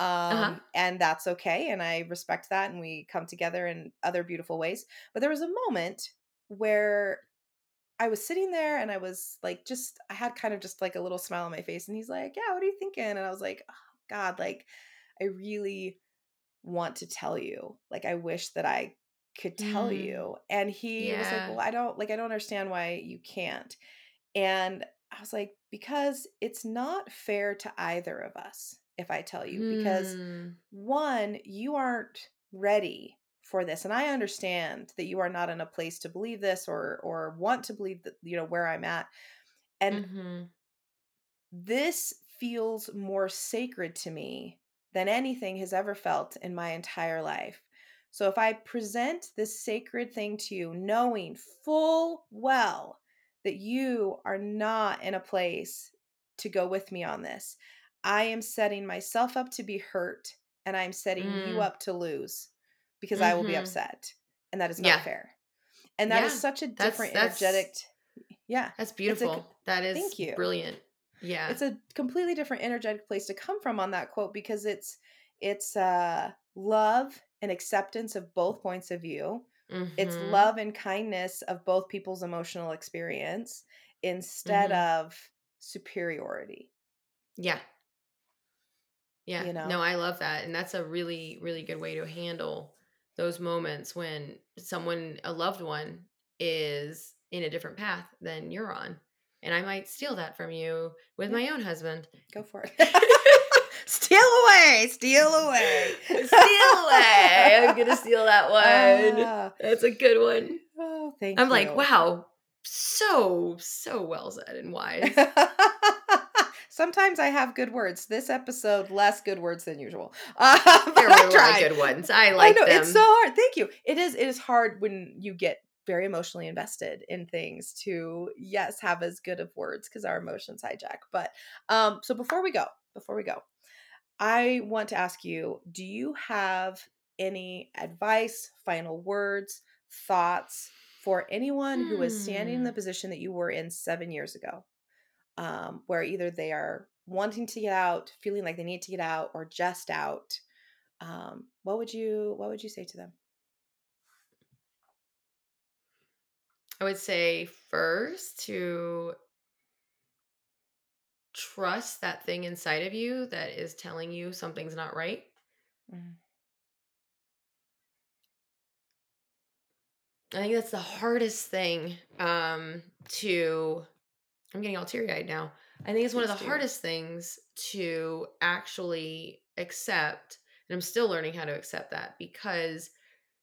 um Uh-huh. and that's okay and I respect that and we come together in other beautiful ways. But there was a moment where I was sitting there and I was like just I had kind of just like a little smile on my face and he's like yeah what are you thinking? And I was like oh god like I really want to tell you. Like I wish that I could tell Mm. you and he was like well I don't like I don't understand why you can't and I was like because it's not fair to either of us if I tell you because Hmm. one you aren't ready for this and i understand that you are not in a place to believe this or or want to believe that you know where i'm at and Mhm. this feels more sacred to me than anything has ever felt in my entire life. So if I present this sacred thing to you, knowing full well that you are not in a place to go with me on this, I am setting myself up to be hurt and I'm setting mm. you up to lose because mm-hmm. I will be mm-hmm. upset. And that is not yeah. fair. And that yeah. is such a different that's, energetic. yeah. That's beautiful. A, that is thank you. brilliant. Yeah. It's a completely different energetic place to come from on that quote because it's it's uh love and acceptance of both points of view. Mm-hmm. It's love and kindness of both people's emotional experience instead mm-hmm. of superiority. Yeah. Yeah. You know? No, I love that. And that's a really, really good way to handle those moments when someone, a loved one, is in a different path than you're on. And I might steal that from you with my own husband. Go for it. (laughs) (laughs) steal away, steal away, steal away. (laughs) I'm gonna steal that one. Uh, That's a good one. Oh, thank I'm you. like, wow, so so well said and wise. (laughs) Sometimes I have good words. This episode, less good words than usual. Uh, (laughs) there were a lot of good ones. I like I know, them. It's so hard. Thank you. It is. It is hard when you get very emotionally invested in things to yes have as good of words because our emotions hijack. But um, so before we go, before we go, I want to ask you: Do you have any advice, final words, thoughts for anyone hmm. who is standing in the hmm. position that you were in seven years ago? um, where either they are wanting to get out, feeling like they need to get out, or just out. Um, what would you What would you say to them? I would say first to trust that thing inside of you that is telling you something's not right. Mm. I think that's the hardest thing um, to I'm getting all teary eyed now. I think it's one of the hardest things to actually accept. And I'm still learning how to accept that because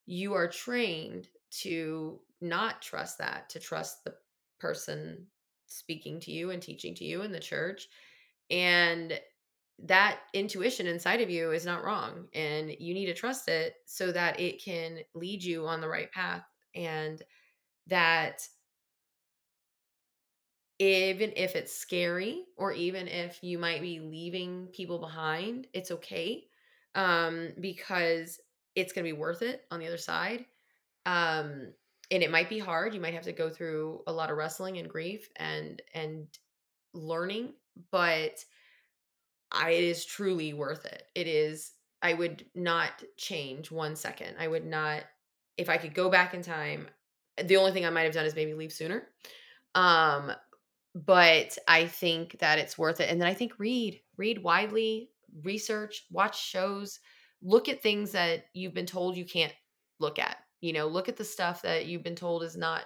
you are trained to not trust that, to trust the person speaking to you and teaching to you in the church. And that intuition inside of you is not wrong. And you need to trust it so that it can lead you on the right path. And that even if it's scary or even if you might be leaving people behind, it's okay um, because it's going to be worth it on the other side. Um, and it might be hard. You might have to go through a lot of wrestling and grief and and learning, but I, it is truly worth it. It is. I would not change one second. I would not. If I could go back in time, the only thing I might have done is maybe leave sooner. Um, but I think that it's worth it. And then I think read, read widely, research, watch shows, look at things that you've been told you can't look at. You know, look at the stuff that you've been told is not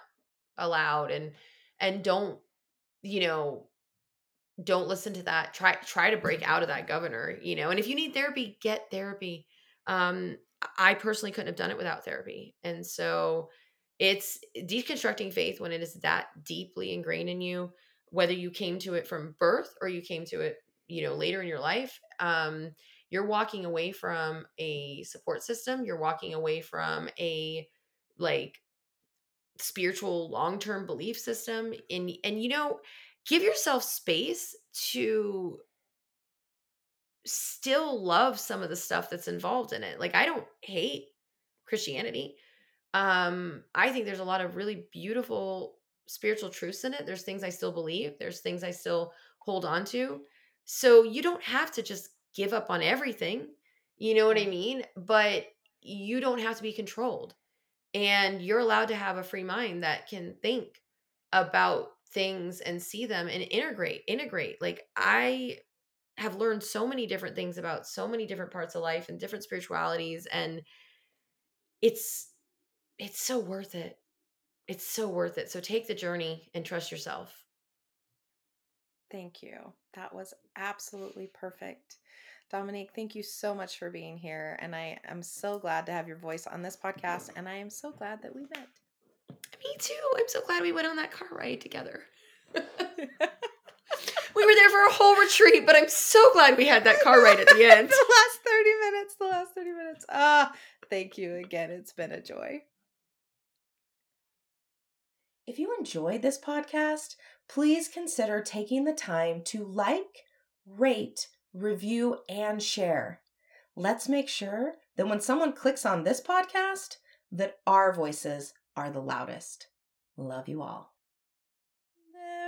allowed and and don't, you know, don't listen to that. Try try to break (laughs) out of that governor, you know. And if you need therapy, get therapy. Um I personally couldn't have done it without therapy. And so it's deconstructing faith when it is that deeply ingrained in you whether you came to it from birth or you came to it you know later in your life um, you're walking away from a support system you're walking away from a like spiritual long-term belief system and and you know give yourself space to still love some of the stuff that's involved in it like i don't hate christianity um i think there's a lot of really beautiful spiritual truths in it. There's things I still believe, there's things I still hold on to. So you don't have to just give up on everything. You know what I mean? But you don't have to be controlled. And you're allowed to have a free mind that can think about things and see them and integrate, integrate. Like I have learned so many different things about so many different parts of life and different spiritualities and it's it's so worth it it's so worth it. So take the journey and trust yourself. Thank you. That was absolutely perfect. Dominique, thank you so much for being here. And I am so glad to have your voice on this podcast. And I am so glad that we met. Me too. I'm so glad we went on that car ride together. (laughs) we were there for a whole retreat, but I'm so glad we had that car ride at the end. (laughs) the last 30 minutes, the last 30 minutes. Ah, thank you again. It's been a joy. If you enjoyed this podcast, please consider taking the time to like, rate, review, and share. Let's make sure that when someone clicks on this podcast, that our voices are the loudest. Love you all.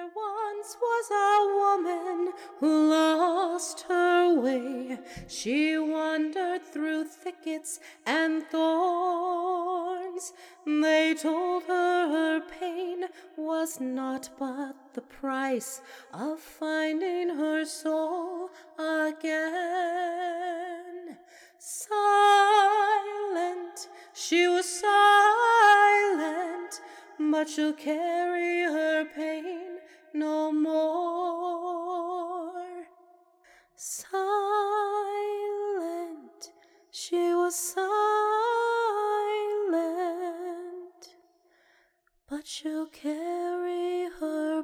There once was a woman who lost her way. She wandered through thickets and thorns. They told her her pain was not but the price of finding her soul again. Silent, she was silent, but she'll carry her pain no more. Silent, she was silent, but she'll carry her.